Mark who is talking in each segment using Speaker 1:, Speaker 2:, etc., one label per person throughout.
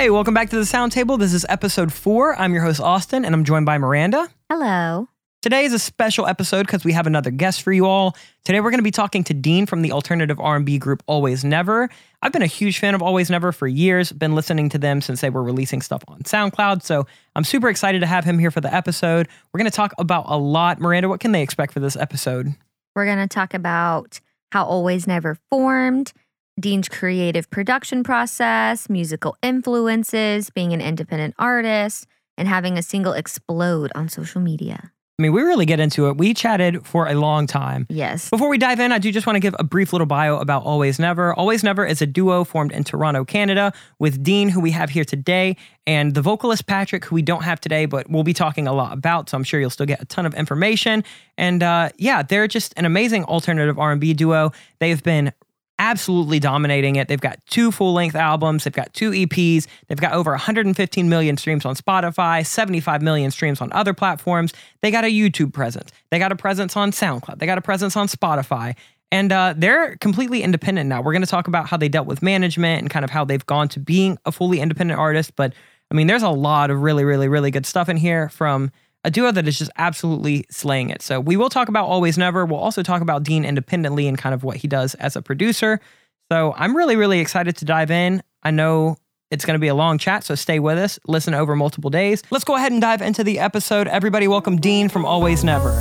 Speaker 1: Hey, welcome back to the Sound Table. This is episode four. I'm your host, Austin, and I'm joined by Miranda.
Speaker 2: Hello.
Speaker 1: Today is a special episode because we have another guest for you all. Today we're going to be talking to Dean from the alternative R&B group Always Never. I've been a huge fan of Always Never for years, been listening to them since they were releasing stuff on SoundCloud, so I'm super excited to have him here for the episode. We're going to talk about a lot. Miranda, what can they expect for this episode?
Speaker 2: We're going to talk about how Always Never formed, Dean's creative production process, musical influences, being an independent artist, and having a single explode on social media.
Speaker 1: I mean, we really get into it. We chatted for a long time.
Speaker 2: Yes.
Speaker 1: Before we dive in, I do just want to give a brief little bio about Always Never. Always Never is a duo formed in Toronto, Canada, with Dean, who we have here today, and the vocalist Patrick, who we don't have today, but we'll be talking a lot about. So I'm sure you'll still get a ton of information. And uh, yeah, they're just an amazing alternative R&B duo. They've been absolutely dominating it. They've got two full length albums, they've got two EPs, they've got over 115 million streams on Spotify, 75 million streams on other platforms. They got a YouTube presence, they got a presence on SoundCloud, they got a presence on Spotify. And uh, they're completely independent now. We're going to talk about how they dealt with management and kind of how they've gone to being a fully independent artist. But I mean, there's a lot of really, really, really good stuff in here from a duo that is just absolutely slaying it. So we will talk about Always Never. We'll also talk about Dean independently and kind of what he does as a producer. So I'm really, really excited to dive in. I know it's going to be a long chat, so stay with us. Listen over multiple days. Let's go ahead and dive into the episode. Everybody, welcome Dean from Always Never.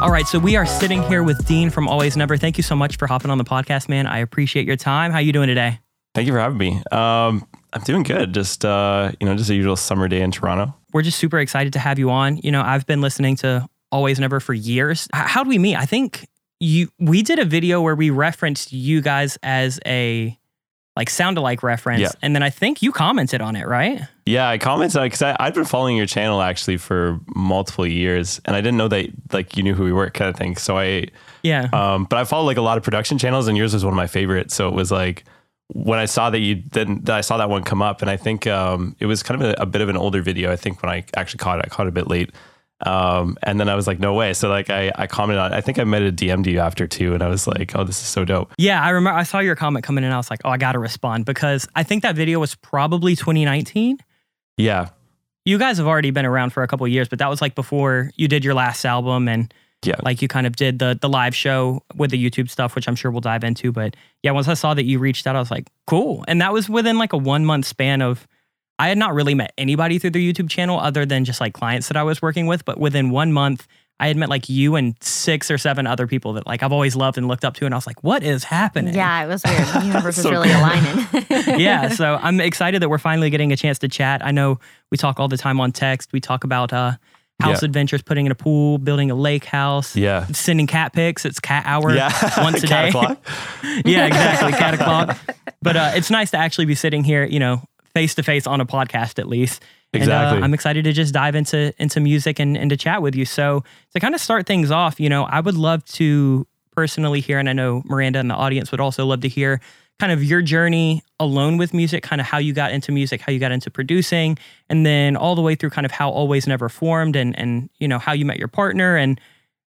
Speaker 1: All right, so we are sitting here with Dean from Always Never. Thank you so much for hopping on the podcast, man. I appreciate your time. How are you doing today?
Speaker 3: Thank you for having me. Um, I'm doing good. Just uh, you know, just a usual summer day in Toronto.
Speaker 1: We're just super excited to have you on. You know, I've been listening to Always Never for years. H- how do we meet? I think you we did a video where we referenced you guys as a like sound alike reference,
Speaker 3: Yeah.
Speaker 1: and then I think you commented on it, right?
Speaker 3: Yeah, I commented because I'd been following your channel actually for multiple years, and I didn't know that like you knew who we were, kind of thing. So I,
Speaker 1: Yeah.
Speaker 3: um, but I follow like a lot of production channels, and yours was one of my favorites. So it was like when I saw that you then that I saw that one come up, and I think um, it was kind of a, a bit of an older video. I think when I actually caught it, I caught it a bit late. Um, and then I was like, no way. So like I, I commented on, I think I met a DM'd you after too. And I was like, oh, this is so dope.
Speaker 1: Yeah, I remember I saw your comment come in and I was like, oh, I got to respond because I think that video was probably 2019.
Speaker 3: Yeah.
Speaker 1: You guys have already been around for a couple of years, but that was like before you did your last album and
Speaker 3: Yeah.
Speaker 1: like you kind of did the the live show with the YouTube stuff, which I'm sure we'll dive into. But yeah, once I saw that you reached out, I was like, cool. And that was within like a one month span of I had not really met anybody through their YouTube channel other than just like clients that I was working with. But within one month, I had met like you and six or seven other people that like I've always loved and looked up to. And I was like, what is happening?
Speaker 2: Yeah, it was weird. The universe is
Speaker 3: So
Speaker 2: really aligning.
Speaker 1: yeah, so I'm excited that we're finally getting a chance to chat. I know we talk all the time on text. We talk about uh, house
Speaker 3: Yeah.
Speaker 1: adventures, putting in a pool, building a lake house,
Speaker 3: Yeah.
Speaker 1: sending cat pics. It's cat hour
Speaker 3: Yeah.
Speaker 1: once a
Speaker 3: Cat
Speaker 1: day.
Speaker 3: o'clock.
Speaker 1: yeah, exactly, cat o'clock. But uh, it's nice to actually be sitting here, you know, face to face on a podcast at least. And,
Speaker 3: Exactly.
Speaker 1: uh, I'm excited to just dive into into music and, and to chat with you. So to kind of start things off, you know, I would love to personally hear, and I know Miranda and the audience would also love to hear kind of your journey alone with music, kind of how you got into music, how you got into producing, and then all the way through kind of how Always Never formed and and you know how you met your partner and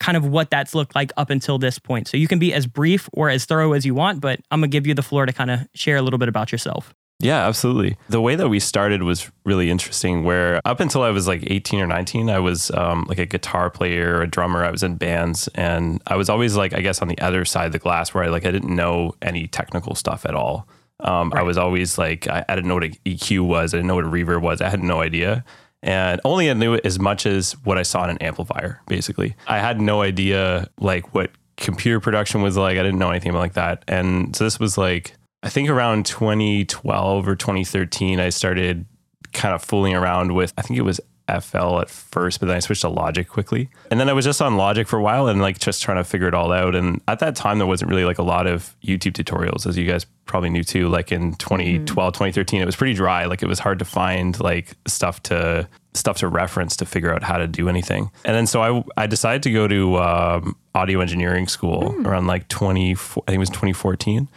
Speaker 1: kind of what that's looked like up until this point. So you can be as brief or as thorough as you want, but I'm gonna give you the floor to kind of share a little bit about yourself.
Speaker 3: Yeah, absolutely. The way that we started was really interesting. Where up until I was like 18 or 19, I was um, like a guitar player, a drummer. I was in bands, and I was always like, I guess, on the other side of the glass, where I like I didn't know any technical stuff at all. Um, I was always like, I, I didn't know what an EQ was. I didn't know what a reverb was. I had no idea. And only I knew as much as what I saw in an amplifier, basically. I had no idea like what computer production was like. I didn't know anything about like that. And so this was like, I think around 2012 or 2013, I started kind of fooling around with, I think it was FL at first, but then I switched to Logic quickly. And then I was just on Logic for a while and like just trying to figure it all out. And at that time, there wasn't really like a lot of YouTube tutorials, as you guys probably knew too. Like in 2012, 2013, it was pretty dry. Like it was hard to find like stuff to stuff to reference to figure out how to do anything. And then so I I decided to go to um, audio engineering school around like 20, I think it was 2014.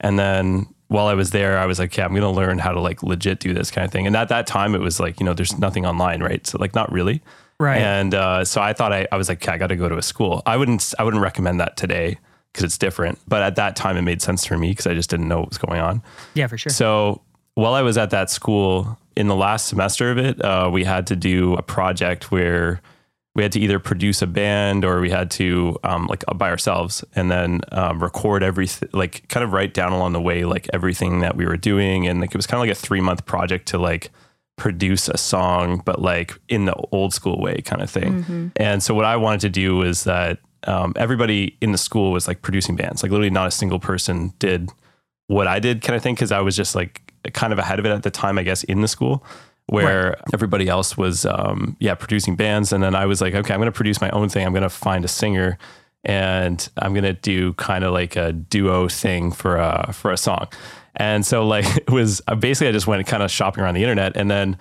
Speaker 3: And then while I was there, I was like, yeah, I'm going to learn how to like legit do this kind of thing. And at that time, it was like, you know, there's nothing online, right? So like, not really.
Speaker 1: Right.
Speaker 3: And uh, so I thought I, I was like, okay, I got to go to a school. I wouldn't, I wouldn't recommend that today because it's different. But at that time, it made sense for me because I just didn't know what was going on.
Speaker 1: yeah, for sure.
Speaker 3: So while I was at that school, in the last semester of it, uh, we had to do a project where we had to either produce a band or we had to um, like by ourselves and then um, record everything, like kind of write down along the way like everything that we were doing, and like it was kind of like a three month project to like produce a song, but like in the old school way kind of thing. And so what I wanted to do was that um, everybody in the school was like producing bands, like literally not a single person did what I did kind of thing because I was just like kind of ahead of it at the time, I guess, in the school where everybody else was, um, yeah, producing bands. And then I was like, okay, I'm going to produce my own thing. I'm going to find a singer and I'm going to do kind of like a duo thing for a, for a song. And so like it was uh, basically I just went kind of shopping around the internet and then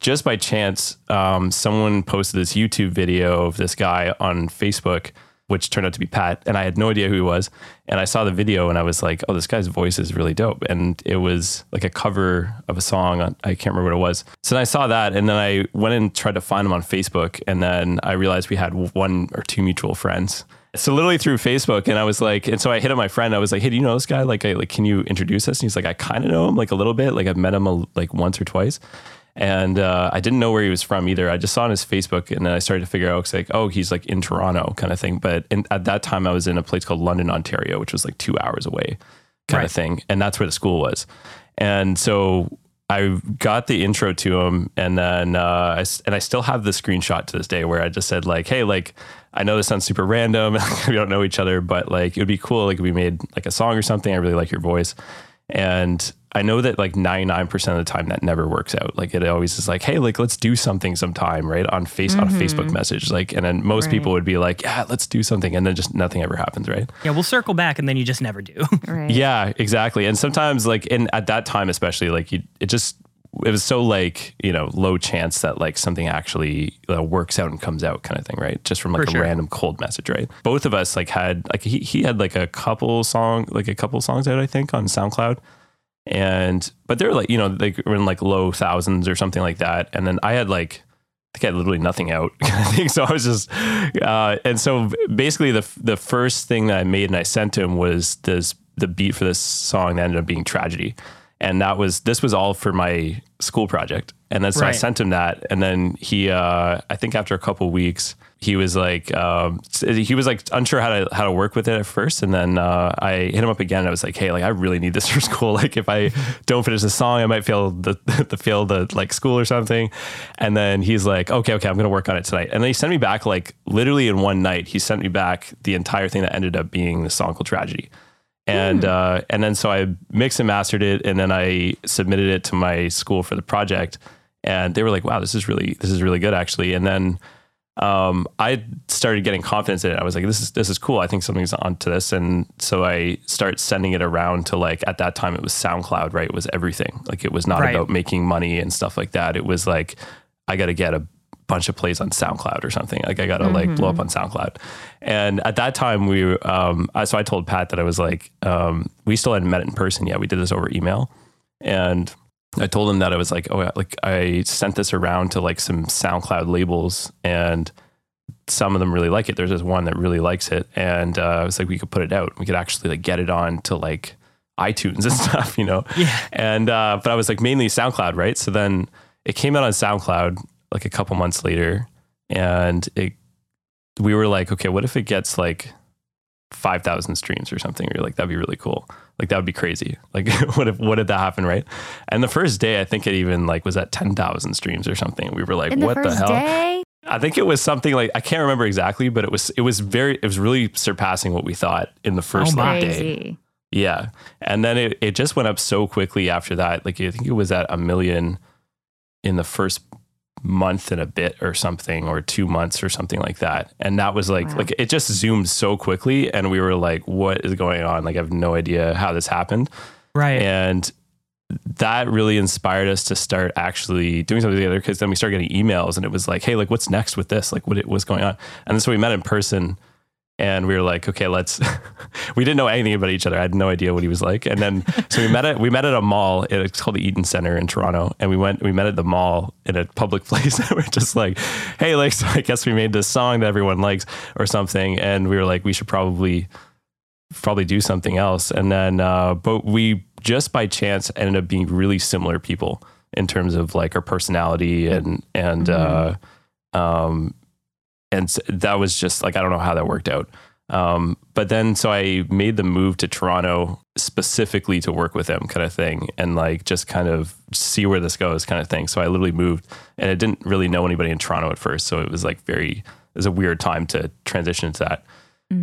Speaker 3: just by chance, um, someone posted this YouTube video of this guy on Facebook, which turned out to be Pat, and I had no idea who he was. And I saw the video, and I was like, "Oh, this guy's voice is really dope." And it was like a cover of a song. On, I can't remember what it was. So then I saw that, and then I went and tried to find him on Facebook, and then I realized we had one or two mutual friends. So literally through Facebook, and I was like, and so I hit up my friend. I was like, "Hey, do you know this guy? Like, I, like, can you introduce us?" And he's like, "I kind of know him, like a little bit. Like, I've met him a, like once or twice." And uh, I didn't know where he was from either. I just saw on his Facebook, and then I started to figure out, it's like, oh, he's like in Toronto, kind of thing. But in, at that time, I was in a place called London, Ontario, which was like two hours away, kind
Speaker 1: Right.
Speaker 3: of thing, and that's where the school was. And so I got the intro to him, and then uh, I and I still have the screenshot to this day where I just said like, hey, like. I know this sounds super random. we don't know each other, but like it would be cool like if we made like a song or something. I really like your voice. And I know that like 99% of the time that never works out. Like it always is like, hey, like let's do something sometime, right? On face on a Facebook message. Like and then most people would be like, Yeah, let's do something. And then just nothing ever happens, right?
Speaker 1: yeah, we'll circle back, and then you just never do.
Speaker 2: Right.
Speaker 3: Yeah, exactly. And sometimes like in at that time especially, like you it just it was so like, you know, low chance that like something actually uh, works out and comes out kind of thing, right? Just from like
Speaker 1: For
Speaker 3: a
Speaker 1: sure.
Speaker 3: random cold message, right? Both of us like had like he, he had like a couple song like a couple songs out I think on SoundCloud. And but they're like, you know, they were in like low thousands or something like that. And then I had like I think I had literally nothing out. I think so. I was just, uh, and so basically the the first thing that I made and I sent to him was this the beat for this song that ended up being tragedy, and that was this was all for my school project. And then so I sent him that, and then he, uh, I think after a couple of weeks, he was like, um, he was like unsure how to how to work with it at first, and then uh, I hit him up again. And I was like, hey, like I really need this for school. Like if I don't finish the song, I might fail the the fail the like school or something. And then he's like, okay, okay, I'm gonna work on it tonight. And then he sent me back like literally in one night. He sent me back the entire thing that ended up being the song called Tragedy. And uh, and then so I mixed and mastered it, and then I submitted it to my school for the project, and they were like, "Wow, this is really this is really good, actually." And then um, I started getting confidence in it. I was like, "This is this is cool. I think something's onto this." And so I start sending it around to like at that time it was SoundCloud, right? It was everything. Like it was not
Speaker 1: Right.
Speaker 3: about making money and stuff like that. It was like I got to get a bunch of plays on SoundCloud or something. Like I got to like blow up on SoundCloud. And at that time we, um, I- so I told Pat that I was like, um, we still hadn't met in person yet. We did this over email. And I told him that I was like, oh, yeah, like I sent this around to like some SoundCloud labels and some of them really like it. There's this one that really likes it. And uh, I was like, we could put it out. We could actually like get it on to like iTunes and stuff, you know?
Speaker 1: Yeah.
Speaker 3: And, uh, but I was like mainly SoundCloud, right? So then it came out on SoundCloud like a couple months later and it, we were like, okay, what if it gets like 5,000 streams or something? We were like, that'd be really cool. Like that would be crazy. Like what if, what did that happen? Right. And the first day, I think it even like was at 10,000 streams or something. We were like,
Speaker 2: In the
Speaker 3: what the
Speaker 2: first
Speaker 3: hell?
Speaker 2: day?
Speaker 3: I think it was something like, I can't remember exactly, but it was, it was very, it was really surpassing what we thought in the first oh,
Speaker 1: my.
Speaker 3: like, day. Yeah. And then it, it just went up so quickly after that. Like I think it was at a million in the first month and a bit or something or two months or something like that. And that was like
Speaker 2: Wow.
Speaker 3: like it just zoomed so quickly and we were like, what is going on? Like I have no idea how this happened.
Speaker 1: Right.
Speaker 3: And that really inspired us to start actually doing something together because then we started getting emails and it was like, hey, like what's next with this? Like what what's going on? And so we met in person and we were like, okay, let's. we didn't know anything about each other. I had no idea what he was like. And then so we met at we met at a mall. It's called the Eaton Center in Toronto, and we went we met at the mall in a public place. and we're just like, hey, like so I guess we made this song that everyone likes or something, and we were like, we should probably probably do something else. And then, uh, but we just by chance ended up being really similar people in terms of like our personality and and uh, um, and that was just like I don't know how that worked out. Um, but then so I made the move to Toronto specifically to work with him, kind of thing, and like just kind of see where this goes, kind of thing. So I literally moved, and I didn't really know anybody in Toronto at first, so it was like very it was a weird time to transition into that.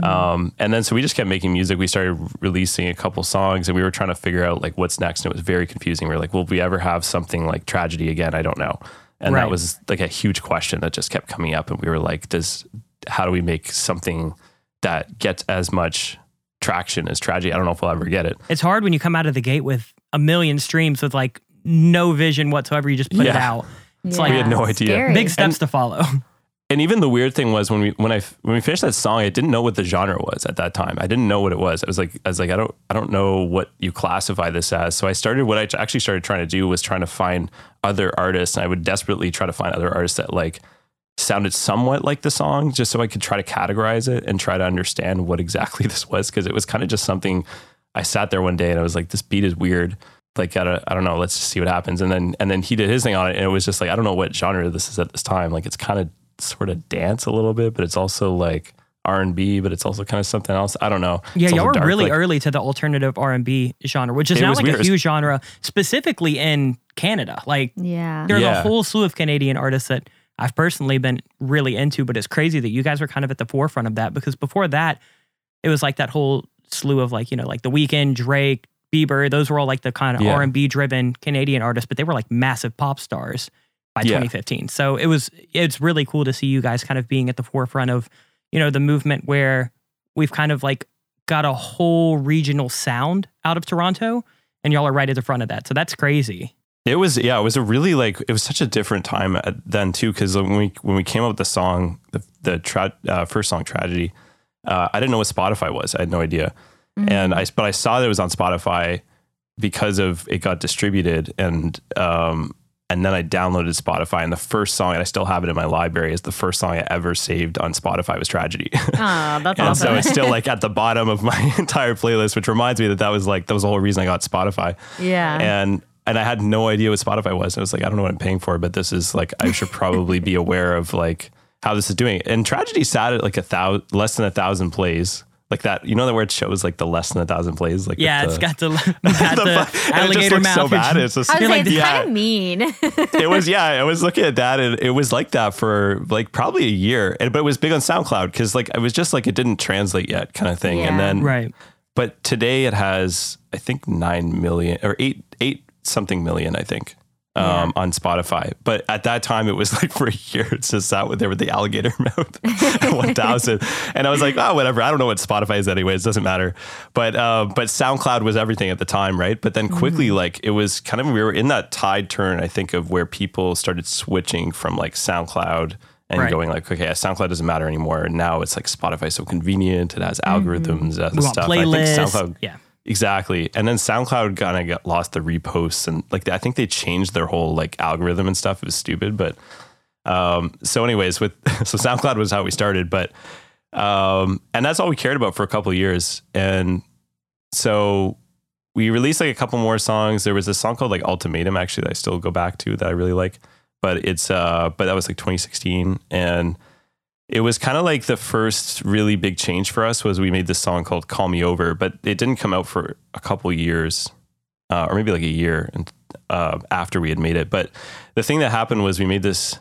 Speaker 3: Um, and then so we just kept making music. We started releasing a couple songs, and we were trying to figure out like what's next. And it was very confusing. We were like, will we ever have something like tragedy again? I don't know. And
Speaker 1: Right.
Speaker 3: that was like a huge question that just kept coming up. And we were like, does how do we make something that gets as much traction as tragedy? I don't know if we'll ever get it.
Speaker 1: It's hard when you come out of the gate with a million streams with like no vision whatsoever. You just put it out. It's like
Speaker 3: We had no idea.
Speaker 2: Scary.
Speaker 1: big steps to follow.
Speaker 3: and even the weird thing was when we when I when we finished that song, I didn't know what the genre was at that time. I didn't know what it was. I was like I was like I don't I don't know what you classify this as. So I started what I actually started trying to do was trying to find other artists, and I would desperately try to find other artists that like sounded somewhat like the song, just so I could try to categorize it and try to understand what exactly this was because it was kind of just something. I sat there one day and I was like, this beat is weird. Like I don't, I don't know. Let's just see what happens. And then and then he did his thing on it, and it was just like I don't know what genre this is at this time. Like it's kind of sort of dance a little bit, but it's also like R and B, but it's also kind of something else. I don't know.
Speaker 1: Yeah, y'all were
Speaker 3: dark,
Speaker 1: really
Speaker 3: like-
Speaker 1: early to the alternative R and B genre, which is
Speaker 3: It
Speaker 1: now
Speaker 3: was
Speaker 1: like a huge genre, specifically in Canada. Like
Speaker 2: Yeah.
Speaker 1: there's a whole slew of Canadian artists that I've personally been really into, but it's crazy that you guys were kind of at the forefront of that because before that, it was like that whole slew of like you know like The Weeknd, Drake, Bieber. Those were all like the kind of
Speaker 3: Yeah.
Speaker 1: R and B driven Canadian artists, but they were like massive pop stars by
Speaker 3: Yeah.
Speaker 1: 2015. So it was it's really cool to see you guys kind of being at the forefront of you know the movement where we've kind of like got a whole regional sound out of Toronto, and y'all are right at the front of that. So that's crazy.
Speaker 3: It was yeah, it was a really like it was such a different time at, then too because when we when we came up with the song the the tra- uh, first song tragedy, uh, I didn't know what Spotify was. I had no idea, and I but I saw that it was on Spotify because of it got distributed and um and then I downloaded Spotify and the first song and I still have it in my library is the first song I ever saved on Spotify was tragedy.
Speaker 2: Oh, that's
Speaker 3: and
Speaker 2: awesome.
Speaker 3: so it's still like at the bottom of my entire playlist, which reminds me that that was like that was the whole reason I got Spotify
Speaker 2: yeah.
Speaker 3: and and I had no idea what Spotify was. I was like, I don't know what I'm paying for, but this is like I should probably be aware of like how this is doing. And Tragedy sat at like a thousand, less than a thousand plays, like that. You know that where it shows like the less than a thousand plays, like
Speaker 1: Yeah,
Speaker 3: with
Speaker 1: it's
Speaker 3: the,
Speaker 1: got the,
Speaker 3: the
Speaker 1: the,
Speaker 3: it just
Speaker 1: alligator
Speaker 3: looks
Speaker 1: mouth.
Speaker 3: so bad. It's just
Speaker 2: I was like,
Speaker 1: like,
Speaker 2: it's
Speaker 3: yeah.
Speaker 2: kind of mean.
Speaker 3: it was yeah. I was looking at that, and it was like that for like probably a year. And but it was big on SoundCloud because like it was just like it didn't translate yet, kind of thing. And then
Speaker 1: right.
Speaker 3: but today it has I think nine million or eight eight something million I think um, on Spotify. But at that time it was like for a year it's just sat with there with the alligator mouth one thousand, and I was like oh whatever I don't know what Spotify is anyways it doesn't matter. But uh, but SoundCloud was everything at the time right. But then quickly like it was kind of we were in that tide turn I think of where people started switching from like SoundCloud. And
Speaker 1: Right.
Speaker 3: going like, okay, SoundCloud doesn't matter anymore. And now it's like Spotify so convenient. It has algorithms, it has
Speaker 1: We
Speaker 3: stuff. I think
Speaker 1: playlists.
Speaker 3: SoundCloud
Speaker 1: Yeah.
Speaker 3: Exactly. And then SoundCloud kind of got lost the reposts and like I think they changed their whole like algorithm and stuff. It was stupid, but um so anyways with so SoundCloud was how we started, but um and that's all we cared about for a couple years. And so we released like a couple more songs. There was a song called like Ultimatum actually that I still go back to that I really like. But it's uh but that was like 2016 and it was kind of like the first really big change for us was we made this song called call me over but it didn't come out for a couple years uh, or maybe like a year and, uh, after we had made it. But the thing that happened was we made this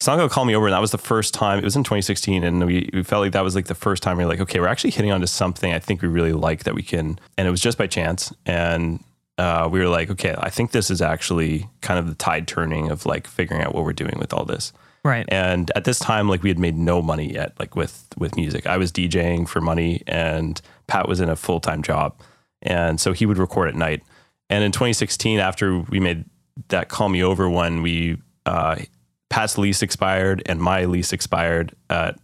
Speaker 3: song called call me over and that was the first time it was in 2016 and we, we felt like that was like the first time we were like okay we're actually hitting onto something i think we really like that we can and it was just by chance and uh, we were like okay i think this is actually kind of the tide turning of like figuring out what we're doing with all this
Speaker 1: Right.
Speaker 3: and at this time like we had made no money yet like with with music i was djing for money and pat was in a full-time job and so he would record at night and in 2016 after we made that call me over one we uh pat's lease expired and my lease expired at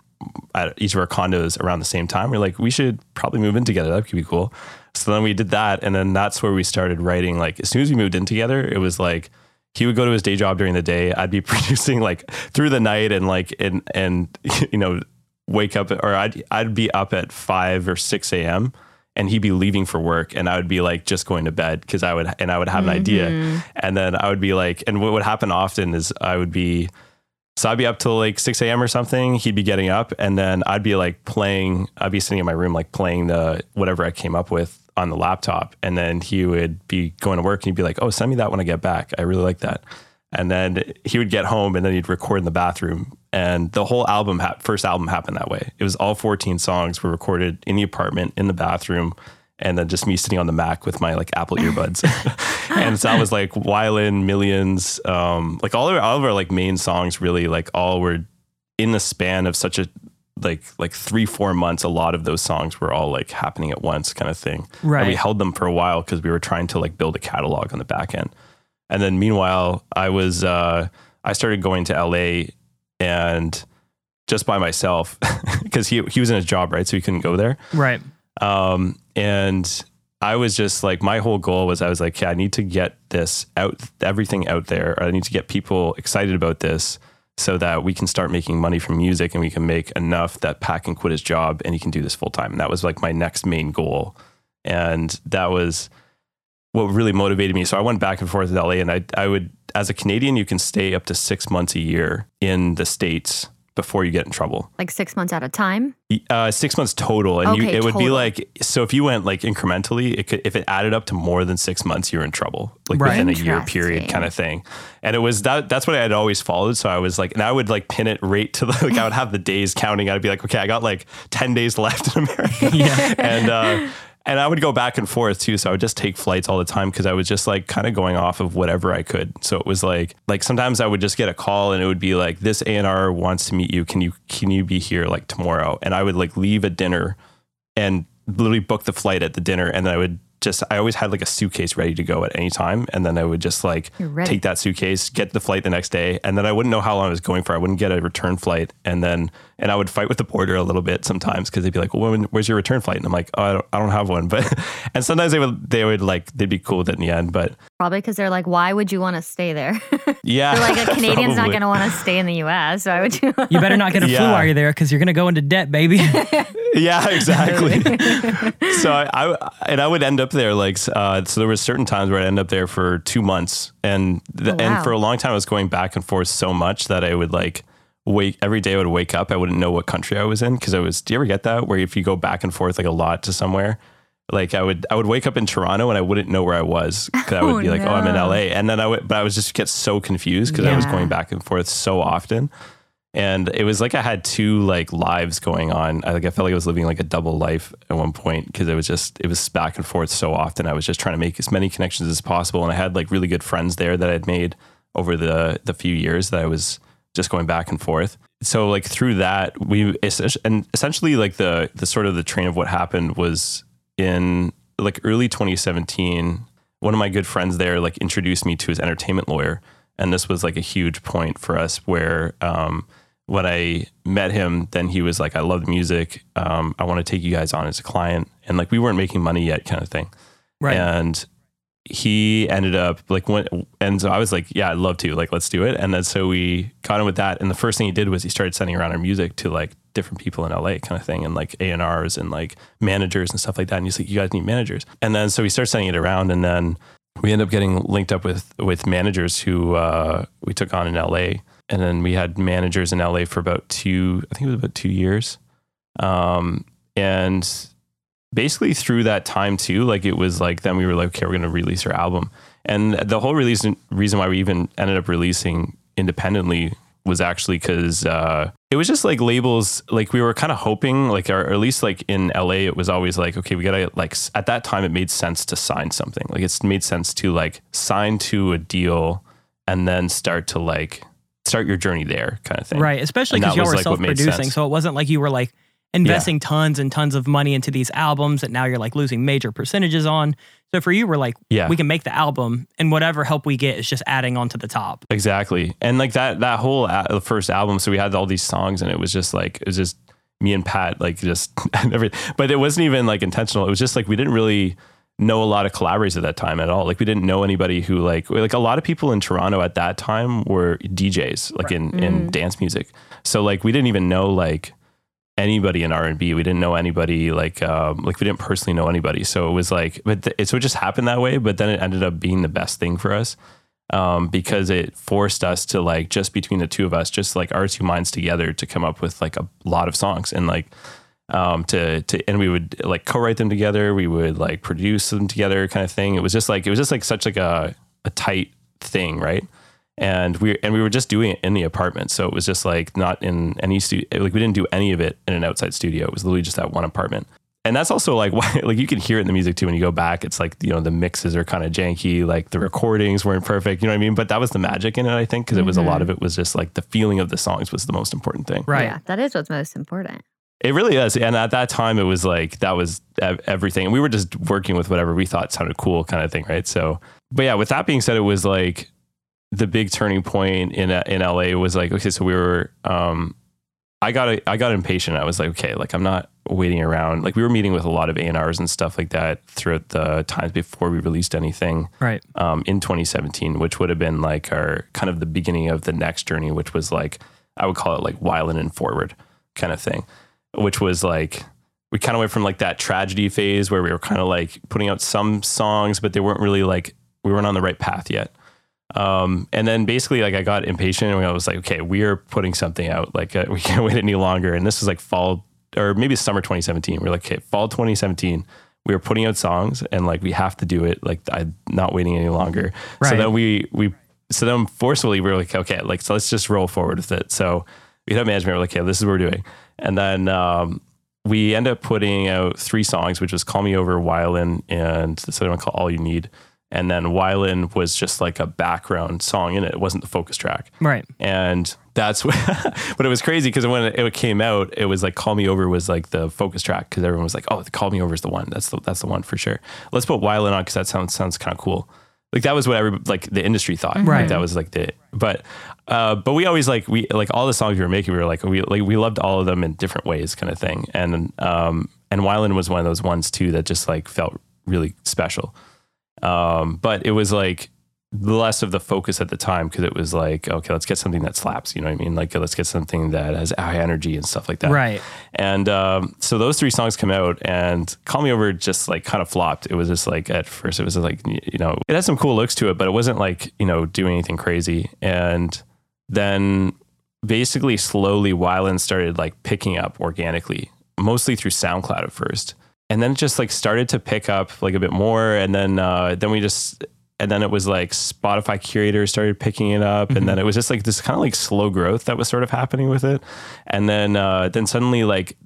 Speaker 3: at each of our condos around the same time. We are like, we should probably move in together. That could be cool. So then we did that. And then that's where we started writing. Like, as soon as we moved in together, it was like, he would go to his day job during the day. I'd be producing like through the night and like, and, and, you know, wake up or I'd, I'd be up at 5 or 6 a.m and he'd be leaving for work and I would be like just going to bed because I would and I would have an mm-hmm. idea and then I would be like and what would happen often is I would be so I'd be up till like 6 a.m. or something. He'd be getting up and then I'd be like playing, I'd be sitting in my room like playing the whatever I came up with on the laptop. And then he would be going to work and he'd be like, Oh, send me that when I get back. I really like that. And then he would get home and then he'd record in the bathroom. And the whole album, ha- first album happened that way. It was all 14 songs were recorded in the apartment, in the bathroom, and then just me sitting on the Mac with my like Apple earbuds. and so I was like Violin, Millions, um, like all of, our, all of our like main songs really like all were in the span of such a like like three four months a lot of those songs were all like happening at once kind of thing
Speaker 1: right and
Speaker 3: we held them for a while because we were trying to like build a catalog on the back end and then meanwhile, I was uh, I started going to LA and just by myself because he he was in his job right, so he couldn't go there.
Speaker 1: Right.
Speaker 3: Um, and I was just like my whole goal was I was like, yeah, I need to get this out, everything out there. I need to get people excited about this so that we can start making money from music and we can make enough that Pat can quit his job and he can do this full time. And that was like my next main goal. And that was what really motivated me. So I went back and forth with LA, and I I would as a Canadian, you can stay up to six months a year in the states before you get in trouble.
Speaker 2: Like six months at a time.
Speaker 3: Uh, six months total, and
Speaker 2: okay,
Speaker 3: you, it
Speaker 2: total.
Speaker 3: would be like so. If you went like incrementally, it could if it added up to more than six months, you're in trouble, like
Speaker 1: right.
Speaker 3: within a year period, kind of thing. And it was that that's what I had always followed. So I was like, and I would like pin it right to the like I would have the days counting. I'd be like, okay, I got like ten days left in America, yeah, and. uh and I would go back and forth too. So I would just take flights all the time because I was just like kind of going off of whatever I could. So it was like like sometimes I would just get a call and it would be like this A&R wants to meet you. Can you can you be here like tomorrow? And I would like leave a dinner and literally book the flight at the dinner and then I would just I always had like a suitcase ready to go at any time, and then I would just like take that suitcase, get the flight the next day, and then I wouldn't know how long I was going for. I wouldn't get a return flight, and then and I would fight with the border a little bit sometimes because they'd be like, "Well, when, where's your return flight?" And I'm like, "Oh, I don't, I don't have one." But and sometimes they would they would like they'd be cool with it in the end, but
Speaker 2: probably because they're like, "Why would you want to stay there?"
Speaker 3: Yeah,
Speaker 2: they're like a Canadian's not going to want to stay in the U.S. So I would. You,
Speaker 1: you better not get a yeah. flu while you're there because you're going to go into debt, baby.
Speaker 3: yeah, exactly. so I, I, and I would end up there like uh, so there were certain times where I'd end up there for two months, and the, oh, wow. and for a long time I was going back and forth so much that I would like wake every day I would wake up I wouldn't know what country I was in because I was. Do you ever get that where if you go back and forth like a lot to somewhere? Like I would, I would wake up in Toronto and I wouldn't know where I was because I would be like, no. "Oh, I'm in LA," and then I would, but I was just get so confused because yeah. I was going back and forth so often and it was like I had two like lives going on. I like I felt like I was living like a double life at one point because it was just it was back and forth so often. I was just trying to make as many connections as possible, and I had like really good friends there that I'd made over the the few years that I was just going back and forth. So like through that, we and essentially like the the sort of the train of what happened was in like early 2017. One of my good friends there like introduced me to his entertainment lawyer, and this was like a huge point for us where. Um, when I met him, then he was like, I love the music. Um, I want to take you guys on as a client. And like, we weren't making money yet, kind of thing.
Speaker 1: Right.
Speaker 3: And he ended up like, when, and so I was like, yeah, I'd love to, like, let's do it. And then so we got him with that. And the first thing he did was he started sending around our music to like different people in LA kind of thing and like A&Rs and like managers and stuff like that. And he's like, you guys need managers. And then so we started sending it around and then we ended up getting linked up with, with managers who uh, we took on in LA and then we had managers in LA for about two, I think it was about two years. Um, and basically through that time too, like it was like, then we were like, okay, we're to release our album. And the whole release reason why we even ended up releasing independently was actually because uh, it was just like labels. Like we were kind of hoping, like or, at least like in LA, it was always like, okay, we gotta like at that time it made sense to sign something. Like it's made sense to like sign to a deal and then start to like start your journey there kind of thing.
Speaker 1: Right. Especially because y'all were like self producing. So it wasn't like you were like investing yeah. tons and tons of money into these albums that now you're like losing major percentages on. So for you, we're like, yeah. we can make the album and whatever help we get is just adding on to the top.
Speaker 3: Exactly. And like that, that whole the first album. So we had all these songs and it was just like, it was just, me and Pat like just everything, but it wasn't even like intentional. It was just like we didn't really know a lot of collaborators at that time at all. Like we didn't know anybody who like like a lot of people in Toronto at that time were DJs like in in dance music. So like we didn't even know like anybody in R&B. We didn't know anybody like um like we didn't personally know anybody. So it was like but th- it so it just happened that way, but then it ended up being the best thing for us. Um, because it forced us to like just between the two of us, just like our two minds together to come up with like a lot of songs and like um to to and we would like co-write them together. We would like produce them together kind of thing. It was just like it was just like such like a, a tight thing right? And we and we were just doing it in the apartment. So it was just like not in any studio like we didn't do any of it in an outside studio. It was literally just that one apartment. And that's also like why like you can hear it in the music too when you go back. It's like you know the mixes are kind of janky like the recordings weren't perfect. You know what i mean? But that was the magic in it i think because it was a lot of it was just like the feeling of the songs was the most important thing.
Speaker 1: Right.
Speaker 2: Yeah, that is what's most important.
Speaker 3: It really is. And at that time, it was like, that was everything. And we were just working with whatever we thought sounded cool kind of thing. Right. So, but yeah, with that being said, it was like the big turning point in, in LA was like, okay, so we were, um, I got, I got impatient. I was like, okay, like I'm not waiting around. Like we were meeting with a lot of A&Rs stuff like that throughout the times before we released anything
Speaker 1: Right.
Speaker 3: um, in 2017, which would have been like our kind of the beginning of the next journey, which was like, I would call it like Wyland and Forward kind of thing, which was like, we kind of went from like that tragedy phase where we were kind of like putting out some songs, but they weren't really like, we weren't on the right path yet. Um, and then basically like I got impatient and I was like, okay, we are putting something out. Like uh, we can't wait any longer. And this was like fall or maybe summer 2017. We are like, okay, fall 2017. We were putting out songs and like we have to do it. Like I'm not waiting any longer. So then we we so then forcefully we were like, okay, like so let's just roll forward with it. So we had management. We're like, okay, this is what we're doing. And then um, we end up putting out three songs, which was "Call Me Over," "Wyland," and this other one called "All You Need." And then "Wyland" was just like a background song in it. It wasn't the focus track
Speaker 1: Right.
Speaker 3: and that's what but it was crazy because when it came out it was like call me over was like the focus track because everyone was like oh the call me over is the one that's the that's the one for sure let's put Wyland on because that sounds sounds kind of cool like that was what every like the industry thought
Speaker 1: Right.
Speaker 3: like that was like the but uh but we always like we like all the songs we were making we were like we like we loved all of them in different ways kind of thing and um and Wyland was one of those ones too that just like felt really special um, but it was like less of the focus at the time because it was like, okay, let's get something that slaps. You know what I mean? Like, let's get something that has high energy and stuff like that.
Speaker 1: Right.
Speaker 3: And um, so those three songs come out, and "Call Me Over" just like kind of flopped. It was just like at first, it was like you know, it had some cool looks to it, but it wasn't like you know doing anything crazy. And then basically, slowly, Wyland started like picking up organically, mostly through SoundCloud at first, and then it just like started to pick up like a bit more, and then uh, then we just. And then it was like Spotify curators started picking it up, and then it was just like this kind of like slow growth that was sort of happening with it. And then uh, then suddenly like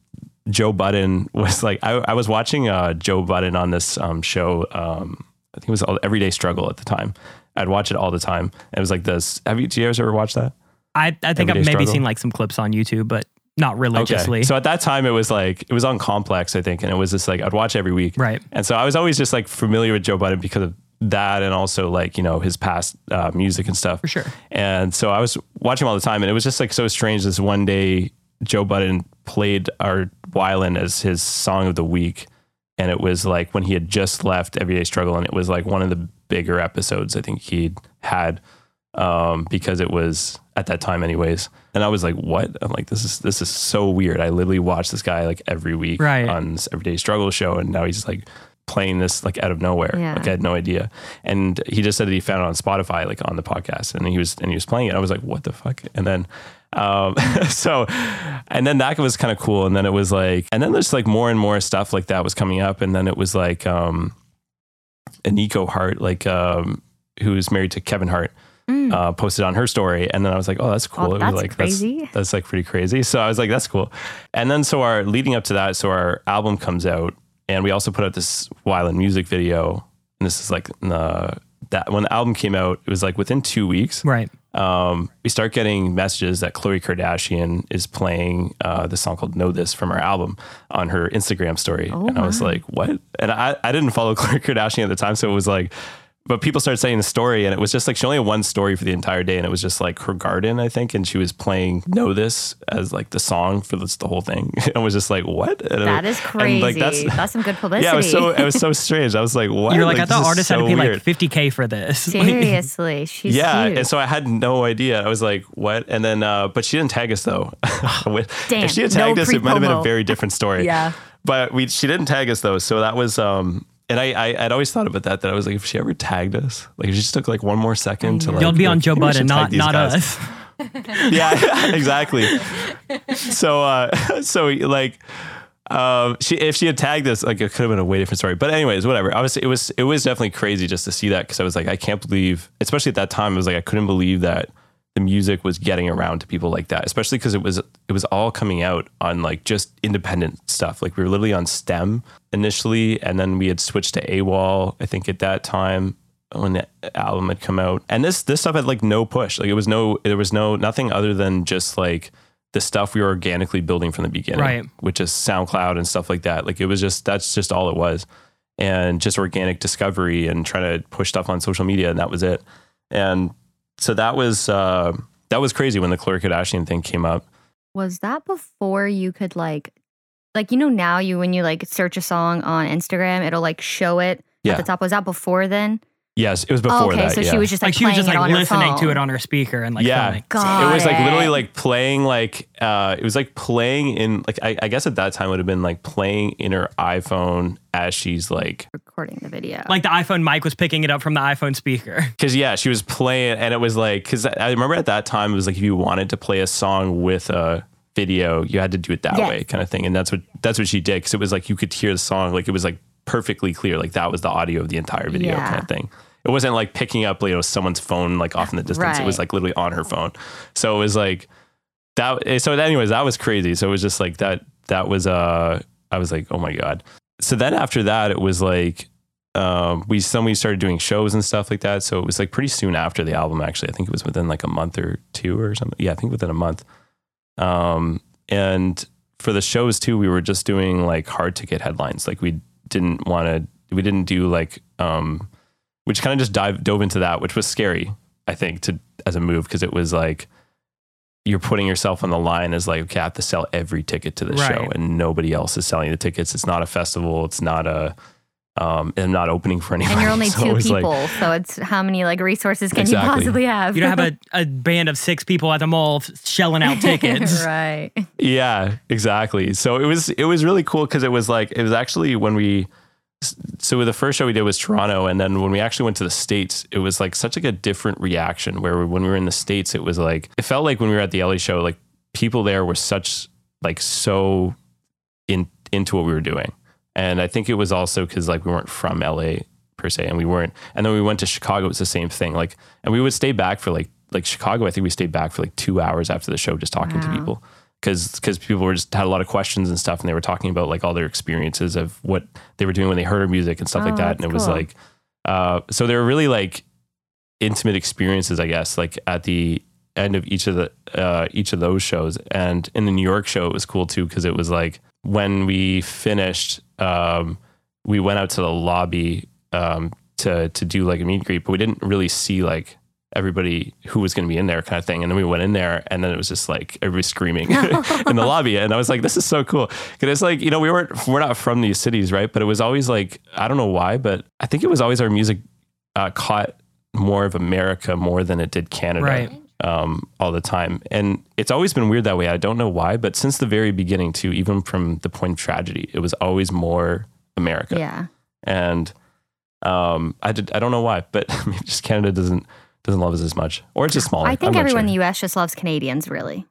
Speaker 3: Joe Budden was like, I, I was watching uh, Joe Budden on this um, show. Um, I think it was Everyday Struggle at the time. I'd watch it all the time. It was like this. Have you, do you guys ever watch that?
Speaker 1: I, I think I've maybe
Speaker 3: struggle?
Speaker 1: seen like some clips on YouTube, but not religiously.
Speaker 3: So at that time, it was like, it was on Complex, I think. And it was just like, I'd watch every week.
Speaker 1: Right.
Speaker 3: And so I was always just like familiar with Joe Budden because of that and also like, you know, his past uh, music and stuff.
Speaker 1: For sure.
Speaker 3: And so I was watching all the time, and it was just like so strange. This one day, Joe Budden played our Wyland as his song of the week, and it was like when he had just left Everyday Struggle, and it was like one of the bigger episodes I think he'd had um, because it was at that time, anyways. And I was like, "What?" I'm like, "This is this is so weird." I literally watch this guy like every week
Speaker 1: Right.
Speaker 3: on this Everyday Struggle show, and now he's like playing this like out of nowhere.
Speaker 2: Yeah.
Speaker 3: Like I had no idea. And he just said that he found it on Spotify, like on the podcast, and he was and he was playing it. I was like, what the fuck? And then um so and then that was kind of cool. And then it was like and then there's like more and more stuff like that was coming up. And then it was like um Eniko Hart, like um who's married to Kevin Hart.
Speaker 2: Mm.
Speaker 3: Uh, posted on her story, and then I was like, "Oh, that's cool."
Speaker 2: Oh,
Speaker 3: It was
Speaker 2: that's
Speaker 3: like
Speaker 2: crazy.
Speaker 3: That's, that's like pretty crazy. So I was like, "That's cool." And then so our leading up to that, so our album comes out, and we also put out this Wyland music video. And this is like the that when the album came out, it was like within two weeks.
Speaker 1: Right.
Speaker 3: Um, we start getting messages that Khloe Kardashian is playing uh, the song called "Know This" from her album on her Instagram story,
Speaker 2: Oh
Speaker 3: and I was like, "What?" And I I didn't follow Khloe Kardashian at the time, so it was like but people started saying the story, and it was just like she only had one story for the entire day, and it was just like her garden, I think, and she was playing "Know This" as like the song for this, the whole thing. it was just like what? And
Speaker 2: That
Speaker 3: it-
Speaker 2: is
Speaker 3: and,
Speaker 2: crazy.
Speaker 3: like,
Speaker 2: that's, some good publicity.
Speaker 3: yeah, it was so it was so strange. I was like, what?
Speaker 1: You're like, I thought
Speaker 3: is
Speaker 1: artists had to pay
Speaker 3: weird.
Speaker 1: like 50k for this. Like,
Speaker 2: Seriously, she's
Speaker 3: yeah,
Speaker 2: huge.
Speaker 3: and so I had no idea. I was like, "What?" And then, uh, but she didn't tag us though.
Speaker 2: Damn,
Speaker 3: if she had
Speaker 2: no
Speaker 3: tagged us, it might have been a very different story.
Speaker 2: Yeah.
Speaker 3: but we she didn't tag us though, so that was. um and I, I I'd always thought about that. That I was like, if she ever tagged us, like if she just took like one more second to like,
Speaker 1: You'll be on
Speaker 3: like,
Speaker 1: Joe
Speaker 3: maybe
Speaker 1: Budden, not not
Speaker 3: guys.
Speaker 1: us.
Speaker 3: yeah, exactly. So, uh, so like, um, she if she had tagged us, like it could have been a way different story. But anyways, whatever. I was it was it was definitely crazy just to see that because I was like, I can't believe, especially at that time, I was like, I couldn't believe that the music was getting around to people like that, especially because it was it was all coming out on like just independent stuff. Like we were literally on STEM initially, and then we had switched to AWAL. I think at that time when the album had come out, and this this stuff had like no push. Like it was no there was no nothing other than just like the stuff we were organically building from the beginning,
Speaker 1: Right.
Speaker 3: Which is SoundCloud and stuff like that. Like it was just that's just all it was, and just organic discovery and trying to push stuff on social media, and that was it. And so that was uh, that was crazy when the Khloe Kardashian thing came up.
Speaker 2: was that before you could like, like you know now you when you like search a song on Instagram, it'll like show it
Speaker 3: Yeah.
Speaker 2: at the top. Was that before then?
Speaker 3: Yes, it was before
Speaker 2: oh, okay,
Speaker 3: that.
Speaker 2: so
Speaker 3: yeah.
Speaker 2: she was just like,
Speaker 1: Like she was just like listening to it on her speaker and like
Speaker 3: yeah,
Speaker 1: filming.
Speaker 3: It was like literally like playing like uh, it was like playing in like I, I guess at that time would have been like playing in her iPhone as she's like
Speaker 2: recording the video.
Speaker 1: Like the iPhone mic was picking it up from the iPhone speaker.
Speaker 3: because yeah she was playing and it was like because I remember at that time it was like if you wanted to play a song with a video you had to do it that
Speaker 2: Yes.
Speaker 3: way kind of thing. And that's what that's what she did because it was like you could hear the song like it was like perfectly clear like that was the audio of the entire video
Speaker 2: Yeah.
Speaker 3: kind of thing. It wasn't like picking up you know someone's phone like off in the distance. It was like literally on her phone. So it was like that eh, so anyways that was crazy. So it was just like that that was uh i was like oh my god. So then after that it was like um we some we started doing shows and stuff like that. So it was like pretty soon after the album actually. I think it was within like a month or two or something. Yeah i think within a month um and for the shows too we were just doing like hard ticket headlines. Like we didn't want to we didn't do like um which kind of just dive dove into that which was scary i think to as a move because it was like you're putting yourself on the line as like okay i have to sell every ticket to the show and nobody else is selling the tickets. It's not a festival. It's not a um and I'm not opening for anyone
Speaker 2: and you're only
Speaker 3: So
Speaker 2: two
Speaker 3: was like-
Speaker 2: people, so it's how many like resources can
Speaker 3: Exactly.
Speaker 2: you possibly have?
Speaker 1: You don't have a, a band of six people at the mall shelling out tickets.
Speaker 2: right.
Speaker 3: Yeah, exactly. So it was it was really cool because it was like it was actually when we so the first show we did was Toronto, and then when we actually went to the states, it was like such like a different reaction. Where when we were in the states, it was like it felt like when we were at the LA show, like people there were such like so in into what we were doing, and I think it was also because like we weren't from LA per se, and we weren't. And then we went to Chicago, it was the same thing. Like, and we would stay back for like like Chicago. I think we stayed back for like two hours after the show, just talking to people because because people were just had a lot of questions and stuff, and they were talking about like all their experiences of what they were doing when they heard our music and stuff
Speaker 2: Oh,
Speaker 3: like that. And it was like, uh, so they were really like intimate experiences, I guess. Like at the end of each of the uh, each of those shows, and in the New York show, it was cool too because it was like when we finished, um, we went out to the lobby um, to to do like a meet and greet, but we didn't really see like everybody who was going to be in there kind of thing. And then we went in there and then it was just like everybody screaming in the lobby. And I was like, this is so cool. Cause it's like, you know, we weren't, we're not from these cities, right? But it was always like, I don't know why, but I think it was always our music uh, caught more of America more than it did Canada.
Speaker 1: Right.
Speaker 3: Um, all the time. And it's always been weird that way. I don't know why, but since the very beginning too, even from the point of tragedy, it was always more America
Speaker 2: Yeah.
Speaker 3: and um, I did, I don't know why, but I mean, just Canada doesn't doesn't love us as much, or it's just smaller.
Speaker 2: I think
Speaker 3: I'm not
Speaker 2: everyone in the US just loves Canadians, really.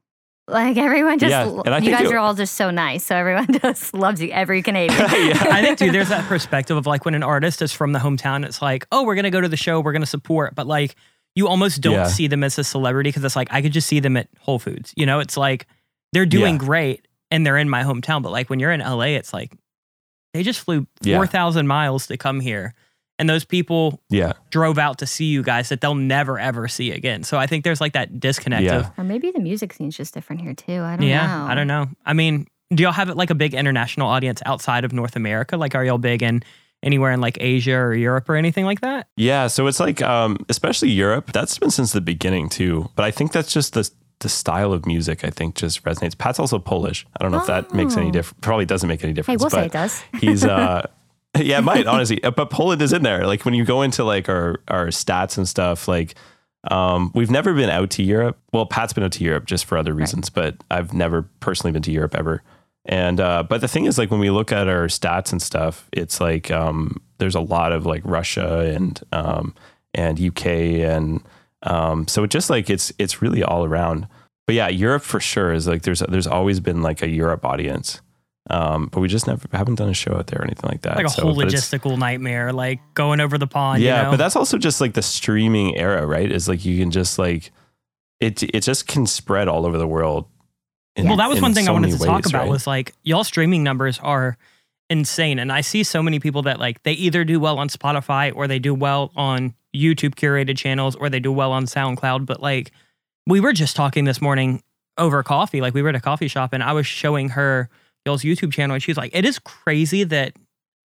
Speaker 2: Like everyone just,
Speaker 3: Yeah, and I
Speaker 2: you
Speaker 3: think
Speaker 2: guys
Speaker 3: it-
Speaker 2: are all just so nice. So everyone just loves you, every Canadian.
Speaker 1: I think too, there's that perspective of like when an artist is from the hometown, it's like, oh, we're gonna go to the show, we're gonna support, but like you almost don't
Speaker 3: Yeah.
Speaker 1: see them as a celebrity because it's like I could just see them at Whole Foods. You know, it's like they're doing
Speaker 3: Yeah.
Speaker 1: great and they're in my hometown, but like when you're in LA, it's like they just flew
Speaker 3: Yeah.
Speaker 1: four thousand miles to come here, and those people
Speaker 3: yeah,
Speaker 1: drove out to see you guys that they'll never ever see again. So I think there's like that disconnect
Speaker 3: Yeah.
Speaker 1: of
Speaker 2: or maybe the music scene's just different here too. I don't
Speaker 1: yeah,
Speaker 2: know.
Speaker 1: I don't know. I mean, do y'all have like a big international audience outside of North America? Like, are y'all big in anywhere in like Asia or Europe or anything like that?
Speaker 3: Yeah, so it's like, um, especially Europe. That's been since the beginning too. But I think that's just the the style of music. I think just resonates. Pat's also Polish. I don't know if that makes any
Speaker 2: Oh.
Speaker 3: difference. Probably doesn't make any
Speaker 2: Hey,
Speaker 3: difference.
Speaker 2: we'll say it does.
Speaker 3: he's uh, yeah, it might honestly. Uh, But Poland is in there. Like when you go into like our our stats and stuff, like. Um, we've never been out to Europe. Well, Pat's been out to Europe just for other reasons, but I've never personally been to Europe ever. And uh, but the thing is, like when we look at our stats and stuff, it's like um, there's a lot of like Russia and um, and UK and um, so it just like it's it's really all around. But yeah, Europe for sure is like there's there's always been like a Europe audience, um, but we just never haven't done a show out there or anything like that.
Speaker 1: Like a
Speaker 3: So,
Speaker 1: whole logistical nightmare, like going over the pond.
Speaker 3: yeah,
Speaker 1: you know?
Speaker 3: but that's also just like the streaming era, right? Is like you can just like it it just can spread all over the world. In-
Speaker 1: Well, that was one thing
Speaker 3: so
Speaker 1: I wanted to talk about
Speaker 3: right?
Speaker 1: was like y'all streaming numbers are insane. And I see so many people that like they either do well on Spotify or they do well on YouTube curated channels or they do well on SoundCloud. But like we were just talking this morning over coffee, like we were at a coffee shop and I was showing her y'all's YouTube channel and she's like, it is crazy that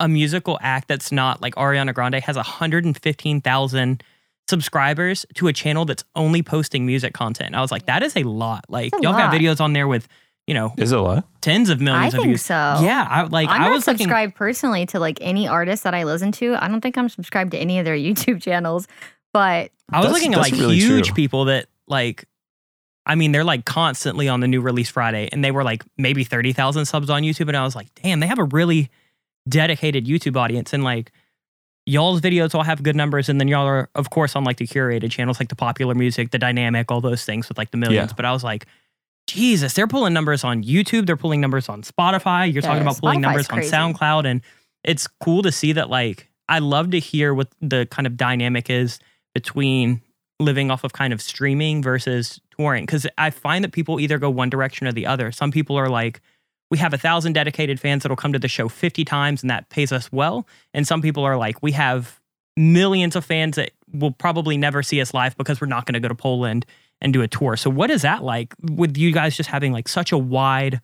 Speaker 1: a musical act that's not like Ariana Grande has 115,000 subscribers to a channel that's only posting music content. I was like, that is a lot. Like
Speaker 2: a
Speaker 1: y'all got videos on there with, you know,
Speaker 3: Is it a lot?
Speaker 1: tens of
Speaker 2: I
Speaker 1: millions of
Speaker 2: think
Speaker 1: views.
Speaker 2: so.
Speaker 1: Yeah, I like
Speaker 2: I'm
Speaker 1: I
Speaker 2: not
Speaker 1: was looking
Speaker 2: subscribed personally to like any artist that I listen to. I don't think I'm subscribed to any of their YouTube channels, but
Speaker 1: I was looking at like
Speaker 3: really
Speaker 1: huge
Speaker 3: true.
Speaker 1: people that like I mean, they're like constantly on the new release Friday and they were like maybe 30,000 subs on YouTube and I was like, "Damn, they have a really dedicated YouTube audience and like y'all's videos all have good numbers and then y'all are of course on like the curated channels like the popular music, the dynamic, all those things with like the millions
Speaker 3: Yeah.
Speaker 1: But I was like, Jesus, they're pulling numbers on YouTube, they're pulling numbers on Spotify, you're talking about pulling
Speaker 2: Spotify's
Speaker 1: numbers
Speaker 2: crazy.
Speaker 1: on SoundCloud and it's cool to see that like I love to hear what the kind of dynamic is between living off of kind of streaming versus touring because I find that people either go one direction or the other. Some people are like, we have a thousand dedicated fans that'll come to the show 50 times and that pays us well. And some people are like, we have millions of fans that will probably never see us live because we're not going to go to Poland and do a tour. So what is that like with you guys just having like such a wide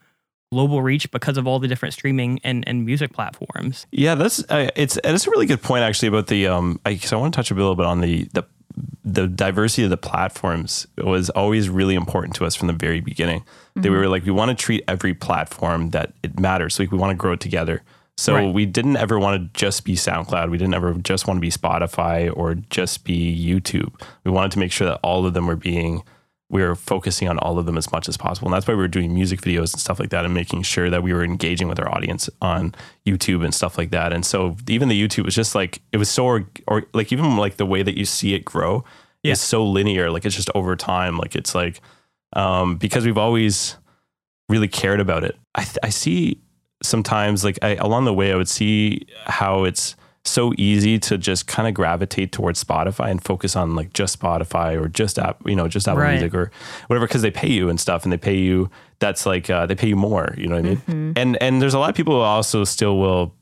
Speaker 1: global reach because of all the different streaming and, and music platforms?
Speaker 3: Yeah, that's uh, it's it's a really good point actually about the um. I, I want to touch a little bit on the the the diversity of the platforms was always really important to us from the very beginning. That we mm-hmm. were like, we want to treat every platform that it matters. Like we want to grow it together. So
Speaker 1: Right.
Speaker 3: we didn't ever want to just be SoundCloud. We didn't ever just want to be Spotify or just be YouTube. We wanted to make sure that all of them were being we were focusing on all of them as much as possible. And that's why we were doing music videos and stuff like that and making sure that we were engaging with our audience on YouTube and stuff like that. And so even the YouTube was just like, it was so, or, or like even like the way that you see it grow
Speaker 1: Yeah.
Speaker 3: is so linear. Like it's just over time. Like it's like, um, because we've always really cared about it. I, th- I see sometimes like I, along the way, I would see how it's so easy to just kind of gravitate towards Spotify and focus on like just Spotify or just app, you know, just Apple
Speaker 1: Right.
Speaker 3: Music or whatever, because they pay you and stuff, and they pay you. That's like uh, they pay you more. You know what I mean?
Speaker 2: Mm-hmm.
Speaker 3: And and there's a lot of people who also still will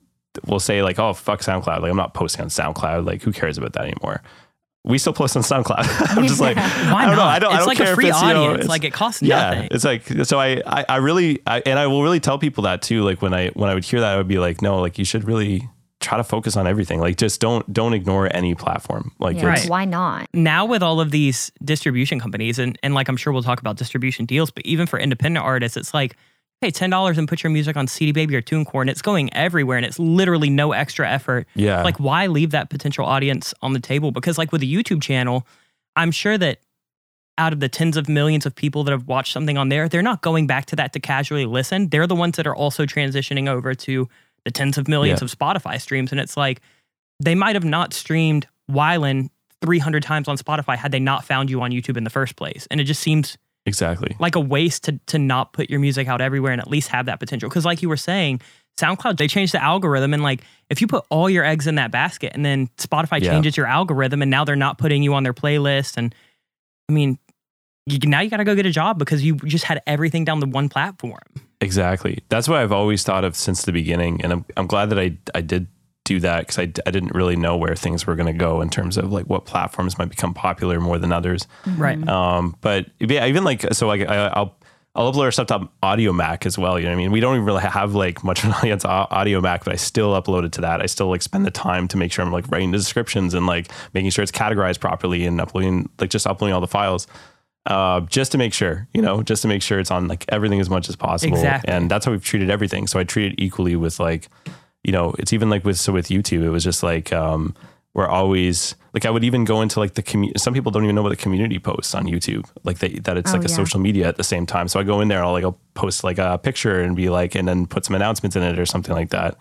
Speaker 3: will say like, oh fuck SoundCloud, like I'm not posting on SoundCloud, like who cares about that anymore? We still post on SoundCloud. I'm just like,
Speaker 1: Why
Speaker 3: I don't
Speaker 1: not?
Speaker 3: know. I don't.
Speaker 1: it's
Speaker 3: I don't
Speaker 1: like
Speaker 3: care
Speaker 1: a free
Speaker 3: if it's, you know,
Speaker 1: audience.
Speaker 3: it's-
Speaker 1: like it costs
Speaker 3: yeah,
Speaker 1: nothing.
Speaker 3: it's like so. I, I, I really, I, and I will really tell people that too. Like when I when I would hear that, I would be like, no, like you should really try to focus on everything. Like just don't don't ignore any platform. Like
Speaker 2: yeah,
Speaker 1: Right.
Speaker 2: why not?
Speaker 1: now with all of these distribution companies and, and like i'm sure we'll talk about distribution deals but even for independent artists it's like pay $10 and put your music on cd baby or tunecore and it's going everywhere and it's literally no extra effort
Speaker 3: yeah,
Speaker 1: like why leave that potential audience on the table because like with a youtube channel i'm sure that out of the tens of millions of people that have watched something on there they're not going back to that to casually listen they're the ones that are also transitioning over to the tens of millions
Speaker 3: Yeah.
Speaker 1: of spotify streams and it's like they might have not streamed Wylan 300 times on Spotify had they not found you on YouTube in the first place. And it just seems
Speaker 3: exactly.
Speaker 1: like a waste to to not put your music out everywhere and at least have that potential. Because like you were saying, SoundCloud they changed the algorithm and like if you put all your eggs in that basket and then Spotify
Speaker 3: Yeah.
Speaker 1: changes your algorithm and now they're not putting you on their playlist and I mean you, now you got to go get a job because you just had everything down the one platform.
Speaker 3: Exactly. That's what I've always thought of since the beginning, and I'm I'm glad that I I did do that because I, I didn't really know where things were going to go in terms of like what platforms might become popular more than others.
Speaker 1: Right.
Speaker 3: Um, but yeah, even like so, like I, I'll I'll upload our stuff to Audiomack as well. You know what I mean? We don't even really have like much of an audience on Audiomack, but I still upload it to that. I still like spend the time to make sure I'm like writing the descriptions and like making sure it's categorized properly and uploading like just uploading all the files. Uh, just to make sure, you know, just to make sure it's on like everything as much as possible.
Speaker 1: Exactly.
Speaker 3: And that's how we've treated everything. So I treat it equally with like, you know, it's even like with so with YouTube, it was just like um we're always like I would even go into like the community. Some people don't even know what the community posts on YouTube, like they, that it's
Speaker 2: Oh,
Speaker 3: like a
Speaker 2: yeah.
Speaker 3: social media at the same time. So I go in there, and I'll like I'll post like a picture and be like, and then put some announcements in it or something like that.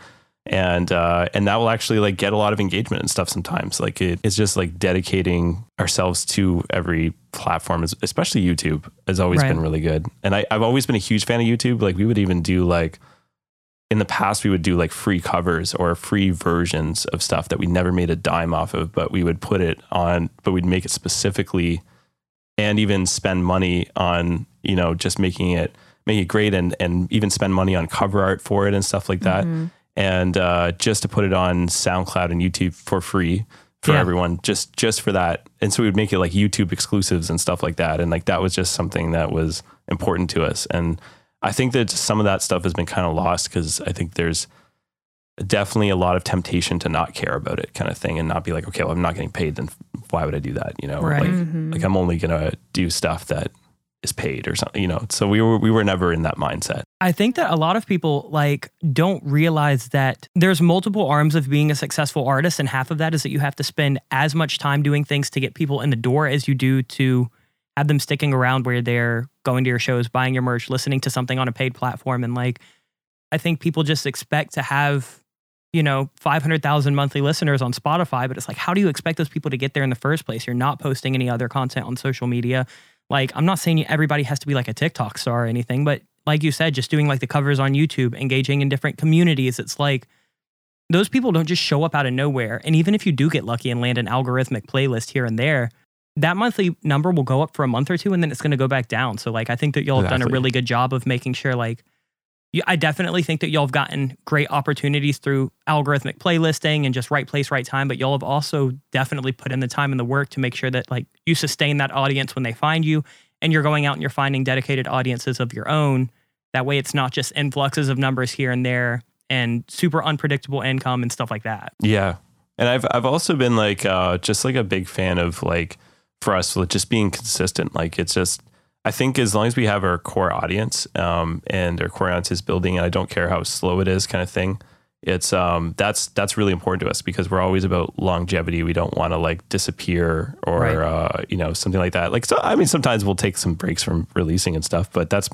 Speaker 3: And uh, and that will actually like get a lot of engagement and stuff sometimes. Like it, it's just like dedicating ourselves to every platform, especially YouTube, has always
Speaker 1: Right.
Speaker 3: been really good. And I, I've always been a huge fan of YouTube. Like we would even do like in the past we would do like free covers or free versions of stuff that we never made a dime off of, but we would put it on, but we'd make it specifically and even spend money on, you know, just making it make it great and and even spend money on cover art for it and stuff like that.
Speaker 2: Mhm.
Speaker 3: And uh, just to put it on SoundCloud and YouTube for free for
Speaker 1: Yeah.
Speaker 3: everyone, just just for that. And so we would make it like YouTube exclusives and stuff like that. And like that was just something that was important to us. And I think that some of that stuff has been kind of lost because I think there's definitely a lot of temptation to not care about it kind of thing and not be like, okay, well, I'm not getting paid, then why would I do that? You know,
Speaker 1: Right.
Speaker 3: like,
Speaker 2: Mhm.
Speaker 3: like I'm only gonna do stuff that is paid or something, you know. So we were we were never in that mindset.
Speaker 1: I think that a lot of people like don't realize that there's multiple arms of being a successful artist and half of that is that you have to spend as much time doing things to get people in the door as you do to have them sticking around where they're going to your shows, buying your merch, listening to something on a paid platform and like I think people just expect to have you know 500,000 monthly listeners on Spotify, but it's like how do you expect those people to get there in the first place? You're not posting any other content on social media. Like I'm not saying everybody has to be like a TikTok star or anything, but like you said, just doing like the covers on YouTube, engaging in different communities. It's like those people don't just show up out of nowhere. And even if you do get lucky and land an algorithmic playlist here and there, that monthly number will go up for a month or two and then it's going to go back down. So like I think that y'all have done a really good job of making sure like I definitely think that y'all have gotten great opportunities through algorithmic playlisting and just right place, right time. But y'all have also definitely put in the time and the work to make sure that like you sustain that audience when they find you and you're going out and you're finding dedicated audiences of your own. That way it's not just influxes of numbers here and there and super unpredictable income and stuff like that.
Speaker 3: Yeah. And I've I've also been like uh just like a big fan of like for us like, just being consistent. Like it's just I think as long as we have our core audience um and our core audience is building and I don't care how slow it is kind of thing. It's um that's that's really important to us because we're always about longevity. We don't want to like disappear or
Speaker 1: Right.
Speaker 3: uh you know something like that. Like so I mean sometimes we'll take some breaks from releasing and stuff, but that's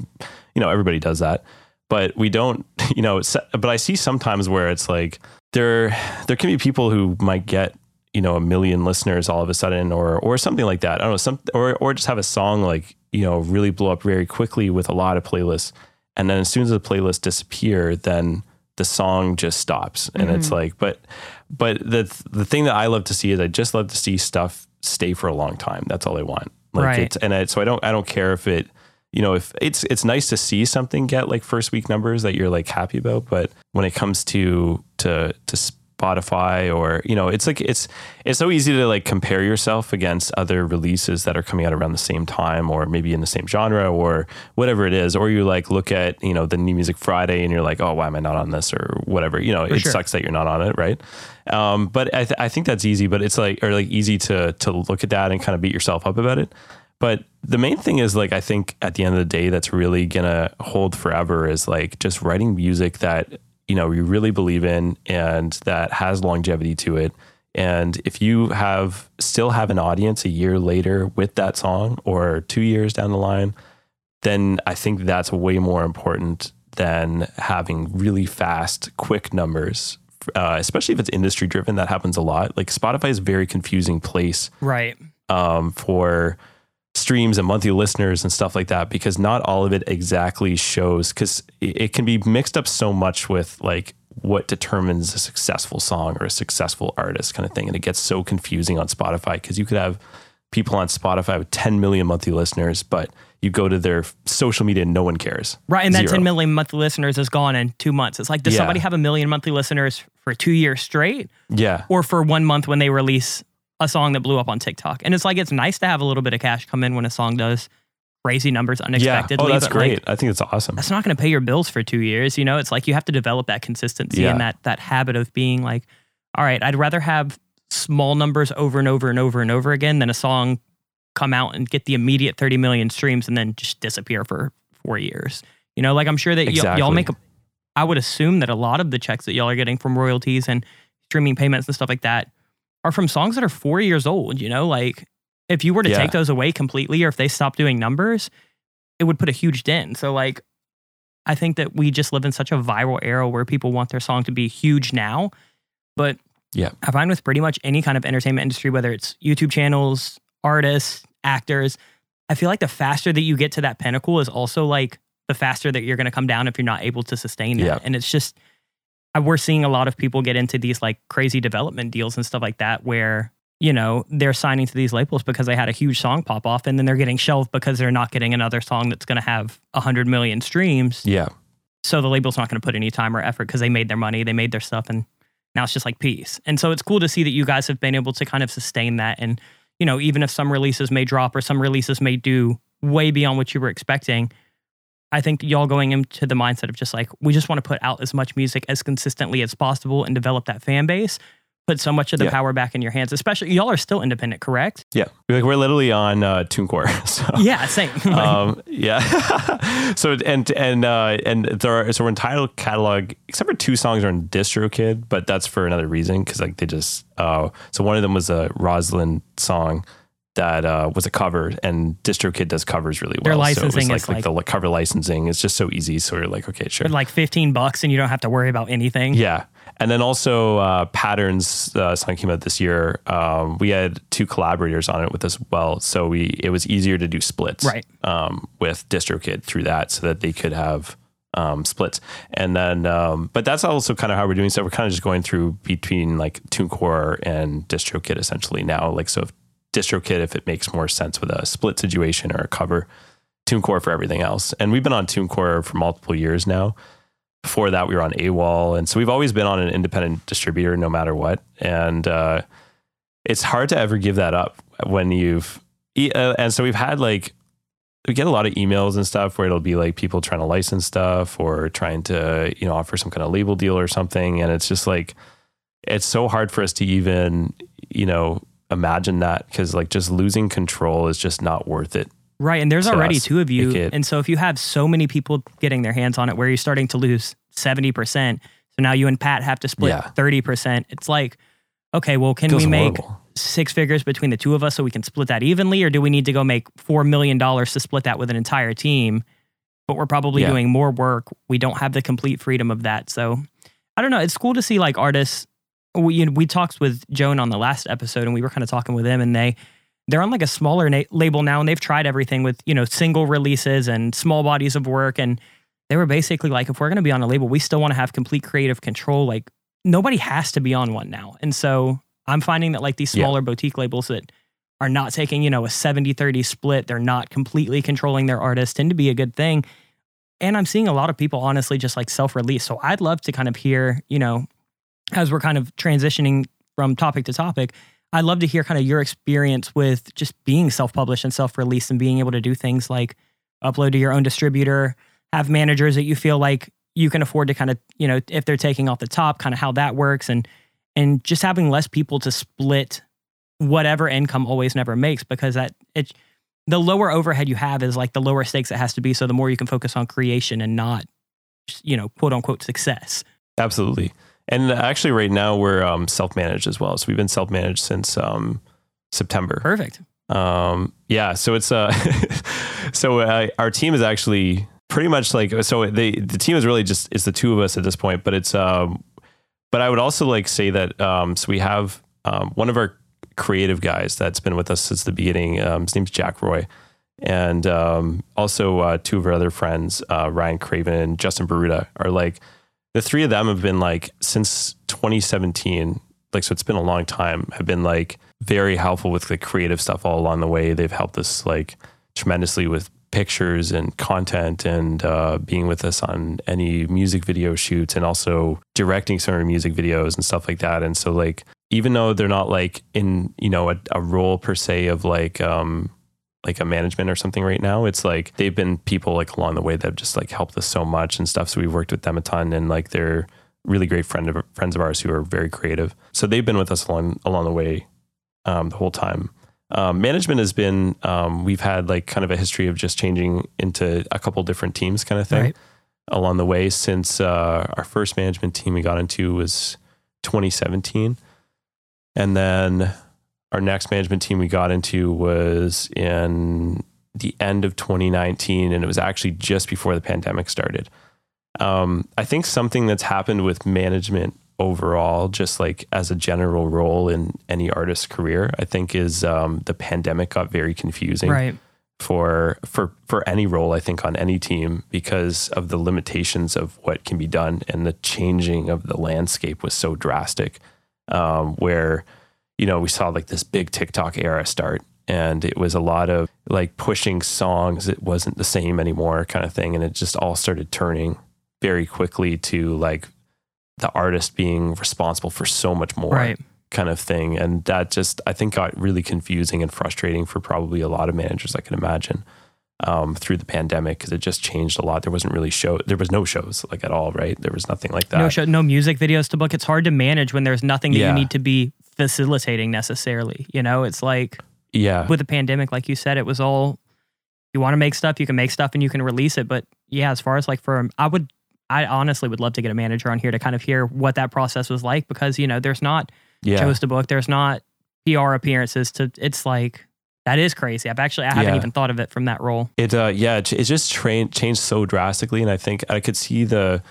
Speaker 3: you know everybody does that. But we don't you know but I see sometimes where it's like there there can be people who might get you know a million listeners all of a sudden or or something like that. I don't know some or or just have a song like you know really blow up very quickly with a lot of playlists, and then as soon as the playlists disappear, then the song just stops, and it's mm-hmm. like but but the the thing that I love to see is I just love to see stuff stay for a long time. That's all I want. Like
Speaker 1: Right.
Speaker 3: it's and I, so I don't I don't care if it you know if it's it's nice to see something get like first week numbers that you're like happy about, but when it comes to to to Spotify or you know it's like it's it's so easy to like compare yourself against other releases that are coming out around the same time or maybe in the same genre or whatever it is or you like look at you know the new music Friday and you're like oh why am I not on this? or whatever you know it
Speaker 1: sure.
Speaker 3: sucks that you're not on it right? Um, but I, th- I think that's easy but it's like or like easy to to look at that and kind of beat yourself up about it. But the main thing is like I think at the end of the day that's really gonna hold forever is like just writing music that you know you really believe in and that has longevity to it. And if you have still have an audience a year later with that song or two years down the line, then I think that's way more important than having really fast, quick numbers. Uh, especially if it's industry driven, that happens a lot. Like Spotify is a very confusing place
Speaker 1: Right.
Speaker 3: um, for streams and monthly listeners and stuff like that because not all of it exactly shows because it, can be mixed up so much with like what determines a successful song or a successful artist kind of thing and it gets so confusing on spotify because you could have people on spotify with 10 million monthly listeners but you go to their social media and no one cares
Speaker 1: Right. And that
Speaker 3: Zero.
Speaker 1: 10 million monthly listeners is gone in two months. It's like, does
Speaker 3: Yeah.
Speaker 1: somebody have a million monthly listeners for two years straight
Speaker 3: yeah
Speaker 1: or for one month when they release a song that blew up on TikTok? And it's like, it's nice to have a little bit of cash come in when a song does crazy numbers
Speaker 3: Yeah.
Speaker 1: unexpectedly.
Speaker 3: Oh, that's
Speaker 1: but, like,
Speaker 3: great. I think it's awesome.
Speaker 1: that's not going to pay your bills for two years. You know, it's like you have to develop that consistency
Speaker 3: Yeah.
Speaker 1: and that that habit of being like, all right, I'd rather have small numbers over and over and over and over again than a song come out and get the immediate 30 million streams and then just disappear for four years. You know, like I'm sure that y- y'all make a, I would assume that a lot of the checks that y'all are getting from royalties and streaming payments and stuff like that are from songs that are four years old. You know, like if you were to
Speaker 3: Yeah.
Speaker 1: take those away completely or if they stopped doing numbers, it would put a huge dent. So like I think that we just live in such a viral era where people want their song to be huge now. But
Speaker 3: Yeah.
Speaker 1: I find with pretty much any kind of entertainment industry, whether it's YouTube channels, artists, actors, I feel like the faster that you get to that pinnacle is also like the faster that you're going to come down if you're not able to sustain it.
Speaker 3: Yeah.
Speaker 1: And it's just, we're seeing a lot of people get into these like crazy development deals and stuff like that where, you know, they're signing to these labels because they had a huge song pop off and then they're getting shelved because they're not getting another song that's going to have 100 million streams.
Speaker 3: Yeah.
Speaker 1: So the label's not going to put any time or effort because they made their money, they made their stuff, and now it's just like peace. And so it's cool to see that you guys have been able to kind of sustain that. And, you know, even if some releases may drop or some releases may do way beyond what you were expecting, I think y'all going into the mindset of just like, we just want to put out as much music as consistently as possible and develop that fan base. Put so much of the
Speaker 3: Yeah.
Speaker 1: power back in your hands, especially y'all are still independent, correct?
Speaker 3: Yeah. Like we're literally on uh, TuneCore. So.
Speaker 1: Yeah, same.
Speaker 3: um, yeah. so and and uh, and there are so our entire catalog, except for two songs, are in DistroKid, but that's for another reason because like they just uh, so one of them was a Rosalind song that uh, was a cover, and DistroKid does covers really well.
Speaker 1: Their
Speaker 3: so
Speaker 1: licensing
Speaker 3: it
Speaker 1: is
Speaker 3: was like, like the cover licensing is just so easy. So you're like, okay, sure.
Speaker 1: Like 15 bucks and you don't have to worry about anything.
Speaker 3: Yeah. And then also uh, Patterns uh, song came out this year. Um, we had two collaborators on it with us as well, so we it was easier to do splits
Speaker 1: Right.
Speaker 3: um, with DistroKid through that, so that they could have um, splits. And then, um, but that's also kind of how we're doing. So we're kind of just going through between like TuneCore and DistroKid essentially now. Like so, if DistroKid if it makes more sense with a split situation or a cover. TuneCore for everything else, and we've been on TuneCore for multiple years now before that we were on AWAL. And so we've always been on an independent distributor no matter what. And uh, it's hard to ever give that up when you've, uh, and so we've had like, we get a lot of emails and stuff where it'll be like people trying to license stuff or trying to, you know, offer some kind of label deal or something. And it's just like, it's so hard for us to even, you know, imagine that because like just losing control is just not worth it.
Speaker 1: Right. And there's already
Speaker 3: that's
Speaker 1: two of you.
Speaker 3: it-
Speaker 1: And so if you have so many people getting their hands on it where you're starting to lose 70%, so now you and Pat have to split
Speaker 3: Yeah.
Speaker 1: 30%, it's like, okay, well, can we make
Speaker 3: horrible.
Speaker 1: six figures between the two of us so we can split that evenly? Or do we need to go make $4 million to split that with an entire team? But we're probably
Speaker 3: Yeah.
Speaker 1: doing more work. We don't have the complete freedom of that. So I don't know. It's cool to see like artists. We, you know, we talked with Joan on the last episode and we were kind of talking with them and they, they're on like a smaller na- label now and they've tried everything with you know single releases and small bodies of work and they were basically like if we're going to be on a label we still want to have complete creative control like nobody has to be on one now. And so i'm finding that like these
Speaker 3: Yeah.
Speaker 1: smaller boutique labels that are not taking you know a 70-30 split they're not completely controlling their artists tend to be a good thing. And i'm seeing a lot of people honestly just like self-release. So i'd love to kind of hear you know as we're kind of transitioning from topic to topic I'd love to hear kind of your experience with just being self-published and self-released and being able to do things like upload to your own distributor, have managers that you feel like you can afford to kind of, you know, if they're taking off the top, kind of how that works and and just having less people to split whatever income always never makes because that it the lower overhead you have is like the lower stakes it has to be so the more you can focus on creation and not you know, quote unquote success.
Speaker 3: Absolutely. And actually, right now we're um, self-managed as well. So we've been self-managed since um, September.
Speaker 1: Perfect.
Speaker 3: Um, yeah. So it's uh, so uh, our team is actually pretty much like so. They the team is really just it's the two of us at this point. But it's um, but I would also like say that um, so we have um, one of our creative guys that's been with us since the beginning. Um, his name's Jack Roy. And um, also uh, two of our other friends, uh, Ryan Craven and Justin Baruda, are like the three of them have been like since 2017 like so it's been a long time have been like very helpful with the creative stuff all along the way. They've helped us like tremendously with pictures and content and uh, being with us on any music video shoots and also directing some of our music videos and stuff like that. And so like even though they're not like in you know a, a role per se of like um like a management or something right now. It's like they've been people like along the way that have just like helped us so much and stuff. So we've worked with them a ton and like they're really great friend of friends of ours who are very creative. So they've been with us along along the way um, the whole time. Um, management has been um, we've had like kind of a history of just changing into a couple different teams kind of thing
Speaker 1: Right.
Speaker 3: along the way since uh, our first management team we got into was 2017 and then our next management team we got into was in the end of 2019 and it was actually just before the pandemic started um, i think something that's happened with management overall just like as a general role in any artist's career i think is um, the pandemic got very confusing
Speaker 1: Right.
Speaker 3: for for for any role I think on any team because of the limitations of what can be done and the changing of the landscape was so drastic um, where you know we saw like this big TikTok era start and it was a lot of like pushing songs it wasn't the same anymore kind of thing and it just all started turning very quickly to like the artist being responsible for so much more
Speaker 1: Right.
Speaker 3: kind of thing. And that just, I think, got really confusing and frustrating for probably a lot of managers, I can imagine, um, through the pandemic because it just changed a lot. There wasn't really show, there was no shows like at all, right? There was nothing like that.
Speaker 1: No show, no music videos to book. It's hard to manage when there's nothing that
Speaker 3: Yeah.
Speaker 1: you need to be facilitating necessarily. You know, it's like
Speaker 3: yeah.
Speaker 1: with the pandemic, like you said, it was all you want to make stuff, you can make stuff and you can release it. But yeah, as far as like for I would I honestly would love to get a manager on here to kind of hear what that process was like because, you know, there's not
Speaker 3: yeah.
Speaker 1: shows to book, there's not PR appearances to it's like that is crazy. I've actually I haven't even thought of it from that role.
Speaker 3: It uh yeah, it, it just train, changed so drastically, and I think I could see the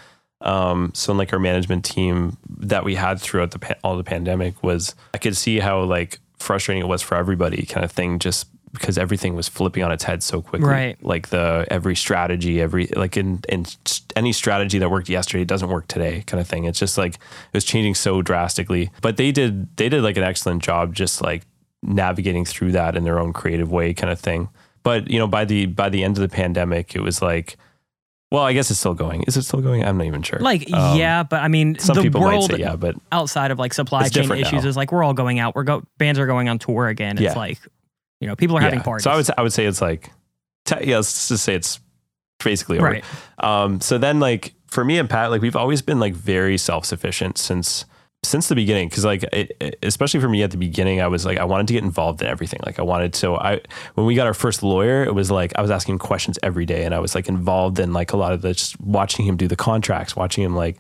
Speaker 3: um so like our management team that we had throughout the pa- all the pandemic was I could see how like frustrating it was for everybody, kind of thing, just because everything was flipping on its head so quickly.
Speaker 1: Right.
Speaker 3: Like the every strategy, every like in in any strategy that worked yesterday doesn't work today, kind of thing. It's just like it was changing so drastically. But they did they did like an excellent job, just like navigating through that in their own creative way, kind of thing but you know by the by the end of the pandemic it was like well i guess it's still going is it still going i'm not even sure
Speaker 1: Like
Speaker 3: Um,
Speaker 1: yeah, but I mean
Speaker 3: some
Speaker 1: the
Speaker 3: people
Speaker 1: world
Speaker 3: might say yeah but
Speaker 1: outside of like supply
Speaker 3: It's
Speaker 1: chain
Speaker 3: different
Speaker 1: issues
Speaker 3: now.
Speaker 1: is like we're all going out. We're go bands are going on tour again. It's
Speaker 3: Yeah.
Speaker 1: like you know people are having parties.
Speaker 3: so i would say, i would say it's like te- yeah let's just say it's basically over.
Speaker 1: right.
Speaker 3: Um, so then like for me and Pat, like we've always been like very self-sufficient since since the beginning. Cause like it, it- especially for me at the beginning, I was like, I wanted to get involved in everything. Like I wanted to, I, when we got our first lawyer, it was like, I was asking questions every day and I was like involved in like a lot of the, just watching him do the contracts, watching him like,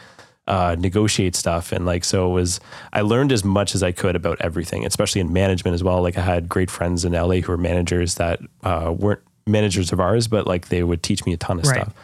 Speaker 3: uh, negotiate stuff. And like, so it was, I learned as much as I could about everything, especially in management as well. Like I had great friends in LA who were managers that, uh, weren't managers of ours, but like they would teach me a ton of
Speaker 1: Right.
Speaker 3: stuff.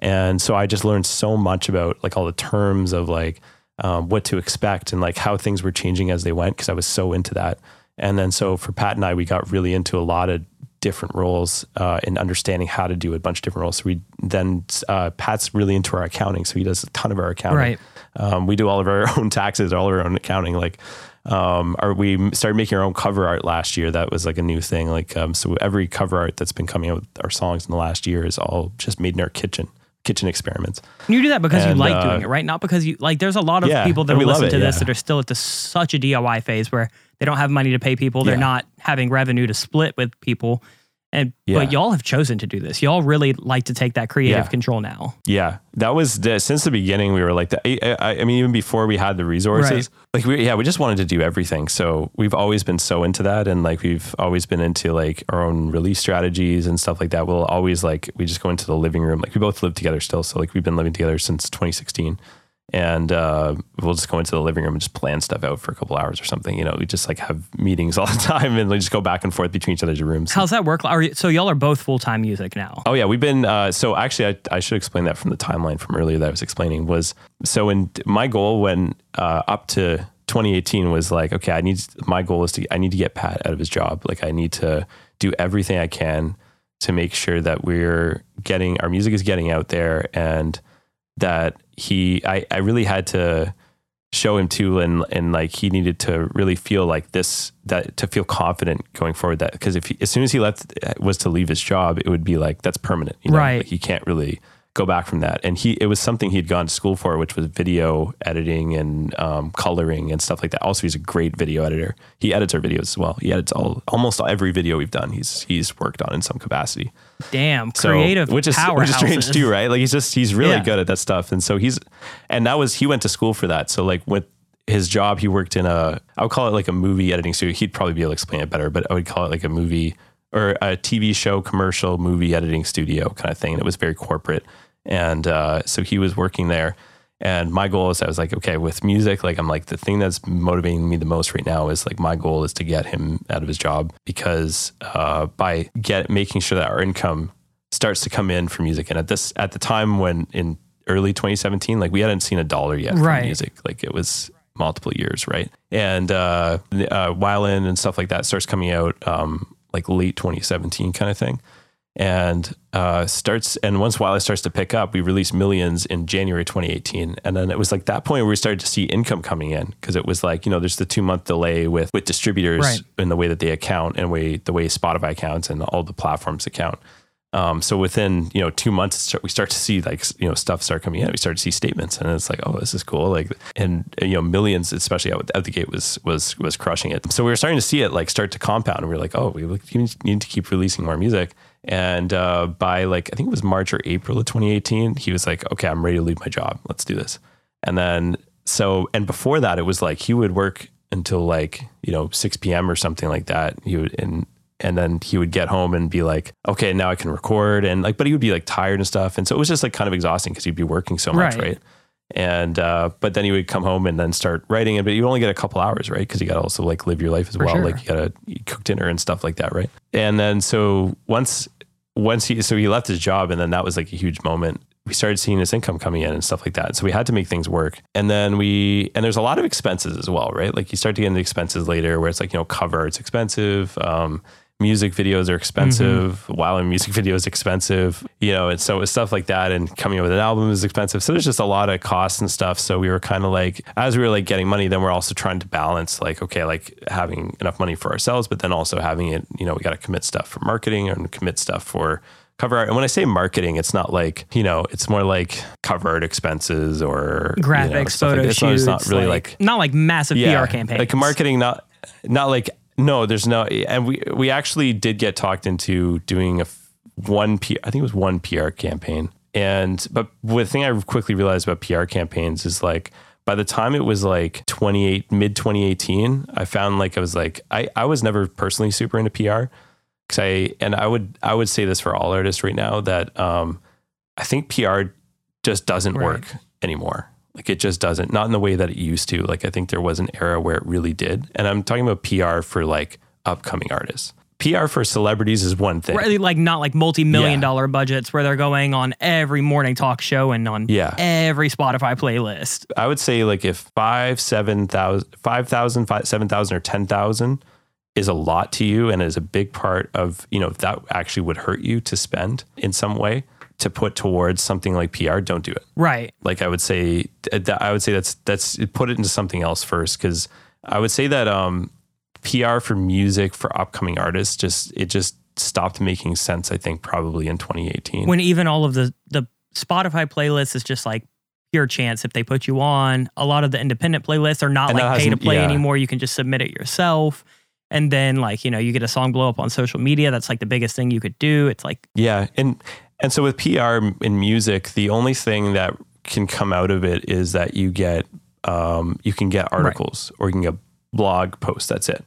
Speaker 3: And so I just learned so much about like all the terms of like um, what to expect and like how things were changing as they went because I was so into that. And then so for Pat and I, we got really into a lot of different roles uh, and understanding how to do a bunch of different roles. So we then uh, Pat's really into our accounting, so he does a ton of our accounting.
Speaker 1: Right.
Speaker 3: Um, we do all of our own taxes, all of our own accounting. Like, um, our, we started making our own cover art last year. That was like a new thing. Like, um, so every cover art that's been coming out with our songs in the last year is all just made in our kitchen, kitchen experiments.
Speaker 1: You do that because you like
Speaker 3: uh,
Speaker 1: doing it, right? Not because you like. There's a lot of
Speaker 3: Yeah,
Speaker 1: people that
Speaker 3: and
Speaker 1: will
Speaker 3: we love
Speaker 1: listen to this
Speaker 3: yeah.
Speaker 1: that are still at the, such a DIY phase where they don't have money to pay people. They're
Speaker 3: Yeah.
Speaker 1: not having revenue to split with people. And
Speaker 3: Yeah.
Speaker 1: but y'all have chosen to do this. Y'all really like to take that creative
Speaker 3: Yeah.
Speaker 1: control now.
Speaker 3: Yeah, that was the, since the beginning. We were like that. I, I, I mean, even before we had the resources, like we, yeah, we just wanted to do everything. So we've always been so into that, and like we've always been into like our own release strategies and stuff like that. We'll always like we just go into the living room. Like we both live together still, so like we've been living together since 2016, and uh, we'll just go into the living room and just plan stuff out for a couple hours or something. You know, we just like have meetings all the time, and we just go back and forth between each other's rooms.
Speaker 1: How's that work? Are you, so y'all are both full time music now.
Speaker 3: Oh yeah, we've been. Uh, so actually, I, I should explain that from the timeline from earlier that I was explaining was so. In my goal when uh, up to 2018 was like, okay, I need my goal is to I need to get Pat out of his job. Like I need to do everything I can to make sure that we're getting our music is getting out there and that he I, I really had to show him too and and like he needed to really feel like this that to feel confident going forward that because if he, as soon as he left was to leave his job it would be like that's permanent you know
Speaker 1: Right.
Speaker 3: like he can't really go back from that. And he, it was something he'd gone to school for, which was video editing and um, coloring and stuff like that. Also, he's a great video editor. He edits our videos as well. He edits all almost every video we've done. He's he's worked on in some capacity.
Speaker 1: Damn,
Speaker 3: So-
Speaker 1: creative
Speaker 3: which is which is strange too, right? Like he's just he's really
Speaker 1: Yeah.
Speaker 3: good at that stuff. And so he's, and that was he went to school for that. So like with his job, he worked in a I would call it like a movie editing studio. He'd probably be able to explain it better, but I would call it like a movie or a TV show, commercial movie editing studio kind of thing. And it was very corporate. And uh, so he was working there. And my goal is I was like, okay, with music, like I'm like the thing that's motivating me the most right now is like my goal is to get him out of his job because uh, by get making sure that our income starts to come in for music. And at this at the time when in early 2017, like we hadn't seen a dollar yet from
Speaker 1: Right.
Speaker 3: music. Like it was multiple years, right? And uh, uh, Wyland and stuff like that starts coming out um, like late 2017 kind of thing. And uh, starts and once Wildlife starts to pick up, we released Millions in January 2018, and then it was like that point where we started to see income coming in because it was like you know there's the two month delay with with distributors
Speaker 1: Right.
Speaker 3: in the way that they account and way the way Spotify accounts and all the platforms account. Um, so within you know two months, we start to see like you know stuff start coming in. We start to see statements, and it's like, oh, this is cool. Like, and you know, millions, especially out, out the gate, was was was crushing it. So we were starting to see it like start to compound, and we were like, oh, we need to keep releasing more music. And uh, by like I think it was March or April of 2018, he was like, okay, I'm ready to leave my job. Let's do this. And then so and before that, it was like he would work until like you know 6 p.m. or something like that. He would and and then he would get home and be like, okay, now I can record. And like, but he would be like tired and stuff. And so it was just like kind of exhausting because he'd be working so much,
Speaker 1: Right.
Speaker 3: right? And, uh, but then he would come home and then start writing it, but you only get a couple hours, right? Because you got to also like live your life as
Speaker 1: For
Speaker 3: well.
Speaker 1: sure.
Speaker 3: Like you got to cook dinner and stuff like that, right? And then so once, once he, so he left his job and then that was like a huge moment. We started seeing his income coming in and stuff like that. So we had to make things work. And then we, and there's a lot of expenses as well, right? Like you start to get into expenses later where it's like, you know, cover, it's expensive. Um, music videos are expensive. Mm-hmm. While in music video is expensive, you know, and so it's stuff like that. And coming up with an album is expensive. So there's just a lot of costs and stuff. So we were kind of like, as we were like getting money, then we're also trying to balance like, okay, like having enough money for ourselves, but then also having it, you know, we got to commit stuff for marketing and commit stuff for cover art. And when I say marketing, it's not like, you know, it's more like cover art expenses or you know,
Speaker 1: graphics,
Speaker 3: stuff like
Speaker 1: photo.
Speaker 3: It's not-
Speaker 1: shoots.
Speaker 3: It's not really like
Speaker 1: not like massive PR campaigns.
Speaker 3: like marketing, not not like no. There's no, and we we actually did get talked into doing a one P. I think it was one PR campaign, and but the thing I quickly realized about PR campaigns is like by the time it was like 28 mid 2018 i found like i was like i i was never personally super into pr because i and i would i would say this for all artists right now that um i think pr just doesn't
Speaker 1: Right.
Speaker 3: work anymore like it just doesn't not in the way that it used to like i think there was an era where it really did and i'm talking about pr for like upcoming artists pr for celebrities is one thing
Speaker 1: Right, like not like multi-million
Speaker 3: Yeah.
Speaker 1: dollar budgets where they're going on every morning talk show and on
Speaker 3: Yeah.
Speaker 1: every Spotify playlist.
Speaker 3: I would say like if five, seven thousand, five thousand, five, seven thousand, or ten thousand is a lot to you and is a big part of you know that actually would hurt you to spend in some way to put towards something like PR. Don't do it.
Speaker 1: Right.
Speaker 3: Like I would say, I would say that's that's put it into something else first because I would say that um, PR for music for upcoming artists just it just stopped making sense. I think probably in 2018.
Speaker 1: When even all of the the Spotify playlists is just like pure chance if they put you on. A lot of the independent playlists are not
Speaker 3: And
Speaker 1: like pay to play
Speaker 3: yeah.
Speaker 1: anymore. You can just submit it yourself. And then like, you know, you get a song blow up on social media. That's like the biggest thing you could do. It's like
Speaker 3: Yeah, and and so with PR in music, the only thing that can come out of it is that you get um, you can get articles or you can get blog posts. That's it.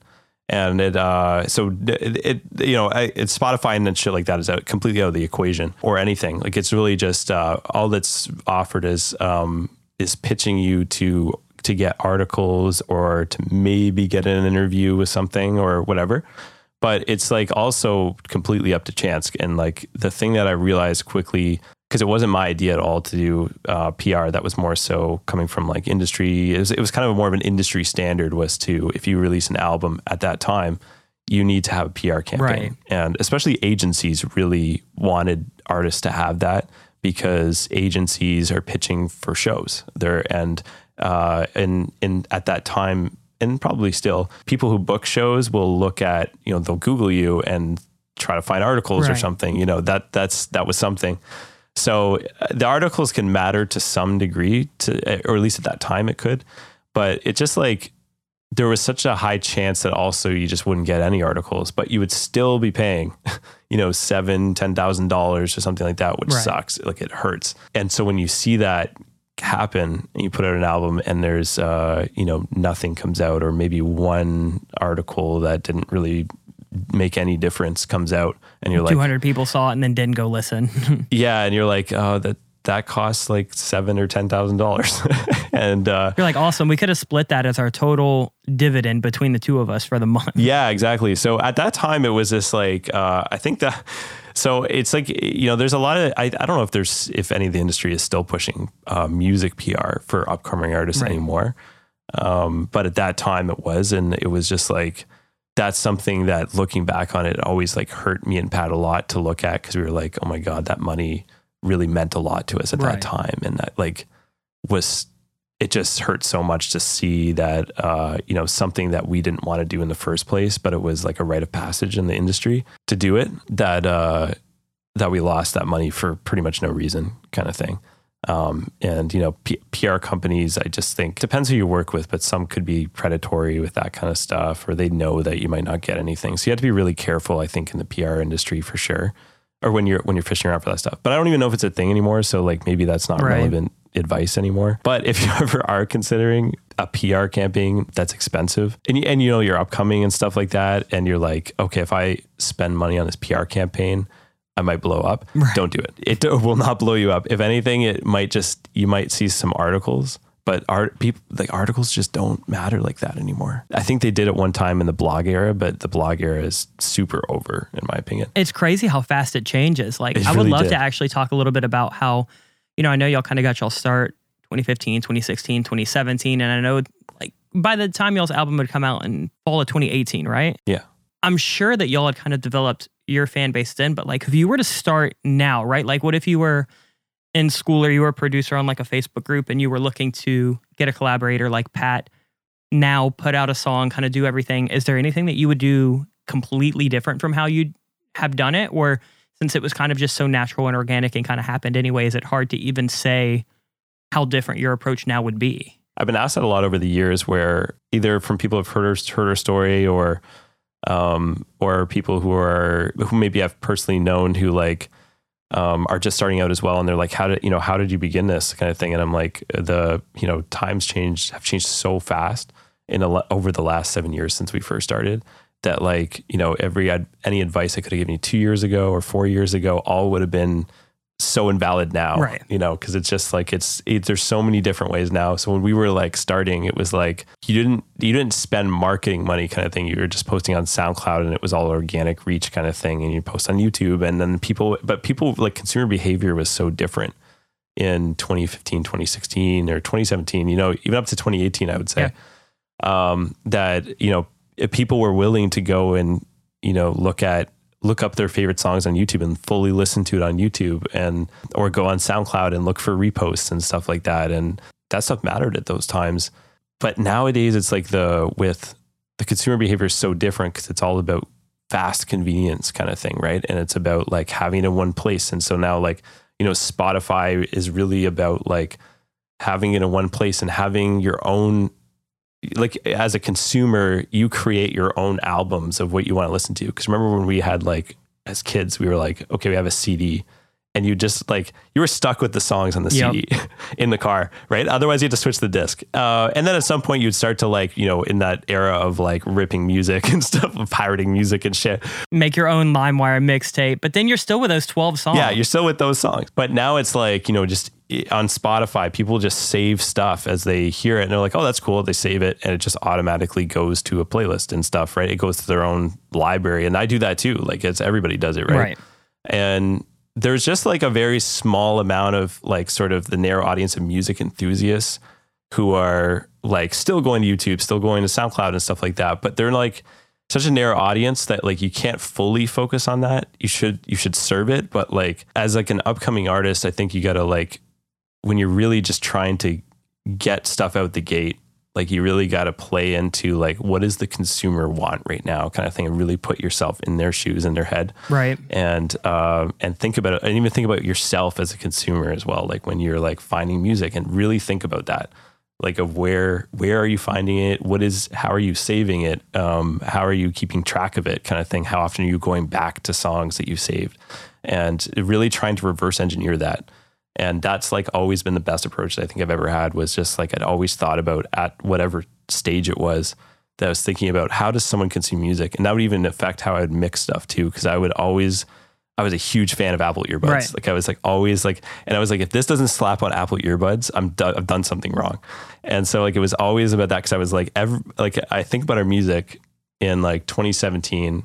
Speaker 3: And it uh, so it, it you know I, it's Spotify and then shit like that is out completely out of the equation or anything. Like it's really just uh, all that's offered is um, is pitching you to to get articles or to maybe get an interview with something or whatever but it's like also completely up to chance. And like the thing that I realized quickly, because it wasn't my idea at all to do uh, PR, that was more so coming from like industry. It was, it was kind of more of an industry standard was to if you release an album at that time, you need to have a PR campaign.
Speaker 1: Right.
Speaker 3: And especially agencies really wanted artists to have that because agencies are pitching for shows there and uh and and at that time and probably still people who book shows will look at you know they'll google you and try to find articles or something you know that that's that was something So uh, the articles can matter to some degree, to or at least at that time it could, but it just like there was such a high chance that also you just wouldn't get any articles, but you would still be paying, you know, seven, ten thousand dollars or something like that, which
Speaker 1: Right.
Speaker 3: sucks. Like it hurts. And so when you see that happen and you put out an album and there's uh, you know, nothing comes out or maybe one article that didn't really make any difference comes out and you're like
Speaker 1: 200 people saw it and then didn't go listen.
Speaker 3: yeah, and you're like, oh, that that costs like seven or ten thousand dollars, and uh,
Speaker 1: You're like, awesome. We could have split that as our total dividend between the two of us for the month.
Speaker 3: yeah, exactly. So at that time, it was this like, uh, I think that. So it's like you know, there's a lot of I, I don't know if there's if any of the industry is still pushing uh, music PR for upcoming artists
Speaker 1: Right.
Speaker 3: anymore, um, but at that time it was, and it was just like that's something that looking back on it always like hurt me and Pat a lot to look at because we were like, oh my god, that money really meant a lot to us at
Speaker 1: Right.
Speaker 3: that time, and that like was it just hurt so much to see that uh, you know something that we didn't want to do in the first place, but it was like a rite of passage in the industry to do it. That uh, that we lost that money for pretty much no reason, kind of thing. Um, and you know, P- PR companies, I just think depends who you work with, but some could be predatory with that kind of stuff, or they know that you might not get anything. So you have to be really careful, I think, in the PR industry for sure, or when you're when you're fishing around for that stuff. But I don't even know if it's a thing anymore. So like maybe that's not
Speaker 1: Right.
Speaker 3: relevant advice anymore. But if you ever are considering a PR campaign that's expensive and you, and you know you're upcoming and stuff like that, and you're like, okay, if I spend money on this PR campaign, I might blow up.
Speaker 1: Right.
Speaker 3: Don't do it. It will not blow you up. If anything, it might just you might see some articles. But art people like articles just don't matter like that anymore. I think they did it one time in the blog era, but the blog era is super over, in my opinion.
Speaker 1: It's crazy how fast it changes. Like,
Speaker 3: It
Speaker 1: I would
Speaker 3: really
Speaker 1: love
Speaker 3: did.
Speaker 1: to actually talk a little bit about how, you know, I know y'all kind of got y'all start 2015, 2016, 2017. And I know, like, by the time y'all's album would come out in fall of 2018, right?
Speaker 3: Yeah.
Speaker 1: I'm sure that y'all had kind of developed your fan base then, but like if you were to start now, right? Like what if you were in school or you were a producer on like a Facebook group and you were looking to get a collaborator like Pat now put out a song, kind of do everything. Is there anything that you would do completely different from how you'd have done it? Or since it was kind of just so natural and organic and kind of happened anyway, is it hard to even say how different your approach now would be?
Speaker 3: I've been asked that a lot over the years, where either from people who've heard her, heard her story, or um, or people who are who maybe I've personally known who like um, are just starting out as well, and they're like, "How did you know? How did you begin this kind of thing?" And I'm like, the you know times changed have changed so fast in a, over the last seven years since we first started that like you know every any advice I could have given you two years ago or four years ago all would have been so invalid now
Speaker 1: Right.
Speaker 3: you know because it's just like it's it, there's so many different ways now. So when we were like starting it was like you didn't you didn't spend marketing money kind of thing. You were just posting on soundcloud and it was all organic reach kind of thing and you post on youtube and then people but people like consumer behavior was so different in 2015 2016 or 2017 you know even up to 2018 i would say. Um, that you know if people were willing to go and you know look at look up their favorite songs on YouTube and fully listen to it on YouTube and or go on SoundCloud and look for reposts and stuff like that and that stuff mattered at those times. But nowadays it's like the with the consumer behavior is so different because it's all about fast convenience kind of thing right? And it's about like having it in one place. And so now like you know Spotify is really about like having it in one place and having your own like as a consumer, you create your own albums of what you want to listen to. Because remember when we had like as kids, we were like, okay, we have a CD, and you just like you were stuck with the songs on the
Speaker 1: Yep.
Speaker 3: CD in the car, right? Otherwise, you had to switch the disc. Uh, and then at some point, you'd start to like you know in that era of like ripping music and stuff, of pirating music and shit.
Speaker 1: Make your own LimeWire mixtape, but then you're still with those 12 songs.
Speaker 3: Yeah, you're still with those songs. But now it's like, you know, just on Spotify, people just save stuff as they hear it and they're like, oh, that's cool. They save it and it just automatically goes to a playlist and stuff, right? It goes to their own library. And I do that too. Like it's everybody does it, right?
Speaker 1: right.
Speaker 3: And there's just like a very small amount of like sort of the narrow audience of music enthusiasts who are like still going to YouTube, still going to SoundCloud and stuff like that. But they're like such a narrow audience that like you can't fully focus on that. You should you should serve it, but like as like an upcoming artist, I think you gotta like when you're really just trying to get stuff out the gate, Like you really got to play into like what does the consumer want right now, kind of thing, and really put yourself in their shoes, in their head,
Speaker 1: Right.
Speaker 3: and uh, and think about it, and even think about yourself as a consumer as well. Like when you're like finding music, and really think about that, like of where where are you finding it? What is how are you saving it? Um, how are you keeping track of it? Kind of thing. How often are you going back to songs that you saved, and really trying to reverse engineer that. And that's like always been the best approach that I think I've ever had was just like I'd always thought about at whatever stage it was that I was thinking about how does someone consume music? And that would even affect how I would mix stuff too. Cause I would always, I was a huge fan of Apple earbuds.
Speaker 1: Right.
Speaker 3: Like I was like always like, and I was like, if this doesn't slap on Apple earbuds, I'm do- I've done something wrong. And so like it was always about that because I was like, every, like I think about our music in like 2017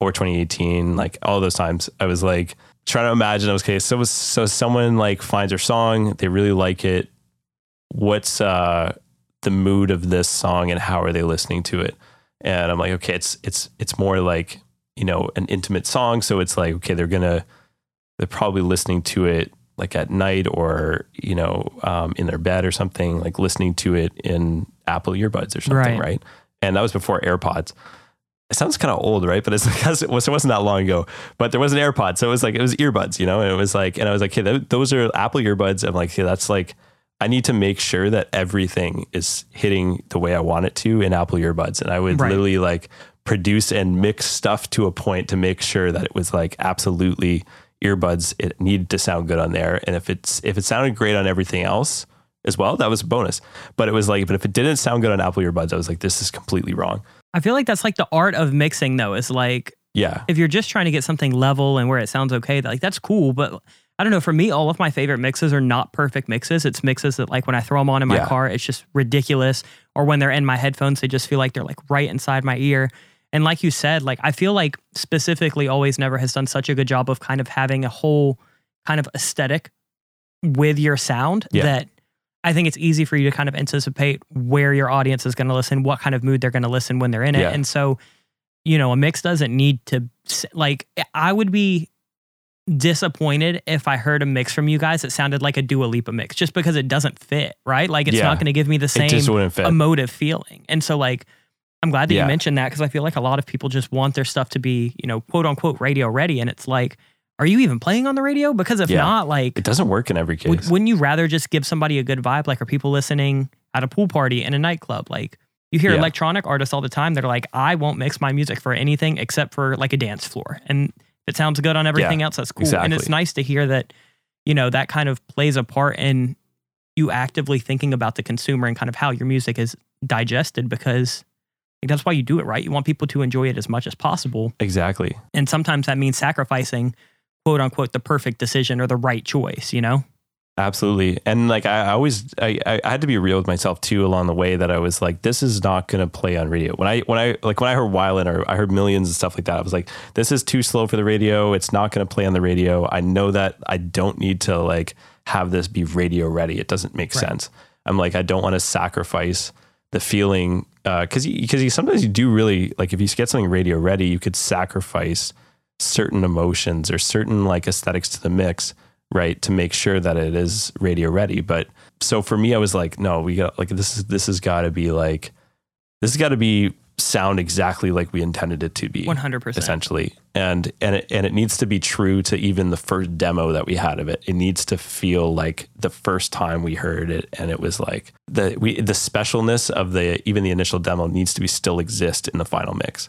Speaker 3: or 2018, like all those times, I was like trying to imagine. I was okay. So so someone like finds their song, they really like it. What's uh, the mood of this song, and how are they listening to it? And I'm like, okay, it's it's it's more like you know an intimate song, so it's like okay, they're gonna they're probably listening to it like at night or you know um, in their bed or something, like listening to it in Apple earbuds or something,
Speaker 1: Right.
Speaker 3: right? And that was before AirPods it sounds kind of old, right? But it's because it, was, it wasn't that long ago. But there was an AirPod, so it was like it was earbuds, you know. And it was like, and I was like, hey, th- those are Apple earbuds. I'm like, hey, that's like, I need to make sure that everything is hitting the way I want it to in Apple earbuds. And I would
Speaker 1: Right.
Speaker 3: literally like produce and mix stuff to a point to make sure that it was like absolutely earbuds. It needed to sound good on there, and if it's if it sounded great on everything else as well, that was a bonus. But it was like, but if it didn't sound good on Apple earbuds, I was like, this is completely wrong.
Speaker 1: I feel like that's like the art of mixing though, is like
Speaker 3: Yeah.
Speaker 1: if you're just trying to get something level and where it sounds okay, like that's cool. But I don't know. For me, all of my favorite mixes are not perfect mixes. It's mixes that like when I throw them on in my
Speaker 3: Yeah.
Speaker 1: car, it's just ridiculous. Or when they're in my headphones, they just feel like they're like right inside my ear. And like you said, like I feel like specifically Always Never has done such a good job of kind of having a whole kind of aesthetic with your sound
Speaker 3: Yeah.
Speaker 1: that I think it's easy for you to kind of anticipate where your audience is going to listen, what kind of mood they're going to listen when they're in it.
Speaker 3: Yeah.
Speaker 1: And so, you know, a mix doesn't need to like I would be disappointed if I heard a mix from you guys that sounded like a Dua Lipa mix just because it doesn't fit, right? Like it's
Speaker 3: Yeah.
Speaker 1: not going to give me the same emotive feeling. And so like I'm glad that
Speaker 3: Yeah.
Speaker 1: you mentioned that because I feel like a lot of people just want their stuff to be, you know, quote unquote radio ready and it's like are you even playing on the radio? Because if
Speaker 3: Yeah.
Speaker 1: not, like
Speaker 3: it doesn't work in every case.
Speaker 1: would, wouldn't you rather just give somebody a good vibe? Like, are people listening at a pool party in a nightclub? Like, you hear
Speaker 3: Yeah.
Speaker 1: electronic artists all the time that are like, I won't mix my music for anything except for like a dance floor. And if it sounds good on everything else, that's cool. And it's nice to hear that, you know, that kind of plays a part in you actively thinking about the consumer and kind of how your music is digested because like, that's why you do it, right? You want people to enjoy it as much as possible.
Speaker 3: exactly.
Speaker 1: And sometimes that means sacrificing, quote unquote, the perfect decision or the right choice, you know?
Speaker 3: Absolutely. And like I I always I, I had to be real with myself too along the way that I was like, this is not gonna play on radio. When I when I like when I heard Wyland or I heard millions and stuff like that, I was like, this is too slow for the radio. It's not gonna play on the radio. I know that I don't need to like have this be radio ready. It doesn't make
Speaker 1: Right.
Speaker 3: sense. I'm like, I don't want to sacrifice the feeling uh, because because you, sometimes you do really like if you get something radio ready, you could sacrifice certain emotions or certain like aesthetics to the mix, right? To make sure that it is radio ready. But so for me, I was like, no, we got like this is this has got to be like this has got to be sound exactly like we intended it to be
Speaker 1: 100%.
Speaker 3: essentially and and it, and it needs to be true to even the first demo that we had of it it needs to feel like the first time we heard it and it was like the we the specialness of the even the initial demo needs to be still exist in the final mix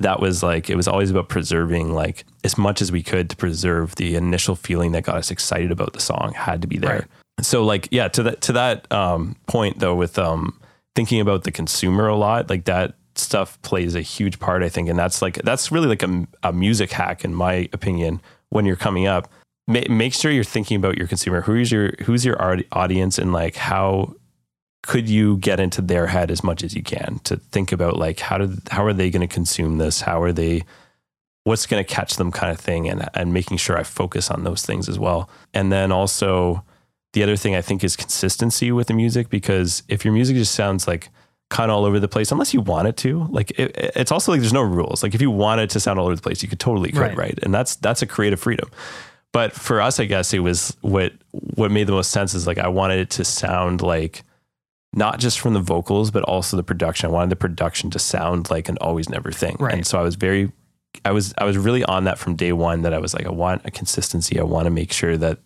Speaker 3: that was like it was always about preserving like as much as we could to preserve the initial feeling that got us excited about the song had to be there.
Speaker 1: Right.
Speaker 3: so like yeah to that to that um point though with um thinking about the consumer a lot like that stuff plays a huge part i think and that's like that's really like a, a music hack in my opinion when you're coming up. Ma- make sure you're thinking about your consumer. Who's your who's your audience and like how could you get into their head as much as you can to think about like how did how are they going to consume this? How are they what's going to catch them kind of thing and and making sure I focus on those things as well. And then also the other thing I think is consistency with the music because if your music just sounds like kind of all over the place unless you want it to like it, it's also like there's no rules. Like if you want it to sound all over the place you could totally could
Speaker 1: Right.
Speaker 3: right? And that's that's a creative freedom. But for us i guess it was what what made the most sense is like i wanted it to sound like not just from the vocals, but also the production. I wanted the production to sound like an always never thing.
Speaker 1: Right.
Speaker 3: And so I was very, I was, I was really on that from day one that I was like, I want a consistency. I want to make sure that,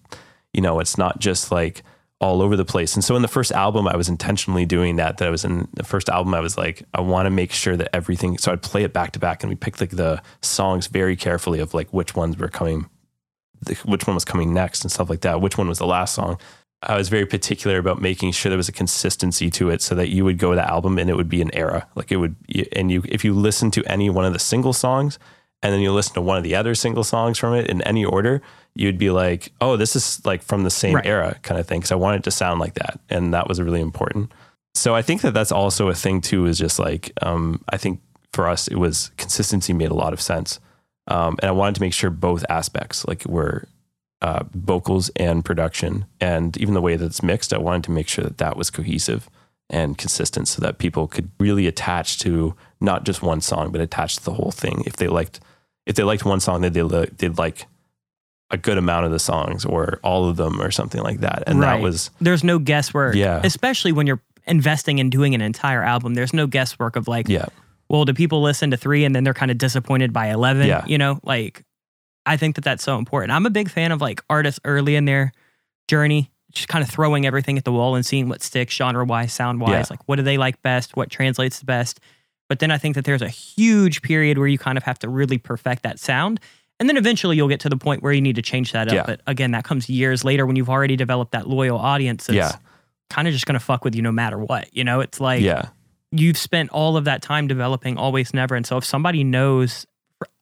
Speaker 3: you know, it's not just like all over the place. And so in the first album, I was intentionally doing that. That I was in the first album, I was like, I want to make sure that everything. So I'd play it back to back, and we picked like the songs very carefully of like which ones were coming, which one was coming next, and stuff like that. Which one was the last song. I was very particular about making sure there was a consistency to it, so that you would go to the album and it would be an era. Like it would, and you if you listen to any one of the single songs, and then you listen to one of the other single songs from it in any order, you'd be like, oh, this is like from the same
Speaker 1: Right.
Speaker 3: era kind of thing. Because I wanted it to sound like that. And that was really important. So I think that that's also a thing too, is just like, um, I think for us, it was consistency made a lot of sense. Um, and I wanted to make sure both aspects, like were uh, vocals and production, and even the way that it's mixed, I wanted to make sure that that was cohesive and consistent so that people could really attach to not just one song, but attach to the whole thing. If they liked, if they liked one song, they they'd like a good amount of the songs or all of them or something like that. And
Speaker 1: Right.
Speaker 3: that was,
Speaker 1: There's no guesswork.
Speaker 3: Yeah.
Speaker 1: Especially when you're investing in doing an entire album. There's no guesswork of like,
Speaker 3: yeah,
Speaker 1: well, do people listen to three and then they're kind of disappointed by 11?
Speaker 3: Yeah.
Speaker 1: You know, like, I think that that's so important. I'm a big fan of like artists early in their journey, just kind of throwing everything at the wall and seeing what sticks genre wise, sound wise.
Speaker 3: Yeah.
Speaker 1: Like, what do they like best? What translates the best? But then I think that there's a huge period where you kind of have to really perfect that sound. And then eventually you'll get to the point where you need to change that up.
Speaker 3: Yeah.
Speaker 1: But again, that comes years later when you've already developed that loyal audience that's
Speaker 3: Yeah.
Speaker 1: kind of just going to fuck with you no matter what. You know, it's like,
Speaker 3: yeah,
Speaker 1: you've spent all of that time developing always never and so if somebody knows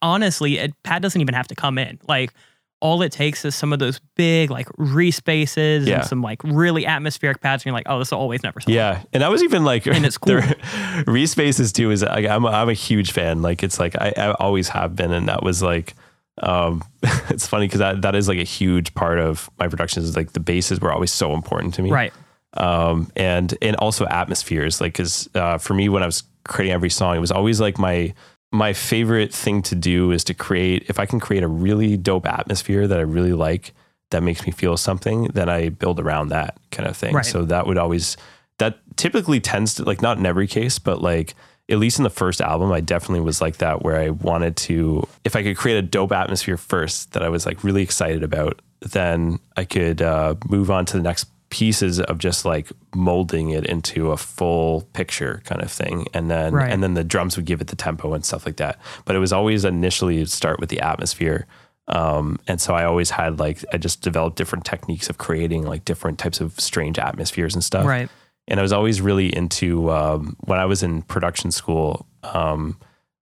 Speaker 1: honestly it, pat doesn't even have to come in like all it takes is some of those big like respaces
Speaker 3: Yeah.
Speaker 1: and some like really atmospheric pads and you're like oh this will always never song.
Speaker 3: Yeah, and I was even like,
Speaker 1: And it's cool.
Speaker 3: Respaces too is like I'm a, I'm a huge fan. Like it's like I, I always have been, and that was like, um, it's funny because that that is like a huge part of my productions. Is like the bases were always so important to me,
Speaker 1: right
Speaker 3: um, and and also atmospheres. Like, because uh, for me, when I was creating every song, it was always like my my favorite thing to do is to create. If I can create a really dope atmosphere that I really like, that makes me feel something, then I build around that kind of thing.
Speaker 1: Right.
Speaker 3: So that would always that typically tends to like not in every case, but like at least in the first album, I definitely was like that where I wanted to if I could create a dope atmosphere first that I was like really excited about, then I could uh, move on to the next pieces of just like molding it into a full picture kind of thing. And then
Speaker 1: Right.
Speaker 3: and then the drums would give it the tempo and stuff like that. But it was always initially start with the atmosphere. Um, and so I always had like I just developed different techniques of creating like different types of strange atmospheres and stuff.
Speaker 1: Right.
Speaker 3: And I was always really into um, when I was in production school. Um,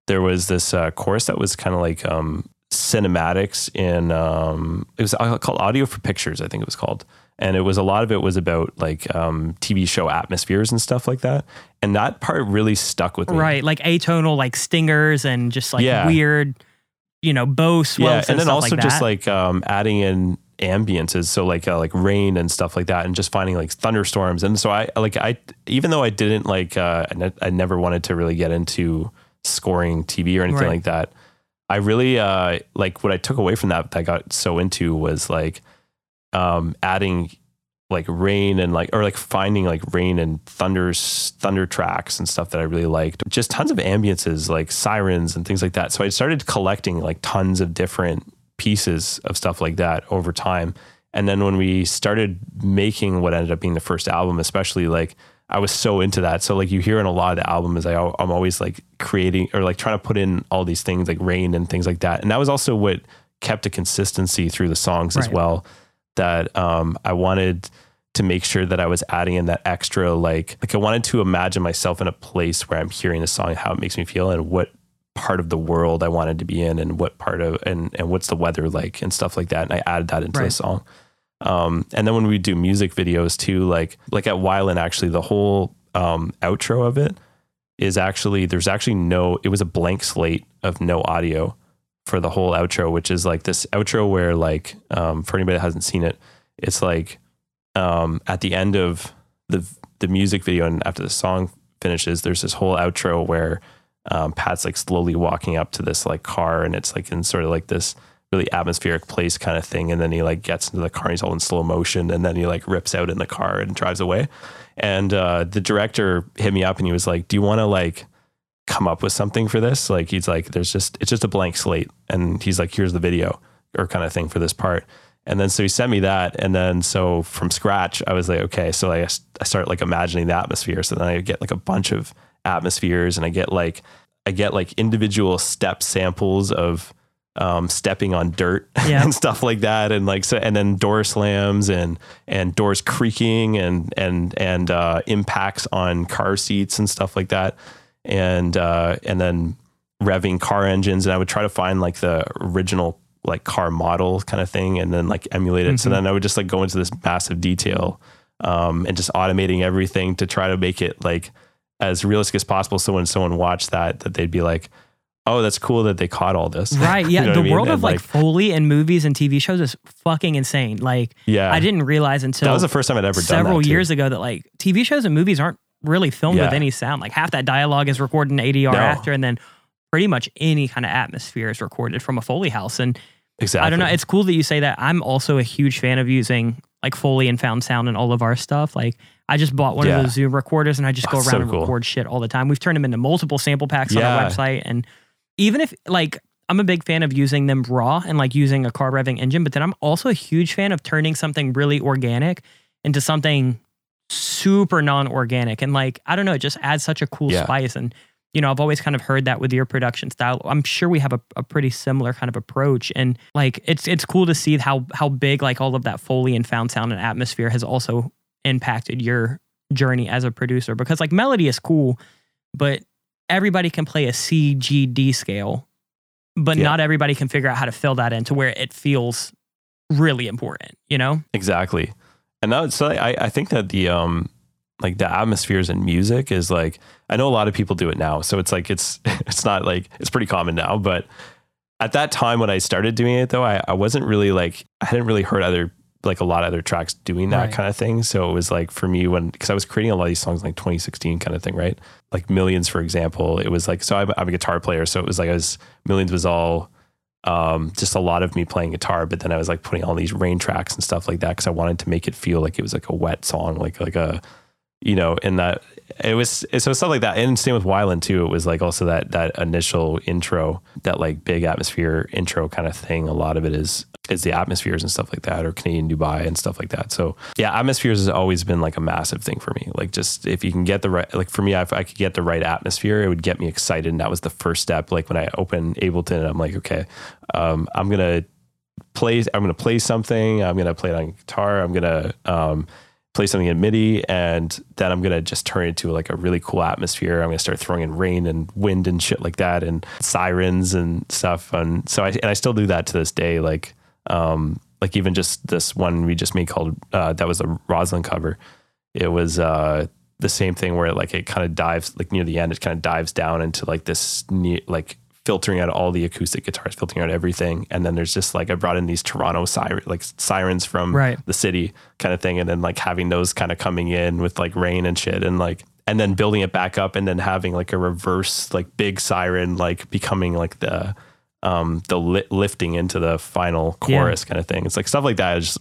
Speaker 3: there was this uh, course that was kind of like um, cinematics in um, it was uh, called audio for pictures, I think it was called, and it was a lot of it was about like um, TV show atmospheres and stuff like that, and that part really stuck with me.
Speaker 1: right like atonal like stingers and just like
Speaker 3: Yeah.
Speaker 1: weird you know bow swells
Speaker 3: yeah, and then
Speaker 1: stuff
Speaker 3: also
Speaker 1: like
Speaker 3: just like um, adding in ambiences, so like uh, like rain and stuff like that, and just finding like thunderstorms. And so I like I even though I didn't like uh, I, ne- I never wanted to really get into scoring TV or anything
Speaker 1: Right.
Speaker 3: like that. I really uh, like what I took away from that that I got so into was like um, adding like rain and like or like finding like rain and thunders thunder tracks and stuff that I really liked. Just tons of ambiances like sirens and things like that. So I started collecting like tons of different pieces of stuff like that over time. And then when we started making what ended up being the first album, especially like I was so into that. So like you hear in a lot of the album is I, I'm always like creating or like trying to put in all these things like rain and things like that. And that was also what kept a consistency through the songs as well. That um, I wanted to make sure that I was adding in that extra like like I wanted to imagine myself in a place where I'm hearing the song, how it makes me feel, and what part of the world I wanted to be in, and what part of and and what's the weather like and stuff like that. And I added that into the song. Um, and then when we do music videos too, like like at Wyland, actually the whole um, outro of it is actually there's actually no it was a blank slate of no audio for the whole outro, which is like this outro where like um, for anybody that hasn't seen it, it's like um, at the end of the the music video and after the song finishes, there's this whole outro where um, Pat's like slowly walking up to this like car and it's like in sort of like this really atmospheric place kind of thing. And then he like gets into the car and he's all in slow motion and then he like rips out in the car and drives away. And uh, the director hit me up and he was like, Do you want to like come up with something for this? Like he's like, there's just it's just a blank slate. And he's like, here's the video or kind of thing for this part. And then so he sent me that. And then so from scratch, I was like, okay, so I, I start like imagining the atmosphere. So then I get like a bunch of atmospheres and I get like I get like individual step samples of um, stepping on dirt
Speaker 1: Yeah.
Speaker 3: and stuff like that, and like so, and then door slams and and doors creaking and and and uh, impacts on car seats and stuff like that, and uh, and then revving car engines, and I would try to find like the original like car model kind of thing, and then like emulate it. So
Speaker 1: Mhm.
Speaker 3: then I would just like go into this massive detail, um, and just automating everything to try to make it like as realistic as possible. So when someone watched that, that they'd be like, "Oh, that's cool that they caught all this."
Speaker 1: Right. Yeah.
Speaker 3: You know
Speaker 1: the
Speaker 3: I mean?
Speaker 1: world of
Speaker 3: And,
Speaker 1: like, Foley in movies and TV shows is fucking insane. Like,
Speaker 3: yeah,
Speaker 1: I didn't realize until
Speaker 3: that was the first time I'd ever done
Speaker 1: several years ago that like TV shows and movies aren't really filmed with any sound. Like half that dialogue is recorded in ADR
Speaker 3: No.
Speaker 1: after, and then pretty much any kind of atmosphere is recorded from a Foley house. And
Speaker 3: Exactly.
Speaker 1: I don't know. It's cool that you say that. I'm also a huge fan of using like Foley and found sound and all of our stuff. Like I just bought one
Speaker 3: Yeah.
Speaker 1: of those Zoom recorders and I just
Speaker 3: Oh,
Speaker 1: go around
Speaker 3: so
Speaker 1: and
Speaker 3: cool.
Speaker 1: record shit all the time. We've turned them into multiple sample packs on our website. And even if like I'm a big fan of using them raw and like using a car revving engine, but then I'm also a huge fan of turning something really organic into something super non-organic. And like, I don't know, it just adds such a cool
Speaker 3: Yeah.
Speaker 1: spice. And you know, I've always kind of heard that with your production style. I'm sure we have a, a pretty similar kind of approach. And like it's it's cool to see how how big like all of that Foley and found sound and atmosphere has also impacted your journey as a producer. Because like melody is cool, but everybody can play a C G D scale, but
Speaker 3: Yeah.
Speaker 1: not everybody can figure out how to fill that in to where it feels really important, you know?
Speaker 3: Exactly. And now so I, I think that the um like the atmospheres in music is like I know a lot of people do it now. So it's like it's it's not like it's pretty common now, but at that time when I started doing it though, I, I wasn't really like I hadn't really heard other like a lot of other tracks doing that
Speaker 1: Right.
Speaker 3: kind of thing. So it was like for me when because I was creating a lot of these songs like 2016 kind of thing, right? Like Millions, for example. It was like so I'm, I'm a guitar player, so it was like I was Millions was all um, just a lot of me playing guitar, but then I was like putting all these rain tracks and stuff like that because I wanted to make it feel like it was like a wet song, like like a you know, and that it was so stuff like that. And same with Wyland too. It was like also that that initial intro, that like big atmosphere intro kind of thing. A lot of it is is the atmospheres and stuff like that, or Canadian Dubai and stuff like that. So yeah, atmospheres has always been like a massive thing for me. Like just if you can get the right, like for me, if I could get the right atmosphere, it would get me excited, and that was the first step. Like when I open Ableton, I'm like, okay, um, I'm gonna play. I'm gonna play something. I'm gonna play it on guitar. I'm gonna um, play something in MIDI, and then I'm gonna just turn it into like a really cool atmosphere. I'm gonna start throwing in rain and wind and shit like that, and sirens and stuff. And so I and I still do that to this day. Like um, like even just this one we just made called uh, that was a Rosyln cover. It was uh, the same thing where like it kind of dives like near the end, it kind of dives down into like this ne- like filtering out all the acoustic guitars, filtering out everything, and then there's just like I brought in these Toronto siren like sirens from
Speaker 1: Right.
Speaker 3: the city kind of thing, and then like having those kind of coming in with like rain and shit, and like and then building it back up, and then having like a reverse like big siren like becoming like the um the li- lifting into the final
Speaker 1: Yeah.
Speaker 3: chorus kind of thing. It's like stuff like that. I just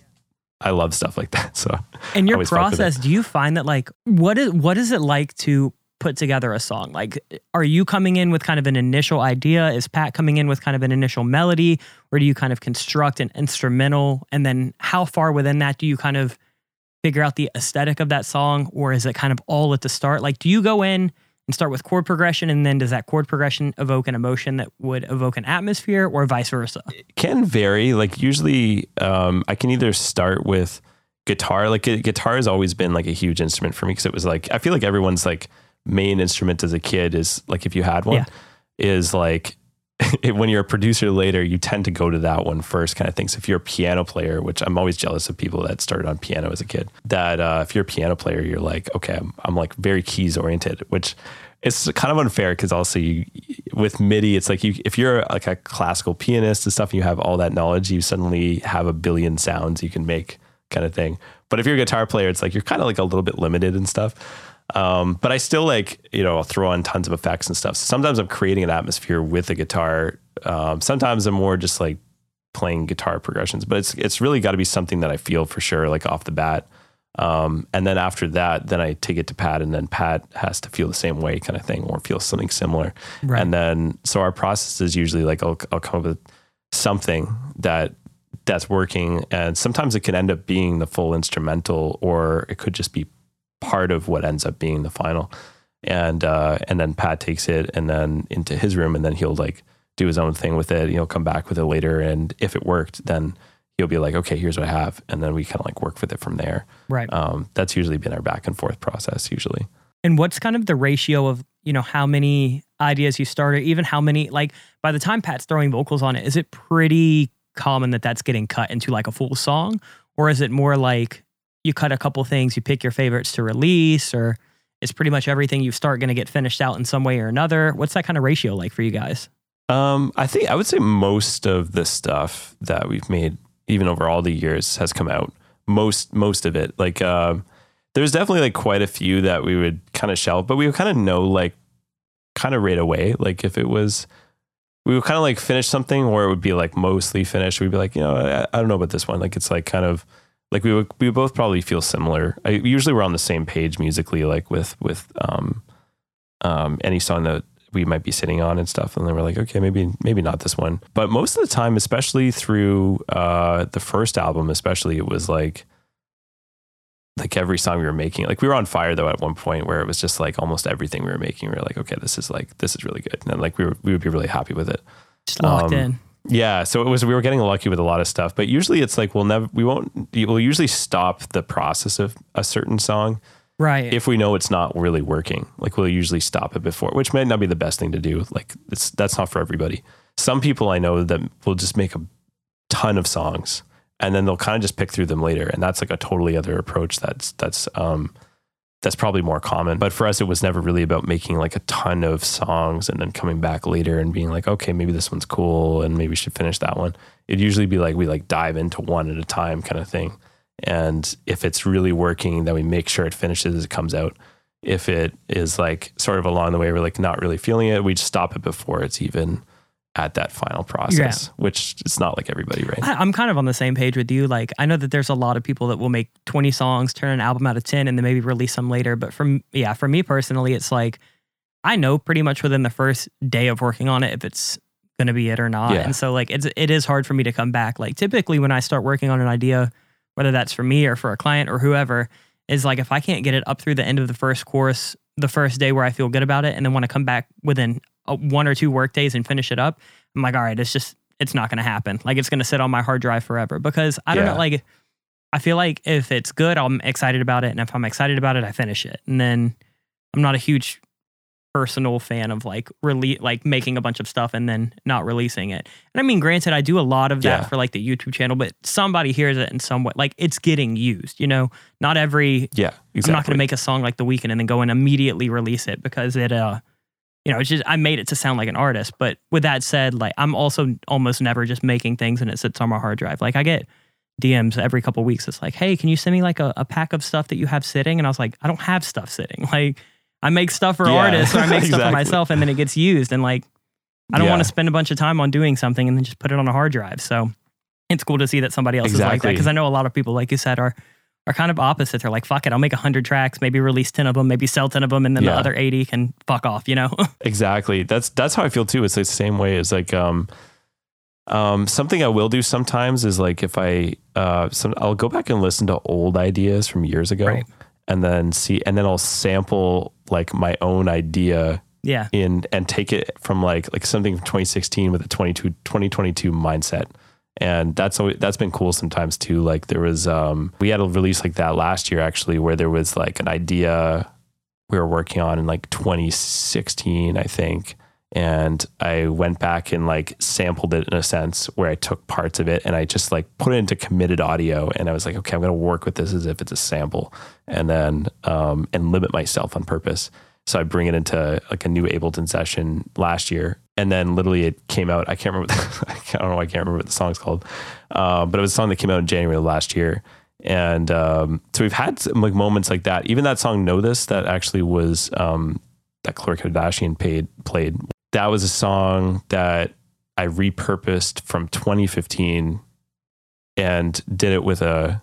Speaker 3: I love stuff like that. So
Speaker 1: In your
Speaker 3: always fuck with it.
Speaker 1: process, do you find that like what is what is it like to put together a song? Like are you coming in with kind of an initial idea? Is Pat coming in with kind of an initial melody? Or do you kind of construct an instrumental? And then how far within that do you kind of figure out the aesthetic of that song? Or is it kind of all at the start? Like do you go in and start with chord progression and then does that chord progression evoke an emotion that would evoke an atmosphere or vice versa?
Speaker 3: can vary. Like usually, um, I can either start with guitar. Like guitar has always been like a huge instrument for me because it was like I feel like everyone's like main instrument as a kid is like if you had one
Speaker 1: Yeah.
Speaker 3: is like when you're a producer later, you tend to go to that one first, kind of thing. So if you're a piano player, which I'm always jealous of people that started on piano as a kid, that uh, if you're a piano player, you're like, okay, I'm, I'm like very keys oriented, which it's kind of unfair because also you with MIDI, it's like you if you're like a classical pianist and stuff, and you have all that knowledge, you suddenly have a billion sounds you can make, kind of thing. But if you're a guitar player, it's like you're kind of like a little bit limited and stuff. Um, but I still like, you know, I'll throw on tons of effects and stuff. Sometimes I'm creating an atmosphere with a guitar. Um, sometimes I'm more just like playing guitar progressions, but it's it's really got to be something that I feel for sure, like off the bat. Um, and then after that, then I take it to Pat, and then Pat has to feel the same way, kind of thing, or feel something similar.
Speaker 1: Right.
Speaker 3: And then so our process is usually like I'll I'll come up with something that that's working, and sometimes it can end up being the full instrumental, or it could just be part of what ends up being the final. And uh, and then Pat takes it and then into his room, and then he'll like do his own thing with it. He'll come back with it later, and if it worked, then he'll be like, okay, here's what I have, and then we kind of like work with it from there.
Speaker 1: Right.
Speaker 3: Um, that's usually been our back and forth process. Usually,
Speaker 1: And what's kind of the ratio of, you know, how many ideas you start or even how many, like by the time Pat's throwing vocals on it, is it pretty common that that's getting cut into like a full song? Or is it more like you cut a couple things, you pick your favorites to release, or is pretty much everything you start going to get finished out in some way or another? What's that kind of ratio like for you guys?
Speaker 3: Um, I think I would say most of the stuff that we've made, even over all the years, has come out. Most most of it, like um, there's definitely like quite a few that we would kind of shelve, but we would kind of know like kind of right away, like if it was. We would kind of like finish something, or it would be like mostly finished. We'd be like, you know, I, I don't know about this one. Like it's like kind of like we would we would both probably feel similar. I, usually we're on the same page musically, like with with um um any song that we might be sitting on and stuff. And then we're like, okay, maybe maybe not this one. But most of the time, especially through uh the first album, especially, it was like like every song we were making. Like we were on fire though at one point where it was just like almost everything we were making. We were like, okay, this is like this is really good. And then like we were we would be really happy with it.
Speaker 1: Just locked
Speaker 3: Um,
Speaker 1: in.
Speaker 3: Yeah, so it was we were getting lucky with a lot of stuff, but usually it's like we'll never we won't we'll usually stop the process of a certain song
Speaker 1: Right.
Speaker 3: if we know it's not really working. Like we'll usually stop it before, which may not be the best thing to do. Like it's that's not for everybody. Some people I know that will just make a ton of songs and then they'll kind of just pick through them later, and that's like a totally other approach. That's that's um that's probably more common. But for us, it was never really about making like a ton of songs and then coming back later and being like, okay, maybe this one's cool and maybe we should finish that one. It'd usually be like we like dive into one at a time kind of thing. And if it's really working, then we make sure it finishes as it comes out. If it is like sort of along the way, we're like not really feeling it, we just stop it before it's even at that final process, which it's not like everybody, right?
Speaker 1: I- I'm kind of on the same page with you. Like, I know that there's a lot of people that will make 20 songs, turn an album out of 10, and then maybe release them later. But from, yeah, for me personally, it's like, I know pretty much within the first day of working on it if it's going to be it or not.
Speaker 3: Yeah.
Speaker 1: And so, like, it's, it is hard for me to come back. Like, typically when I start working on an idea, whether that's for me or for a client or whoever, is like, if I can't get it up through the end of the first course, the first day where I feel good about it, and then want to come back within uh, one or two work days and finish it up, I'm like, all right, it's just, it's not going to happen. Like, it's going to sit on my hard drive forever because I don't
Speaker 3: Yeah.
Speaker 1: know, like, I feel like if it's good, I'm excited about it. And if I'm excited about it, I finish it. And then I'm not a huge personal fan of like rele- like making a bunch of stuff and then not releasing it. And I mean, granted, I do a lot of that
Speaker 3: Yeah.
Speaker 1: for like the YouTube channel, but somebody hears it in some way. Like it's getting used, you know? Not every
Speaker 3: Yeah, exactly.
Speaker 1: I'm not going to make a song like The Weeknd and then go and immediately release it because it, uh, you know, it's just I made it to sound like an artist. But with that said, like I'm also almost never just making things and it sits on my hard drive. Like I get DMs every couple weeks. It's like, hey, can you send me like a, a pack of stuff that you have sitting? And I was like, I don't have stuff sitting. Like I make stuff for
Speaker 3: Yeah,
Speaker 1: artists or I make stuff for myself and then it gets used. And like I don't
Speaker 3: Yeah.
Speaker 1: want to spend a bunch of time on doing something and then just put it on a hard drive. So it's cool to see that somebody else is like that because I know a lot of people, like you said, are are kind of opposite. They're like, fuck it, I'll make 100 tracks, maybe release 10 of them, maybe sell 10 of them, and then the other 80 can fuck off, you know?
Speaker 3: Exactly. That's that's how I feel too. It's the same way as like um um something I will do sometimes is like if I uh some I'll go back and listen to old ideas from years ago
Speaker 1: Right.
Speaker 3: and then see and then I'll sample like my own idea
Speaker 1: yeah.
Speaker 3: in and take it from like like something from 2016 with a 22 2022 mindset. And that's always, that's been cool sometimes too. Like there was um we had a release like that last year actually where there was like an idea we were working on in like 2016 i think and i went back and like sampled it in a sense where i took parts of it and i just like put it into committed audio and i was like okay i'm to work with this as if it's a sample and then um and limit myself on purpose so I bring it into like a new Ableton session last year, and then literally it came out. I can't remember. I don't know. I can't remember what the song's called, uh, but it was a song that came out in January of last year. And um, so we've had some, like moments like that. Even that song "Know This" that actually was um, that Khloe Kardashian paid played. That was a song that I repurposed from 2015 and did it with a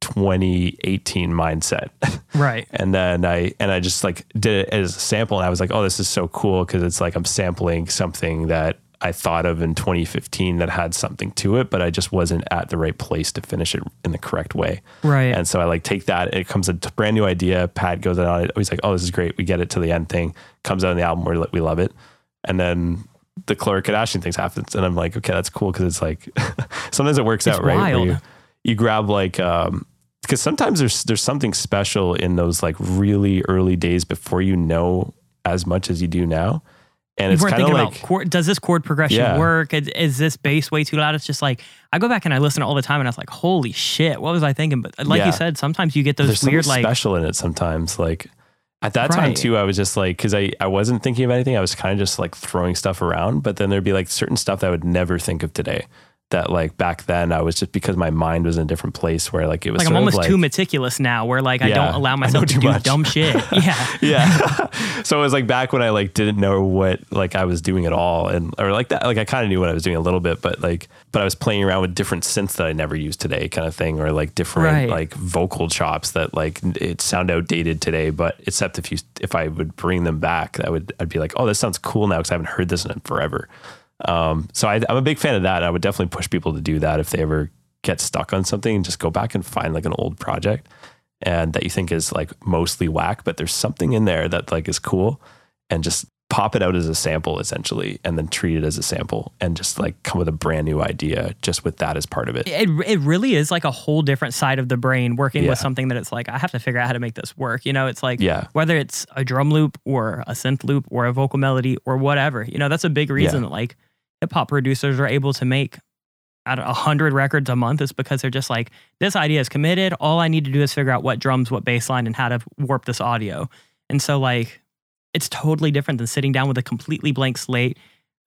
Speaker 3: 2018 mindset.
Speaker 1: Right.
Speaker 3: and then I and I just like did it as a sample and I was like, "Oh, this is so cool because it's like I'm sampling something that I thought of in 2015 that had something to it, but I just wasn't at the right place to finish it in the correct way."
Speaker 1: Right.
Speaker 3: And so I like take that. It comes a brand new idea. Pat goes on it. He's like, "Oh, this is great. We get it to the end thing. Comes out on the album. We we love it." And then the Khloe Kardashian things happens, and I'm like, "Okay, that's cool," because it's like sometimes it works
Speaker 1: It's
Speaker 3: out right. you, you grab like um because sometimes there's there's something special in those like really early days before you know as much as you do now. And
Speaker 1: you
Speaker 3: it's
Speaker 1: weren't
Speaker 3: kind of
Speaker 1: thinking
Speaker 3: like
Speaker 1: about chord, does this chord progression
Speaker 3: Yeah.
Speaker 1: work? Is, is this bass way too loud? It's just like I go back and I listen all the time, and I was like, "Holy shit, what was I thinking?" But uh, like
Speaker 3: Yeah.
Speaker 1: you said, sometimes you get those
Speaker 3: there's
Speaker 1: weird like
Speaker 3: special in it sometimes. Like at that time too, I was just like because I I wasn't thinking of anything. I was kind of just like throwing stuff around. But then there'd be like certain stuff that I would never think of today. That like back then I was just because my mind was in a different place where like it was
Speaker 1: like I'm almost
Speaker 3: like,
Speaker 1: too meticulous now, where like I don't allow myself to do
Speaker 3: much.
Speaker 1: dumb shit. Yeah,
Speaker 3: yeah. so it was like back when I like didn't know what like I was doing at all, and or like that. Like I kind of knew what I was doing a little bit, but like, but I was playing around with different synths that I never use today, kind of thing, or like different
Speaker 1: Right.
Speaker 3: like vocal chops that like it sound outdated today, but except if you if I would bring them back, I would I'd be like, oh, this sounds cool now because I haven't heard this in forever. Um, so I, I'm a big fan of that. I would definitely push people to do that if they ever get stuck on something and just go back and find like an old project and that you think is like mostly whack, but there's something in there that like is cool and just pop it out as a sample essentially and then treat it as a sample and just like come with a brand new idea just with that as part of it.
Speaker 1: it it really is like a whole different side of the brain working
Speaker 3: Yeah.
Speaker 1: with something that it's like I have to figure out how to make this work. You know, it's like
Speaker 3: Yeah.
Speaker 1: whether it's a drum loop or a synth loop or a vocal melody or whatever. You know, that's a big reason that like hip hop producers are able to make at a hundred records a month is because they're just like this idea is committed. All I need to do is figure out what drums, what bass line, and how to warp this audio. And so like it's totally different than sitting down with a completely blank slate.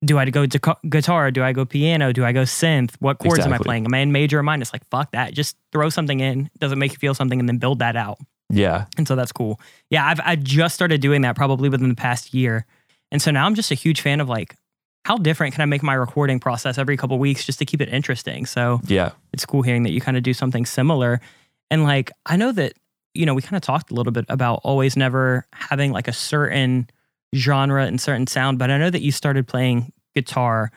Speaker 1: Do I go to guitar? Do I go piano? Do I go synth? What chords am I playing? Am I in major or minor? It's like fuck that. Just throw something in. Doesn't make you feel something, and then build that out.
Speaker 3: Yeah.
Speaker 1: And so that's cool. Yeah, I've I just started doing that probably within the past year. And so now I'm just a huge fan of like how different can I make my recording process every couple weeks just to keep it interesting. So
Speaker 3: Yeah.
Speaker 1: it's cool hearing that you kind of do something similar. And like I know that you know we kind of talked a little bit about always never having like a certain genre and certain sound, but I know that you started playing guitar.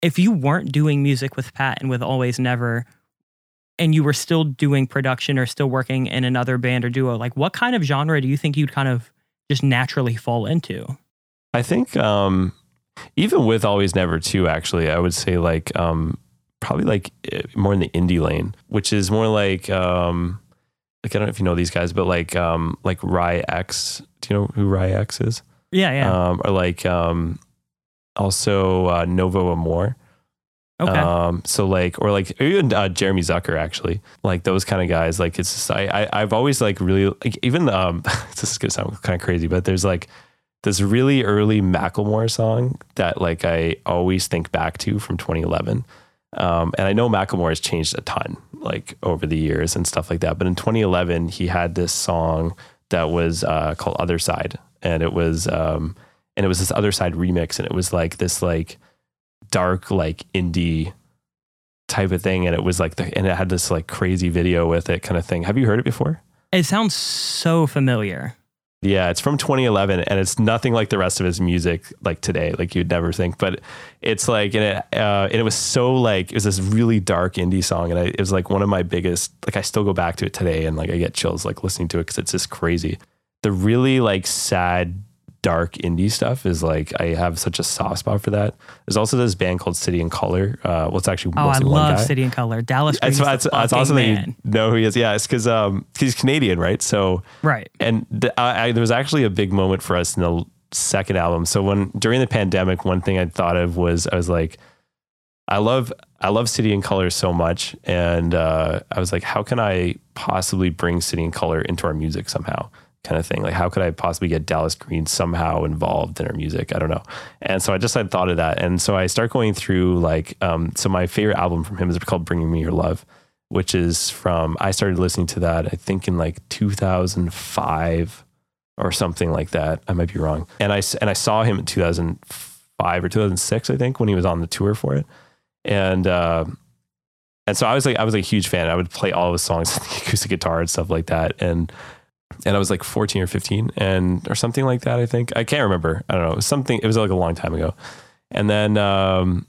Speaker 1: If you weren't doing music with Pat and with Always Never, and you were still doing production or still working in another band or duo, like what kind of genre do you think you'd kind of just naturally fall into?
Speaker 3: I think um, even with Always Never too, actually, I would say like um, probably like eh, more in the indie lane, which is more like um, like I don't know if you know these guys, but like um, like RY X. Do you know who RY X is?
Speaker 1: Yeah, yeah.
Speaker 3: Um, or like um, also uh, Novo Amor.
Speaker 1: okay.
Speaker 3: Um, so like, or like even uh, Jeremy Zucker actually, like those kind of guys. Like it's just, I, I I've always like really like even um this is gonna sound kind of crazy, but there's like this really early Macklemore song that like I always think back to from 2011. Um, and I know Macklemore has changed a ton like over the years and stuff like that. But in 2011, he had this song that was uh, called Other Side, and it was um, and it was this Other Side remix, and it was like this like dark like indie type of thing and it was like the, and it had this like crazy video with it kind of thing have you heard it before
Speaker 1: it sounds so familiar.
Speaker 3: Yeah it's from 2011 and it's nothing like the rest of his music like today like you'd never think. But it's like and it, uh, and it was so like it was this really dark indie song and I, it was like one of my biggest like i still go back to it today and like i get chills like listening to it because it's just crazy. The really like sad dark indie stuff is like I have such a soft spot for that. There's also this band called City and Colour. Uh, well, it's actually
Speaker 1: Oh, I love
Speaker 3: guy.
Speaker 1: City and Colour. Dallas Green
Speaker 3: It's, it's, awesome that you know who he is. Yeah, it's because um, he's Canadian, right? So,
Speaker 1: Right.
Speaker 3: and th- I, I, there was actually a big moment for us in the second album. So when during the pandemic, one thing I thought of was I was like, I love I love City and Colour so much, and uh, I was like, how can I possibly bring City and Colour into our music somehow? Kind of thing. Like, how could I possibly get Dallas Green somehow involved in our music? I don't know. And so I just had thought of that, and so I start going through like, um, so my favorite album from him is called "Bringing Me Your Love." Which is from I started listening to that I think in like 2005 or something like that. I might be wrong. And I and I saw him in 2005 2005 or 2006, I think, when he was on the tour for it. And uh, and so I was like, I was like a huge fan. I would play all of his songs acoustic guitar and stuff like that. And and I was like 14 or 15 and or something like that. I think I can't remember. I don't know. It was something. It was like a long time ago. And then, um,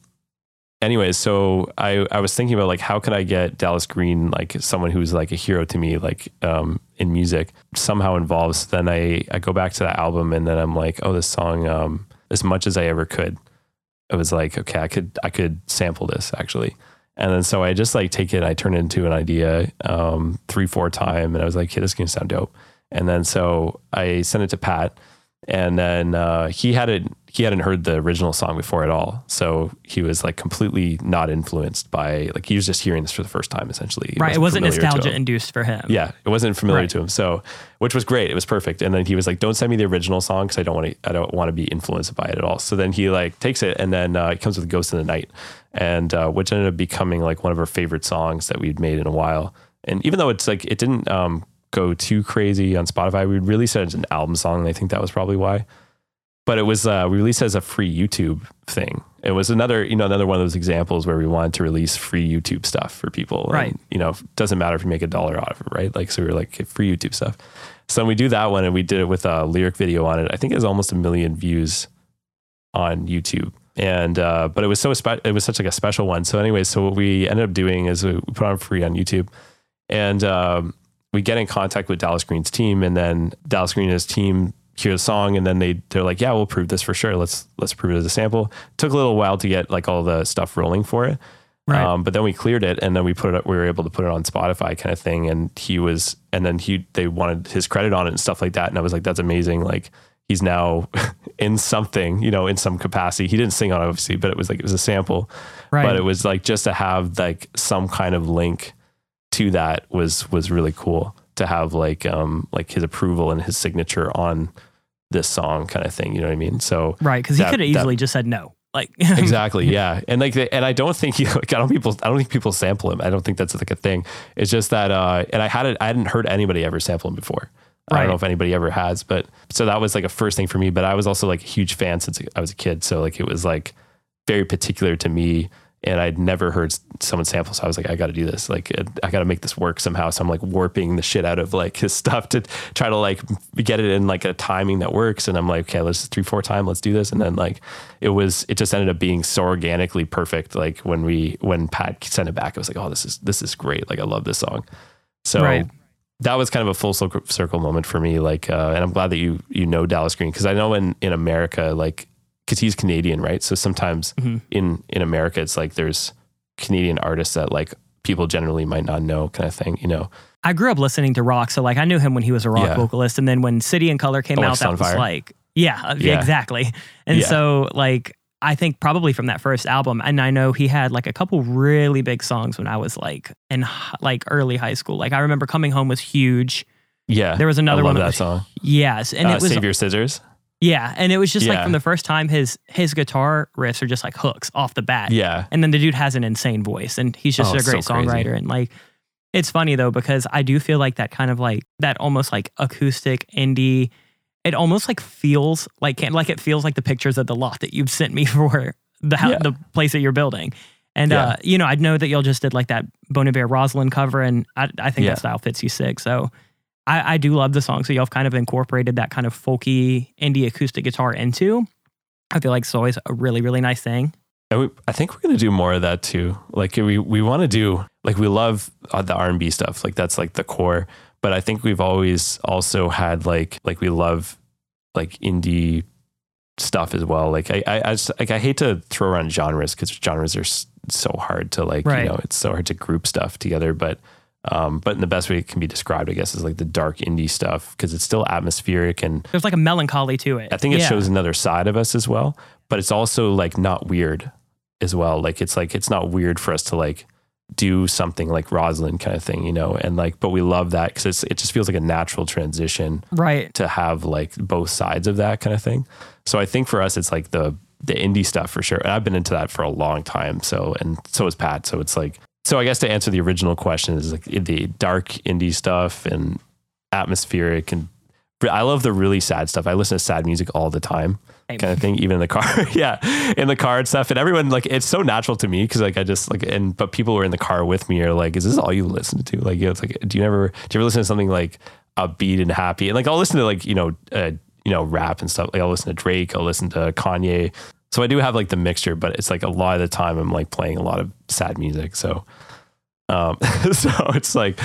Speaker 3: anyways, so I I was thinking about like how could I get Dallas Green like someone who's like a hero to me like um, in music somehow involves. Then I I go back to that album and then I'm like, oh, this song. Um, as much as I ever could, it was like okay, I could I could sample this actually. And then so I just like take it, I turn it into an idea um, three, four time, and I was like, hey, this is gonna sound dope. And then so I sent it to Pat, and then uh, he had it. He hadn't heard the original song before at all, so he was like completely not influenced by like he was just hearing this for the first time essentially.
Speaker 1: right, it wasn't nostalgia induced for him.
Speaker 3: Yeah, it wasn't familiar
Speaker 1: Right.
Speaker 3: to him. So, which was great. It was perfect. And then he was like, "Don't send me the original song because I don't want to. I don't want to be influenced by it at all." So then he like takes it, and then uh, it comes with "Ghost in the Night," and uh, which ended up becoming like one of our favorite songs that we'd made in a while. And even though it's like it didn't um, go too crazy on Spotify, we released it as an album song, and I think that was probably why. But it was uh, we released it as a free YouTube thing. It was another, you know, another one of those examples where we wanted to release free YouTube stuff for people. And,
Speaker 1: Right.
Speaker 3: you know, doesn't matter if you make a dollar out of it, right? Like, so we were like, okay, free YouTube stuff. So then we do that one and we did it with a lyric video on it. I think it was almost a million views on YouTube. And, uh, but it was so, spe- it was such like a special one. So anyway, so what we ended up doing is we put on free on YouTube and, um, we get in contact with Dallas Green's team and then Dallas Green and his team hear the song and then they they're like, yeah, we'll prove this for sure. Let's let's prove it as a sample. Took a little while to get like all the stuff rolling for it.
Speaker 1: Right.
Speaker 3: Um, but then we cleared it and then we put it we were able to put it on Spotify kind of thing. And he was and then he they wanted his credit on it and stuff like that. And I was like, that's amazing. Like he's now in something, you know, in some capacity. He didn't sing on it obviously, but it was like it was a sample.
Speaker 1: right.
Speaker 3: But it was like just to have like some kind of link to that was was really cool to have like um like his approval and his signature on this song kind of thing. You know what I mean? So
Speaker 1: right, because he could have
Speaker 3: that-
Speaker 1: easily just said no. Like
Speaker 3: exactly yeah and like and i don't think he like i don't people i don't think people sample him i don't think that's like a thing it's just that uh and i had it i hadn't heard anybody ever sample him before i don't know if anybody ever has but so that was like a first thing for me but i was also like a huge fan since i was a kid so like it was like very particular to me and I'd never heard someone sample. So I was like, I got to do this. Like, uh, I got to make this work somehow. So I'm like warping the shit out of like his stuff to try to like get it in like a timing that works. And I'm like, okay, let's three, four time, let's do this. And then like, it was, it just ended up being so organically perfect. Like when we, when Pat sent it back, I was like, oh, this is, this is great. Like, I love this song. So
Speaker 1: Right.
Speaker 3: that was kind of a full circle, circle moment for me. Like, uh, and I'm glad that you, you know, Dallas Green. Cause I know in, in America, like, cause he's Canadian, right? So sometimes
Speaker 1: Mhm.
Speaker 3: in, in America, it's like, there's, Canadian artists that like people generally might not know kind of thing, you know?
Speaker 1: I grew up listening to rock, so like I knew him when he was a rock
Speaker 3: Yeah.
Speaker 1: vocalist, and then when City and Colour came
Speaker 3: Oh,
Speaker 1: out, that was like, yeah, uh,
Speaker 3: Yeah.
Speaker 1: exactly. And
Speaker 3: Yeah.
Speaker 1: so like I think probably from that first album, and I know he had like a couple really big songs when I was like in like early high school. Like I remember coming home was huge.
Speaker 3: Yeah.
Speaker 1: There was another one that
Speaker 3: that
Speaker 1: was-
Speaker 3: song.
Speaker 1: Yes, and
Speaker 3: uh,
Speaker 1: it was
Speaker 3: Save Your Scissors.
Speaker 1: Yeah, and it was just like from the first time his his guitar riffs are just like hooks off the bat.
Speaker 3: Yeah.
Speaker 1: And then the dude has an insane voice and he's just
Speaker 3: Oh,
Speaker 1: a
Speaker 3: it's so
Speaker 1: great
Speaker 3: crazy.
Speaker 1: songwriter. And like, it's funny though, because I do feel like that kind of like that almost like acoustic indie, it almost like feels like, like it feels like the pictures of the lot that you've sent me for the,
Speaker 3: Yeah.
Speaker 1: the place that you're building. And,
Speaker 3: Yeah.
Speaker 1: uh, you know, I know that y'all just did like that Bon Iver Rosyln cover and I, I think
Speaker 3: Yeah.
Speaker 1: that style fits you sick. So I, I do love the song. So y'all have kind of incorporated that kind of folky indie acoustic guitar into. I feel like it's always a really, really nice thing.
Speaker 3: I think we're gonna do more of that too. Like we we want to do like we love uh, the R and B stuff. Like that's like the core. But I think we've always also had like like we love like indie stuff as well. Like I I, I just like I hate to throw around genres because genres are so hard to like
Speaker 1: Right.
Speaker 3: you know it's so hard to group stuff together. But um, but in the best way it can be described, I guess, is like the dark indie stuff because it's still atmospheric and
Speaker 1: There's like a melancholy to it.
Speaker 3: I think it
Speaker 1: Yeah.
Speaker 3: shows another side of us as well, but it's also like not weird as well. Like it's like it's not weird for us to like do something like Rosyln kind of thing, you know, and like, but we love that because it just feels like a natural transition
Speaker 1: Right.
Speaker 3: to have like both sides of that kind of thing. So I think for us, it's like the the indie stuff for sure. And I've been into that for a long time. So and so is Pat. So it's like so I guess to answer the original question is like the dark indie stuff and atmospheric and I love the really sad stuff. I listen to sad music all the time.
Speaker 1: Same.
Speaker 3: kind of thing, even in the car. yeah, in the car and stuff. And everyone like it's so natural to me because like I just like and but people who are in the car with me are like, is this all you listen to? Like, you know, it's like, do you ever do you ever listen to something like upbeat and happy? And like I'll listen to like you know uh, you know rap and stuff. Like I'll listen to Drake. I'll listen to Kanye. So I do have like the mixture, but it's like a lot of the time I'm like playing a lot of sad music. So. Um, so it's like,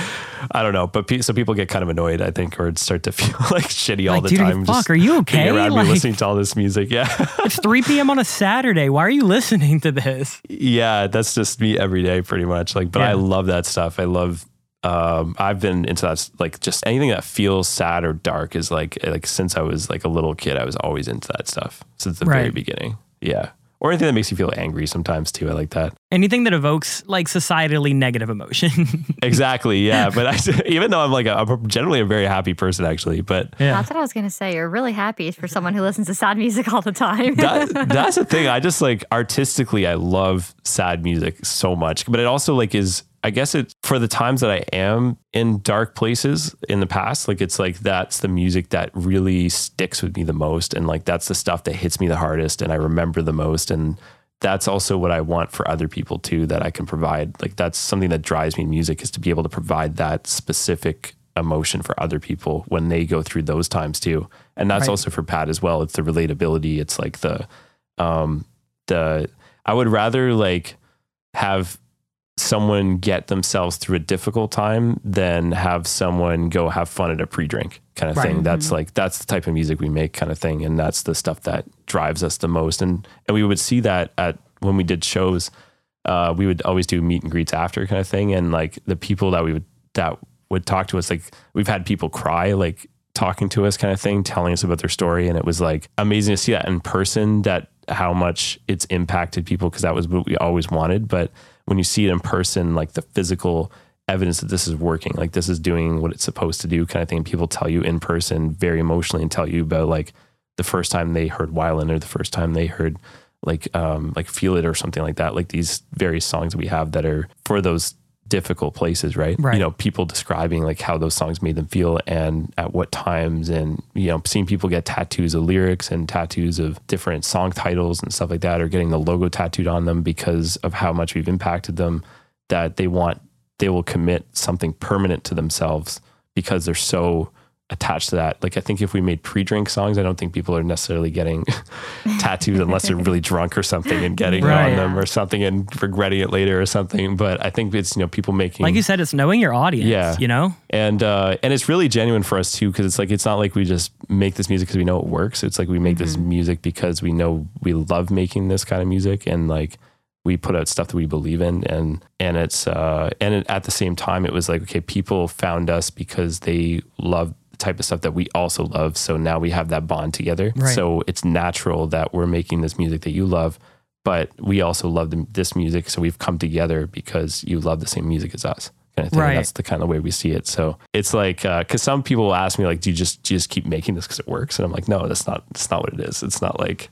Speaker 3: I don't know, but pe- so people get kind of annoyed, I think, or start to feel like shitty all
Speaker 1: Like,
Speaker 3: the
Speaker 1: dude,
Speaker 3: time.
Speaker 1: fuck,
Speaker 3: just
Speaker 1: are you okay?
Speaker 3: around
Speaker 1: Like-
Speaker 3: me listening to all this music. Yeah.
Speaker 1: It's 3 p.m. on a Saturday. Why are you listening to this?
Speaker 3: yeah. That's just me every day pretty much. Like, but I love that stuff. I love, um, I've been into that, like just anything that feels sad or dark is like, like since I was like a little kid, I was always into that stuff since the very beginning. Yeah. Or anything that makes you feel angry sometimes too. I like that.
Speaker 1: Anything that evokes like societally negative emotion.
Speaker 3: Exactly. Yeah. But I, even though I'm like, a, I'm generally a very happy person actually, but
Speaker 1: yeah.
Speaker 2: That's what I was gonna say. You're really happy for someone who listens to sad music all the time.
Speaker 3: that, that's the thing. I just like artistically, I love sad music so much, but it also like is. I guess it for the times that I am in dark places in the past, like it's like that's the music that really sticks with me the most, and like that's the stuff that hits me the hardest, and I remember the most, and that's also what I want for other people too. That I can provide. Like that's something that drives me in music is to be able to provide that specific emotion for other people when they go through those times too. And that's
Speaker 1: Right.
Speaker 3: also for Pat as well. It's the relatability. It's like the um the I would rather like have someone get themselves through a difficult time than have someone go have fun at a pre-drink kind of
Speaker 1: Right.
Speaker 3: thing. That's like that's the type of music we make kind of thing and that's the stuff that drives us the most and and we would see that at when we did shows uh we would always do meet and greets after kind of thing and like the people that we would that would talk to us like we've had people cry like talking to us kind of thing telling us about their story and it was like amazing to see that in person that how much it's impacted people because that was what we always wanted but when you see it in person like the physical evidence that this is working like this is doing what it's supposed to do kind of thing. People tell you in person very emotionally and tell you about like the first time they heard Wyland or the first time they heard like um like feel it or something like that. Like these various songs that we have that are for those difficult places right
Speaker 1: Right.
Speaker 3: you know people describing like how those songs made them feel and at what times and you know seeing people get tattoos of lyrics and tattoos of different song titles and stuff like that or getting the logo tattooed on them because of how much we've impacted them that they want they will commit something permanent to themselves because they're so attached to that. Like I think if we made pre-drink songs, I don't think people are necessarily getting tattoos unless they're really drunk or something and getting
Speaker 1: Right.
Speaker 3: on them or something and regretting it later or something. But I think it's you know people making
Speaker 1: Like you said, it's knowing your audience.
Speaker 3: Yeah.
Speaker 1: You know?
Speaker 3: and uh, and it's really genuine for us too because it's like it's not like we just make this music because we know it works. It's like we make this music because we know we love making this kind of music and like we put out stuff that we believe in and and it's uh and it, at the same time it was like okay people found us because they love the type of stuff that we also love. So now we have that bond together.
Speaker 1: Right.
Speaker 3: so it's natural that we're making this music that you love but we also love the, this music. So we've come together because you love the same music as us kind of thing.
Speaker 1: Right.
Speaker 3: that's the kind of way we see it. So it's like uh, because some people will ask me like do you just do you just keep making this because it works? And i'm like no that's not that's not what it is. It's not like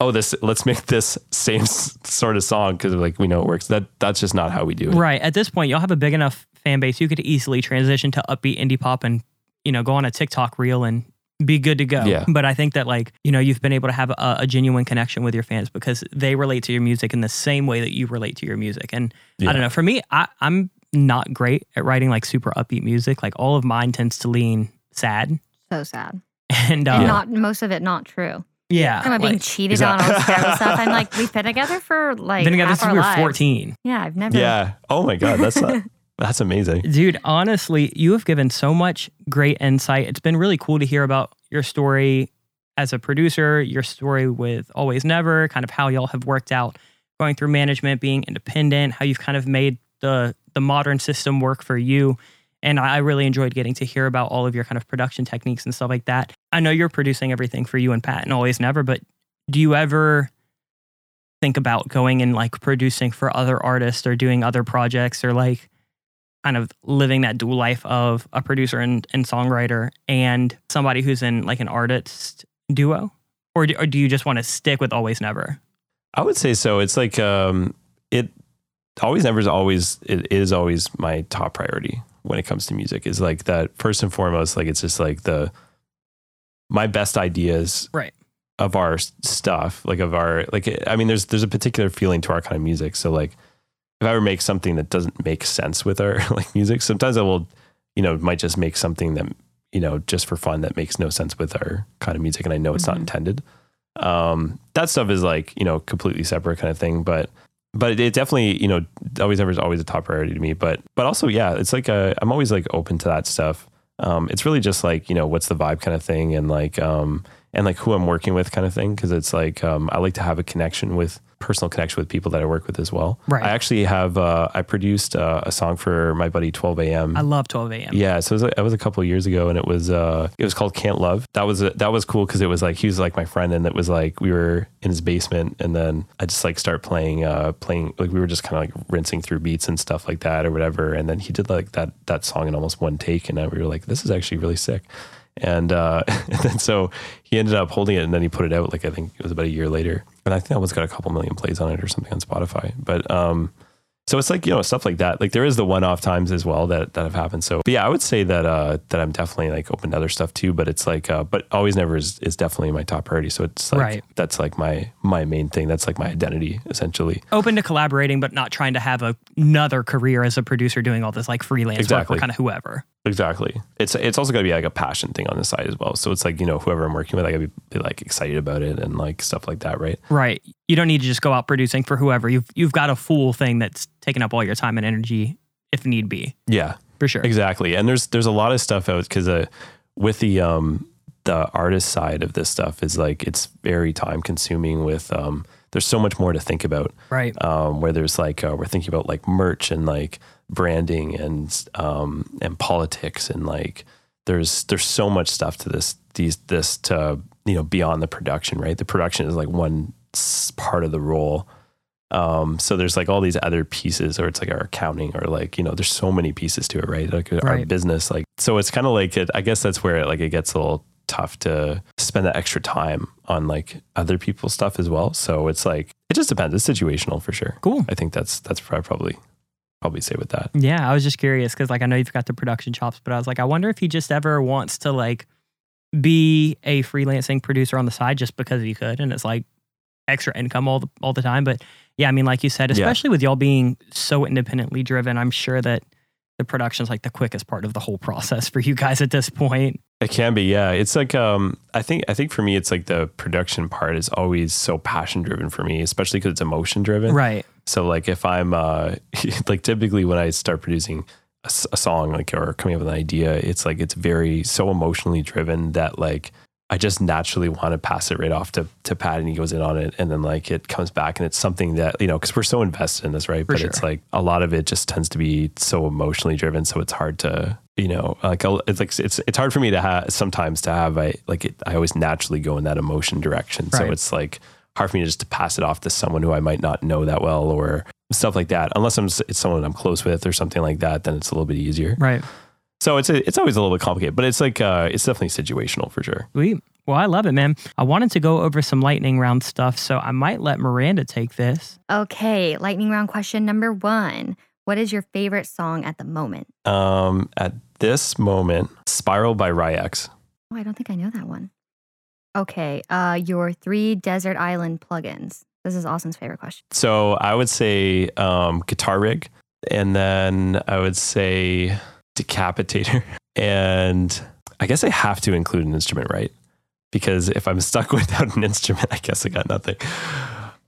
Speaker 3: oh this let's make this same sort of song because like we know it works. That that's just not how we do it.
Speaker 1: Right. At this point, you'll have a big enough fan base. You could easily transition to upbeat indie pop and, you know, go on a TikTok reel and be good to go.
Speaker 3: Yeah.
Speaker 1: But I think that, like, you know, you've been able to have a, a genuine connection with your fans because they relate to your music in the same way that you relate to your music. And
Speaker 3: Yeah.
Speaker 1: I don't know, for me, I, I'm not great at writing like super upbeat music. Like, all of mine tends to lean sad.
Speaker 2: so sad.
Speaker 1: And, uh,
Speaker 2: And
Speaker 3: Yeah.
Speaker 2: not most of it not true.
Speaker 1: yeah.
Speaker 2: I'm being cheated
Speaker 3: Is that-
Speaker 2: on all this terrible stuff. I'm like, we've been together for like
Speaker 1: been together
Speaker 2: half
Speaker 1: since
Speaker 2: our
Speaker 1: we were
Speaker 2: lives.
Speaker 1: 14.
Speaker 2: Yeah, I've never.
Speaker 3: yeah oh my god that's not that's amazing
Speaker 1: Dude, honestly, you have given so much great insight. It's been really cool to hear about your story as a producer, your story with Always Never, kind of how y'all have worked out going through management, being independent, how you've kind of made the the modern system work for you. And I really enjoyed getting to hear about all of your kind of production techniques and stuff like that. I know you're producing everything for you and Pat and Always Never, but do you ever think about going and like producing for other artists or doing other projects or like kind of living that dual life of a producer and, and songwriter and somebody who's in like an artist duo? Or do, or do you just want to stick with Always Never?
Speaker 3: I would say so. It's like um, it always never is always it is always my top priority when it comes to music. Is like that first and foremost. Like it's just like the my best ideas
Speaker 1: Right.
Speaker 3: of our stuff, like of our like I mean there's there's a particular feeling to our kind of music. So like if I ever make something that doesn't make sense with our like music, sometimes I will, you know, might just make something that, you know, just for fun that makes no sense with our kind of music and I know it's not
Speaker 2: Mhm.
Speaker 3: intended. Um that stuff is like, you know, completely separate kind of thing, but but it definitely, you know, Always Never is always a top priority to me. But but also, yeah, it's like a, I'm always like open to that stuff. Um, it's really just like you know what's the vibe kind of thing, and like um, and like who I'm working with kind of thing. Because it's like um, I like to have a connection with personal connection with people that I work with as well.
Speaker 1: Right.
Speaker 3: I actually have uh, I produced uh, a song for my buddy 12 a.m.
Speaker 1: I love 12 a.m.
Speaker 3: Yeah, so it was, it was a couple of years ago, and it was uh, it was called Can't Love. That was that was cool because it was like he was like my friend, and it was like we were in his basement, and then I just like start playing uh, playing like we were just kind of like rinsing through beats and stuff like that or whatever, and then he did like that that song in almost one take, and I, we were like, this is actually really sick. And, uh, and then so he ended up holding it and then he put it out like I think it was about a year later. And I think that one's got a couple million plays on it or something on Spotify. But um so it's like, you know, stuff like that. Like there is the one off times as well that that have happened. So but yeah, I would say that uh that I'm definitely like open to other stuff too. But it's like uh but always never is, is definitely my top priority. So it's like
Speaker 1: Right.
Speaker 3: that's like my my main thing. That's like my identity essentially.
Speaker 1: Open to collaborating, but not trying to have a, another career as a producer doing all this like freelance work
Speaker 3: Exactly.
Speaker 1: or kind of whoever.
Speaker 3: Exactly. It's it's also to be like a passion thing on the side as well. So it's like you know whoever I'm working with, I got to be, be like excited about it and like stuff like that, right?
Speaker 1: Right. You don't need to just go out producing for whoever. You've you've got a full thing that's taking up all your time and energy if need be.
Speaker 3: Yeah,
Speaker 1: For sure.
Speaker 3: exactly. And there's there's a lot of stuff out because uh, with the um the artist side of this stuff is like it's very time consuming. With um there's so much more to think about.
Speaker 1: Right.
Speaker 3: um, where there's like uh, we're thinking about like merch and like branding and um, and politics and like there's there's so much stuff to this these this to you know beyond the production right? The production is like one part of the role. Um, so there's like all these other pieces or it's like our accounting or like you know there's so many pieces to it right? Like our business like so it's kind of like it, I guess that's where it, like it gets a little tough to spend that extra time on like other people's stuff as well. So it's like it just depends. It's situational for sure.
Speaker 1: Cool.
Speaker 3: I think that's that's probably probably say with that.
Speaker 1: Yeah, I was just curious because like I know you've got the production chops, but I was like, I wonder if he just ever wants to like be a freelancing producer on the side just because he could, and it's like extra income all the all the time. But yeah, I mean, like you said,
Speaker 3: Yeah.
Speaker 1: especially with y'all being so independently driven, I'm sure that the production's like the quickest part of the whole process for you guys at this point.
Speaker 3: It can be, yeah. It's like um, I think I think for me, it's like the production part is always so passion driven for me, especially because it's emotion driven.
Speaker 1: Right.
Speaker 3: So like if I'm uh, like typically when I start producing a song like or coming up with an idea, it's like it's very so emotionally driven that like I just naturally want to pass it right off to to Pat and he goes in on it and then like it comes back and it's something that you know because we're so invested in this right,
Speaker 1: For
Speaker 3: but it's like a lot of it just tends to be so emotionally driven, so it's hard to you know like I'll- it's like it's it's hard for me to have sometimes to have I like it, I always naturally go in that emotion direction, so
Speaker 1: Right.
Speaker 3: it's like hard for me just to pass it off to someone who I might not know that well or stuff like that. Unless I'm it's someone I'm close with or something like that, then it's a little bit easier.
Speaker 1: Right.
Speaker 3: So it's a, it's always a little bit complicated, but it's like uh, it's definitely situational for sure.
Speaker 1: Sweet. Well, I love it, man. I wanted to go over some lightning round stuff, so I might let Miranda take this.
Speaker 2: Okay, lightning round question number one. What is your favorite song at the moment?
Speaker 3: Um, at this moment, Spiral by RY X.
Speaker 2: Oh, I don't think I know that one. Okay, uh, your three desert island plugins. This is Austin's favorite question.
Speaker 3: So I would say um, Guitar Rig, and then I would say Decapitator, and I guess I have to include an instrument, right? Because if I'm stuck without an instrument, I guess I got nothing.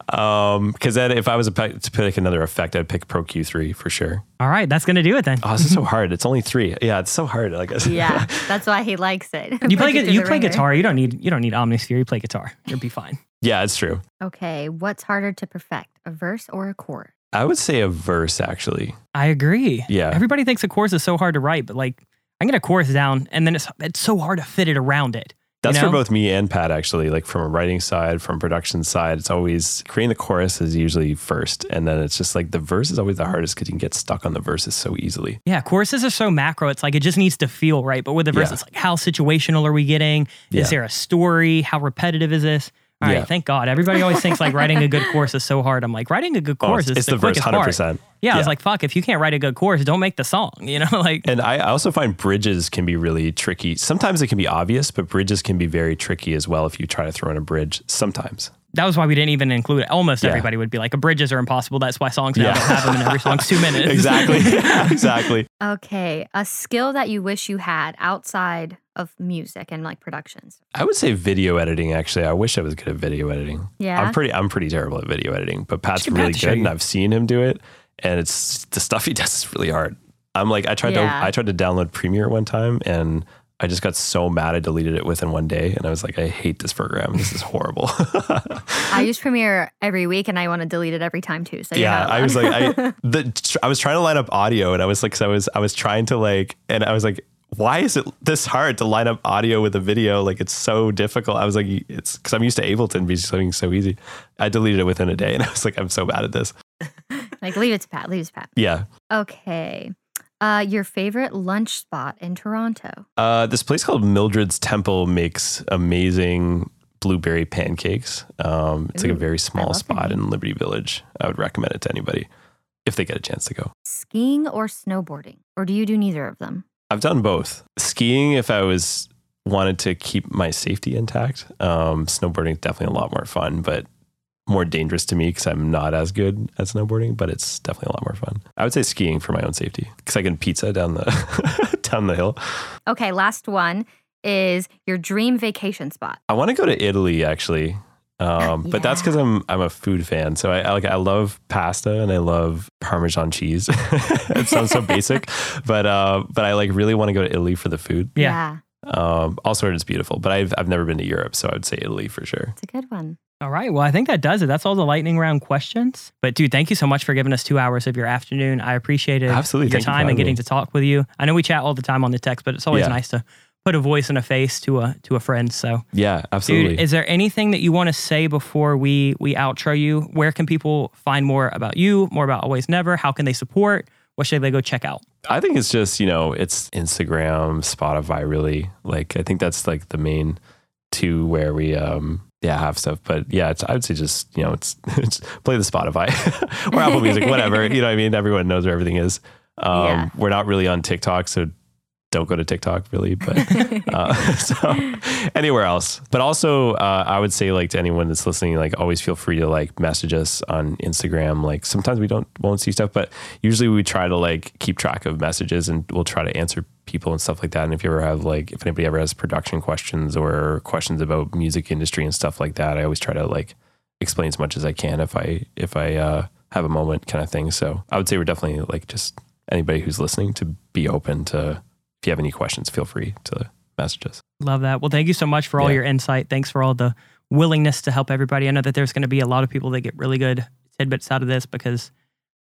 Speaker 3: Um, because then if I was a pe- to pick another effect, I'd pick Pro Q3 for sure.
Speaker 1: All right, that's gonna do it then.
Speaker 3: Oh, this is so hard. It's only three. Yeah, it's so hard. I guess.
Speaker 2: Yeah, that's why he likes it.
Speaker 1: You play gu- you play
Speaker 2: ringer.
Speaker 1: guitar. You don't need you don't need Omnisphere. You play guitar. You'll be fine.
Speaker 3: yeah, it's true.
Speaker 2: Okay, what's harder to perfect, a verse or a chord?
Speaker 3: I would say a verse actually.
Speaker 1: I agree.
Speaker 3: Yeah.
Speaker 1: Everybody thinks a chorus is so hard to write, but like I can get a chorus down, and then it's it's so hard to fit it around it.
Speaker 3: That's
Speaker 1: know?
Speaker 3: for both me and Pat, actually. Like from a writing side, from production side, it's always creating the chorus is usually first, and then it's just like the verse is always the hardest because you can get stuck on the verses so easily.
Speaker 1: Yeah, choruses are so macro. It's like it just needs to feel right. But with the verse,
Speaker 3: Yeah.
Speaker 1: it's like how situational are we getting? Is
Speaker 3: Yeah.
Speaker 1: there a story? How repetitive is this? All right,
Speaker 3: Yeah.
Speaker 1: thank God. Everybody always thinks like writing a good course is so hard. I'm like, writing a good
Speaker 3: Oh,
Speaker 1: course
Speaker 3: it's,
Speaker 1: is
Speaker 3: it's
Speaker 1: the,
Speaker 3: the verse,
Speaker 1: quickest
Speaker 3: hundred
Speaker 1: part.
Speaker 3: percent.
Speaker 1: Yeah, I was like, fuck, if you can't write a good course, don't make the song. You know, like
Speaker 3: And I I also find bridges can be really tricky. Sometimes it can be obvious, but bridges can be very tricky as well if you try to throw in a bridge. Sometimes.
Speaker 1: that was why we didn't even include it. Almost
Speaker 3: Yeah.
Speaker 1: everybody would be like, bridges are impossible. That's why songs now
Speaker 3: Yeah.
Speaker 1: don't have them in every song's two minutes.
Speaker 3: exactly. exactly.
Speaker 2: Okay, a skill that you wish you had outside of music and like productions.
Speaker 3: I would say video editing. Actually, I wish I was good at video editing.
Speaker 2: Yeah.
Speaker 3: I'm pretty. I'm pretty terrible at video editing, but Pat's
Speaker 1: Should
Speaker 3: really good, and I've seen him do it. And it's the stuff he does is really hard. I'm like, I tried
Speaker 2: Yeah.
Speaker 3: to. I tried to download Premiere one time, and I just got so mad I deleted it within one day. And I was like, I hate this program. This is horrible.
Speaker 2: I use Premiere every week and I want to delete it every time too. So
Speaker 3: yeah i was like i the i was trying to line up audio and i was like 'cause i was i was trying to like and i was like why is it this hard to line up audio with a video like it's so difficult i was like it's because i'm used to ableton being something so easy i deleted it within a day and i was like i'm so bad at this
Speaker 2: like leave it to Pat. Leave it to Pat.
Speaker 3: yeah
Speaker 2: Okay. Uh, your favorite lunch spot in Toronto?
Speaker 3: uh, this place called mildred's temple makes amazing blueberry pancakes um, it's like a very small spot in liberty village i would recommend it to anybody if they get a chance to go
Speaker 2: Skiing or snowboarding? Or do you do neither of them?
Speaker 3: I've done both. Skiing, if I was wanted to keep my safety intact. Um, snowboarding is definitely a lot more fun, but more dangerous to me because I'm not as good at snowboarding. But it's definitely a lot more fun. I would say skiing for my own safety because I can pizza down the down the hill.
Speaker 2: Okay, last one is your dream vacation spot.
Speaker 3: I want to go to Italy actually. Um, but that's because I'm I'm a food fan. So I, I like I love pasta and I love Parmesan cheese. it sounds so basic, but uh, but I like really want to go to Italy for the food.
Speaker 1: Yeah.
Speaker 3: Um, also, it's beautiful, but I've I've never been to Europe, so I would say Italy for sure.
Speaker 2: It's a good one.
Speaker 1: All right. Well, I think that does it. That's all the lightning round questions. But dude, thank you so much for giving us two hours of your afternoon. I appreciate it.
Speaker 3: Absolutely.
Speaker 1: your
Speaker 3: Thank you
Speaker 1: time and getting
Speaker 3: me.
Speaker 1: to talk with you. I know we chat all the time on the text, but it's always
Speaker 3: Yeah.
Speaker 1: nice to put a voice and a face to a to a friend. So,
Speaker 3: Yeah, absolutely.
Speaker 1: dude, is there anything that you want to say before we we outro you? Where can people find more about you, more about Always Never? How can they support? What should they go check out?
Speaker 3: I think it's just, you know, it's Instagram, Spotify really. Like I think that's like the main two where we um yeah, have stuff. But yeah, it's I would say just, you know, it's, it's play the Spotify or Apple Music, whatever. You know what I mean? Everyone knows where everything is. Um
Speaker 2: Yeah.
Speaker 3: we're not really on TikTok, so don't go to TikTok really, but uh, so anywhere else. But also, uh, I would say like to anyone that's listening, like always feel free to like message us on Instagram. Like sometimes we don't won't see stuff, but usually we try to like keep track of messages and we'll try to answer people and stuff like that. And if you ever have like if anybody ever has production questions or questions about music industry and stuff like that, I always try to like explain as much as I can if I if I uh, have a moment kind of thing. So I would say we're definitely like just anybody who's listening to be open to if you have any questions, feel free to message us.
Speaker 1: Love that. Well, thank you so much for all
Speaker 3: Yeah.
Speaker 1: your insight. Thanks for all the willingness to help everybody. I know that there's going to be a lot of people that get really good tidbits out of this because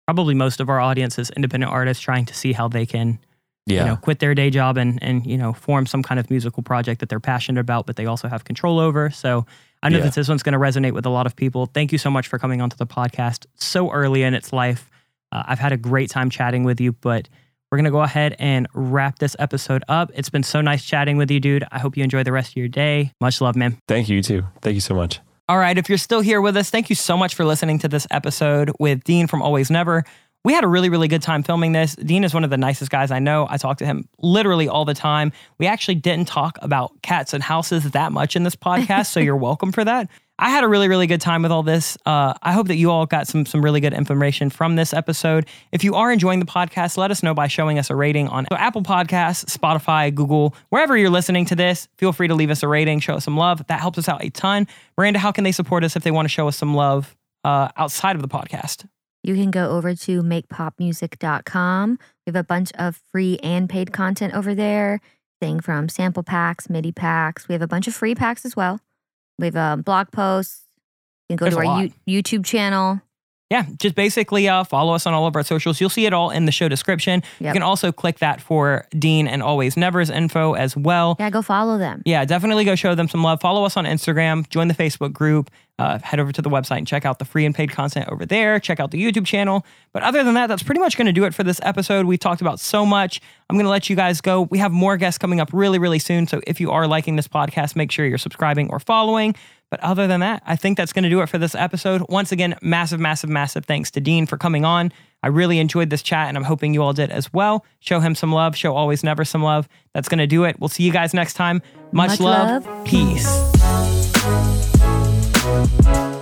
Speaker 1: probably most of our audience is independent artists trying to see how they can,
Speaker 3: Yeah.
Speaker 1: you know, quit their day job and and you know form some kind of musical project that they're passionate about, but they also have control over. So I know
Speaker 3: Yeah.
Speaker 1: that this one's going to resonate with a lot of people. Thank you so much for coming onto the podcast so early in its life. Uh, I've had a great time chatting with you, but we're going to go ahead and wrap this episode up. It's been so nice chatting with you, dude. I hope you enjoy the rest of your day. Much love, man.
Speaker 3: Thank you you too. Thank you so much.
Speaker 1: All right, if you're still here with us, thank you so much for listening to this episode with Dean from Always Never. We had a really, really good time filming this. Dean is one of the nicest guys I know. I talk to him literally all the time. We actually didn't talk about cats and houses that much in this podcast, so you're welcome for that. I had a really, really good time with all this. Uh, I hope that you all got some some really good information from this episode. If you are enjoying the podcast, let us know by showing us a rating on Apple Podcasts, Spotify, Google, wherever you're listening to this. Feel free to leave us a rating, show us some love. That helps us out a ton. Miranda, how can they support us if they want to show us some love uh, outside of the podcast?
Speaker 2: You can go over to makepopmusic.com. We have a bunch of free and paid content over there, thing from sample packs, MIDI packs. We have a bunch of free packs as well. We have a blog post. You can go
Speaker 1: There's
Speaker 2: to our you- YouTube channel.
Speaker 1: Yeah, just basically uh, follow us on all of our socials. You'll see it all in the show description. You can also click that for Dean and Always Never's info as well.
Speaker 2: Yeah, go follow them.
Speaker 1: Yeah, definitely go show them some love. Follow us on Instagram, join the Facebook group. Uh, head over to the website and check out the free and paid content over there. Check out the YouTube channel. But other than that, that's pretty much going to do it for this episode. We talked about so much. I'm going to let you guys go. We have more guests coming up really, really soon. So if you are liking this podcast, make sure you're subscribing or following. But other than that, I think that's going to do it for this episode. Once again, massive, massive, massive thanks to Dean for coming on. I really enjoyed this chat and I'm hoping you all did as well. Show him some love, show always never some love. That's going to do it. We'll see you guys next time. Much,
Speaker 2: Much
Speaker 1: love.
Speaker 2: love.
Speaker 1: Peace. Música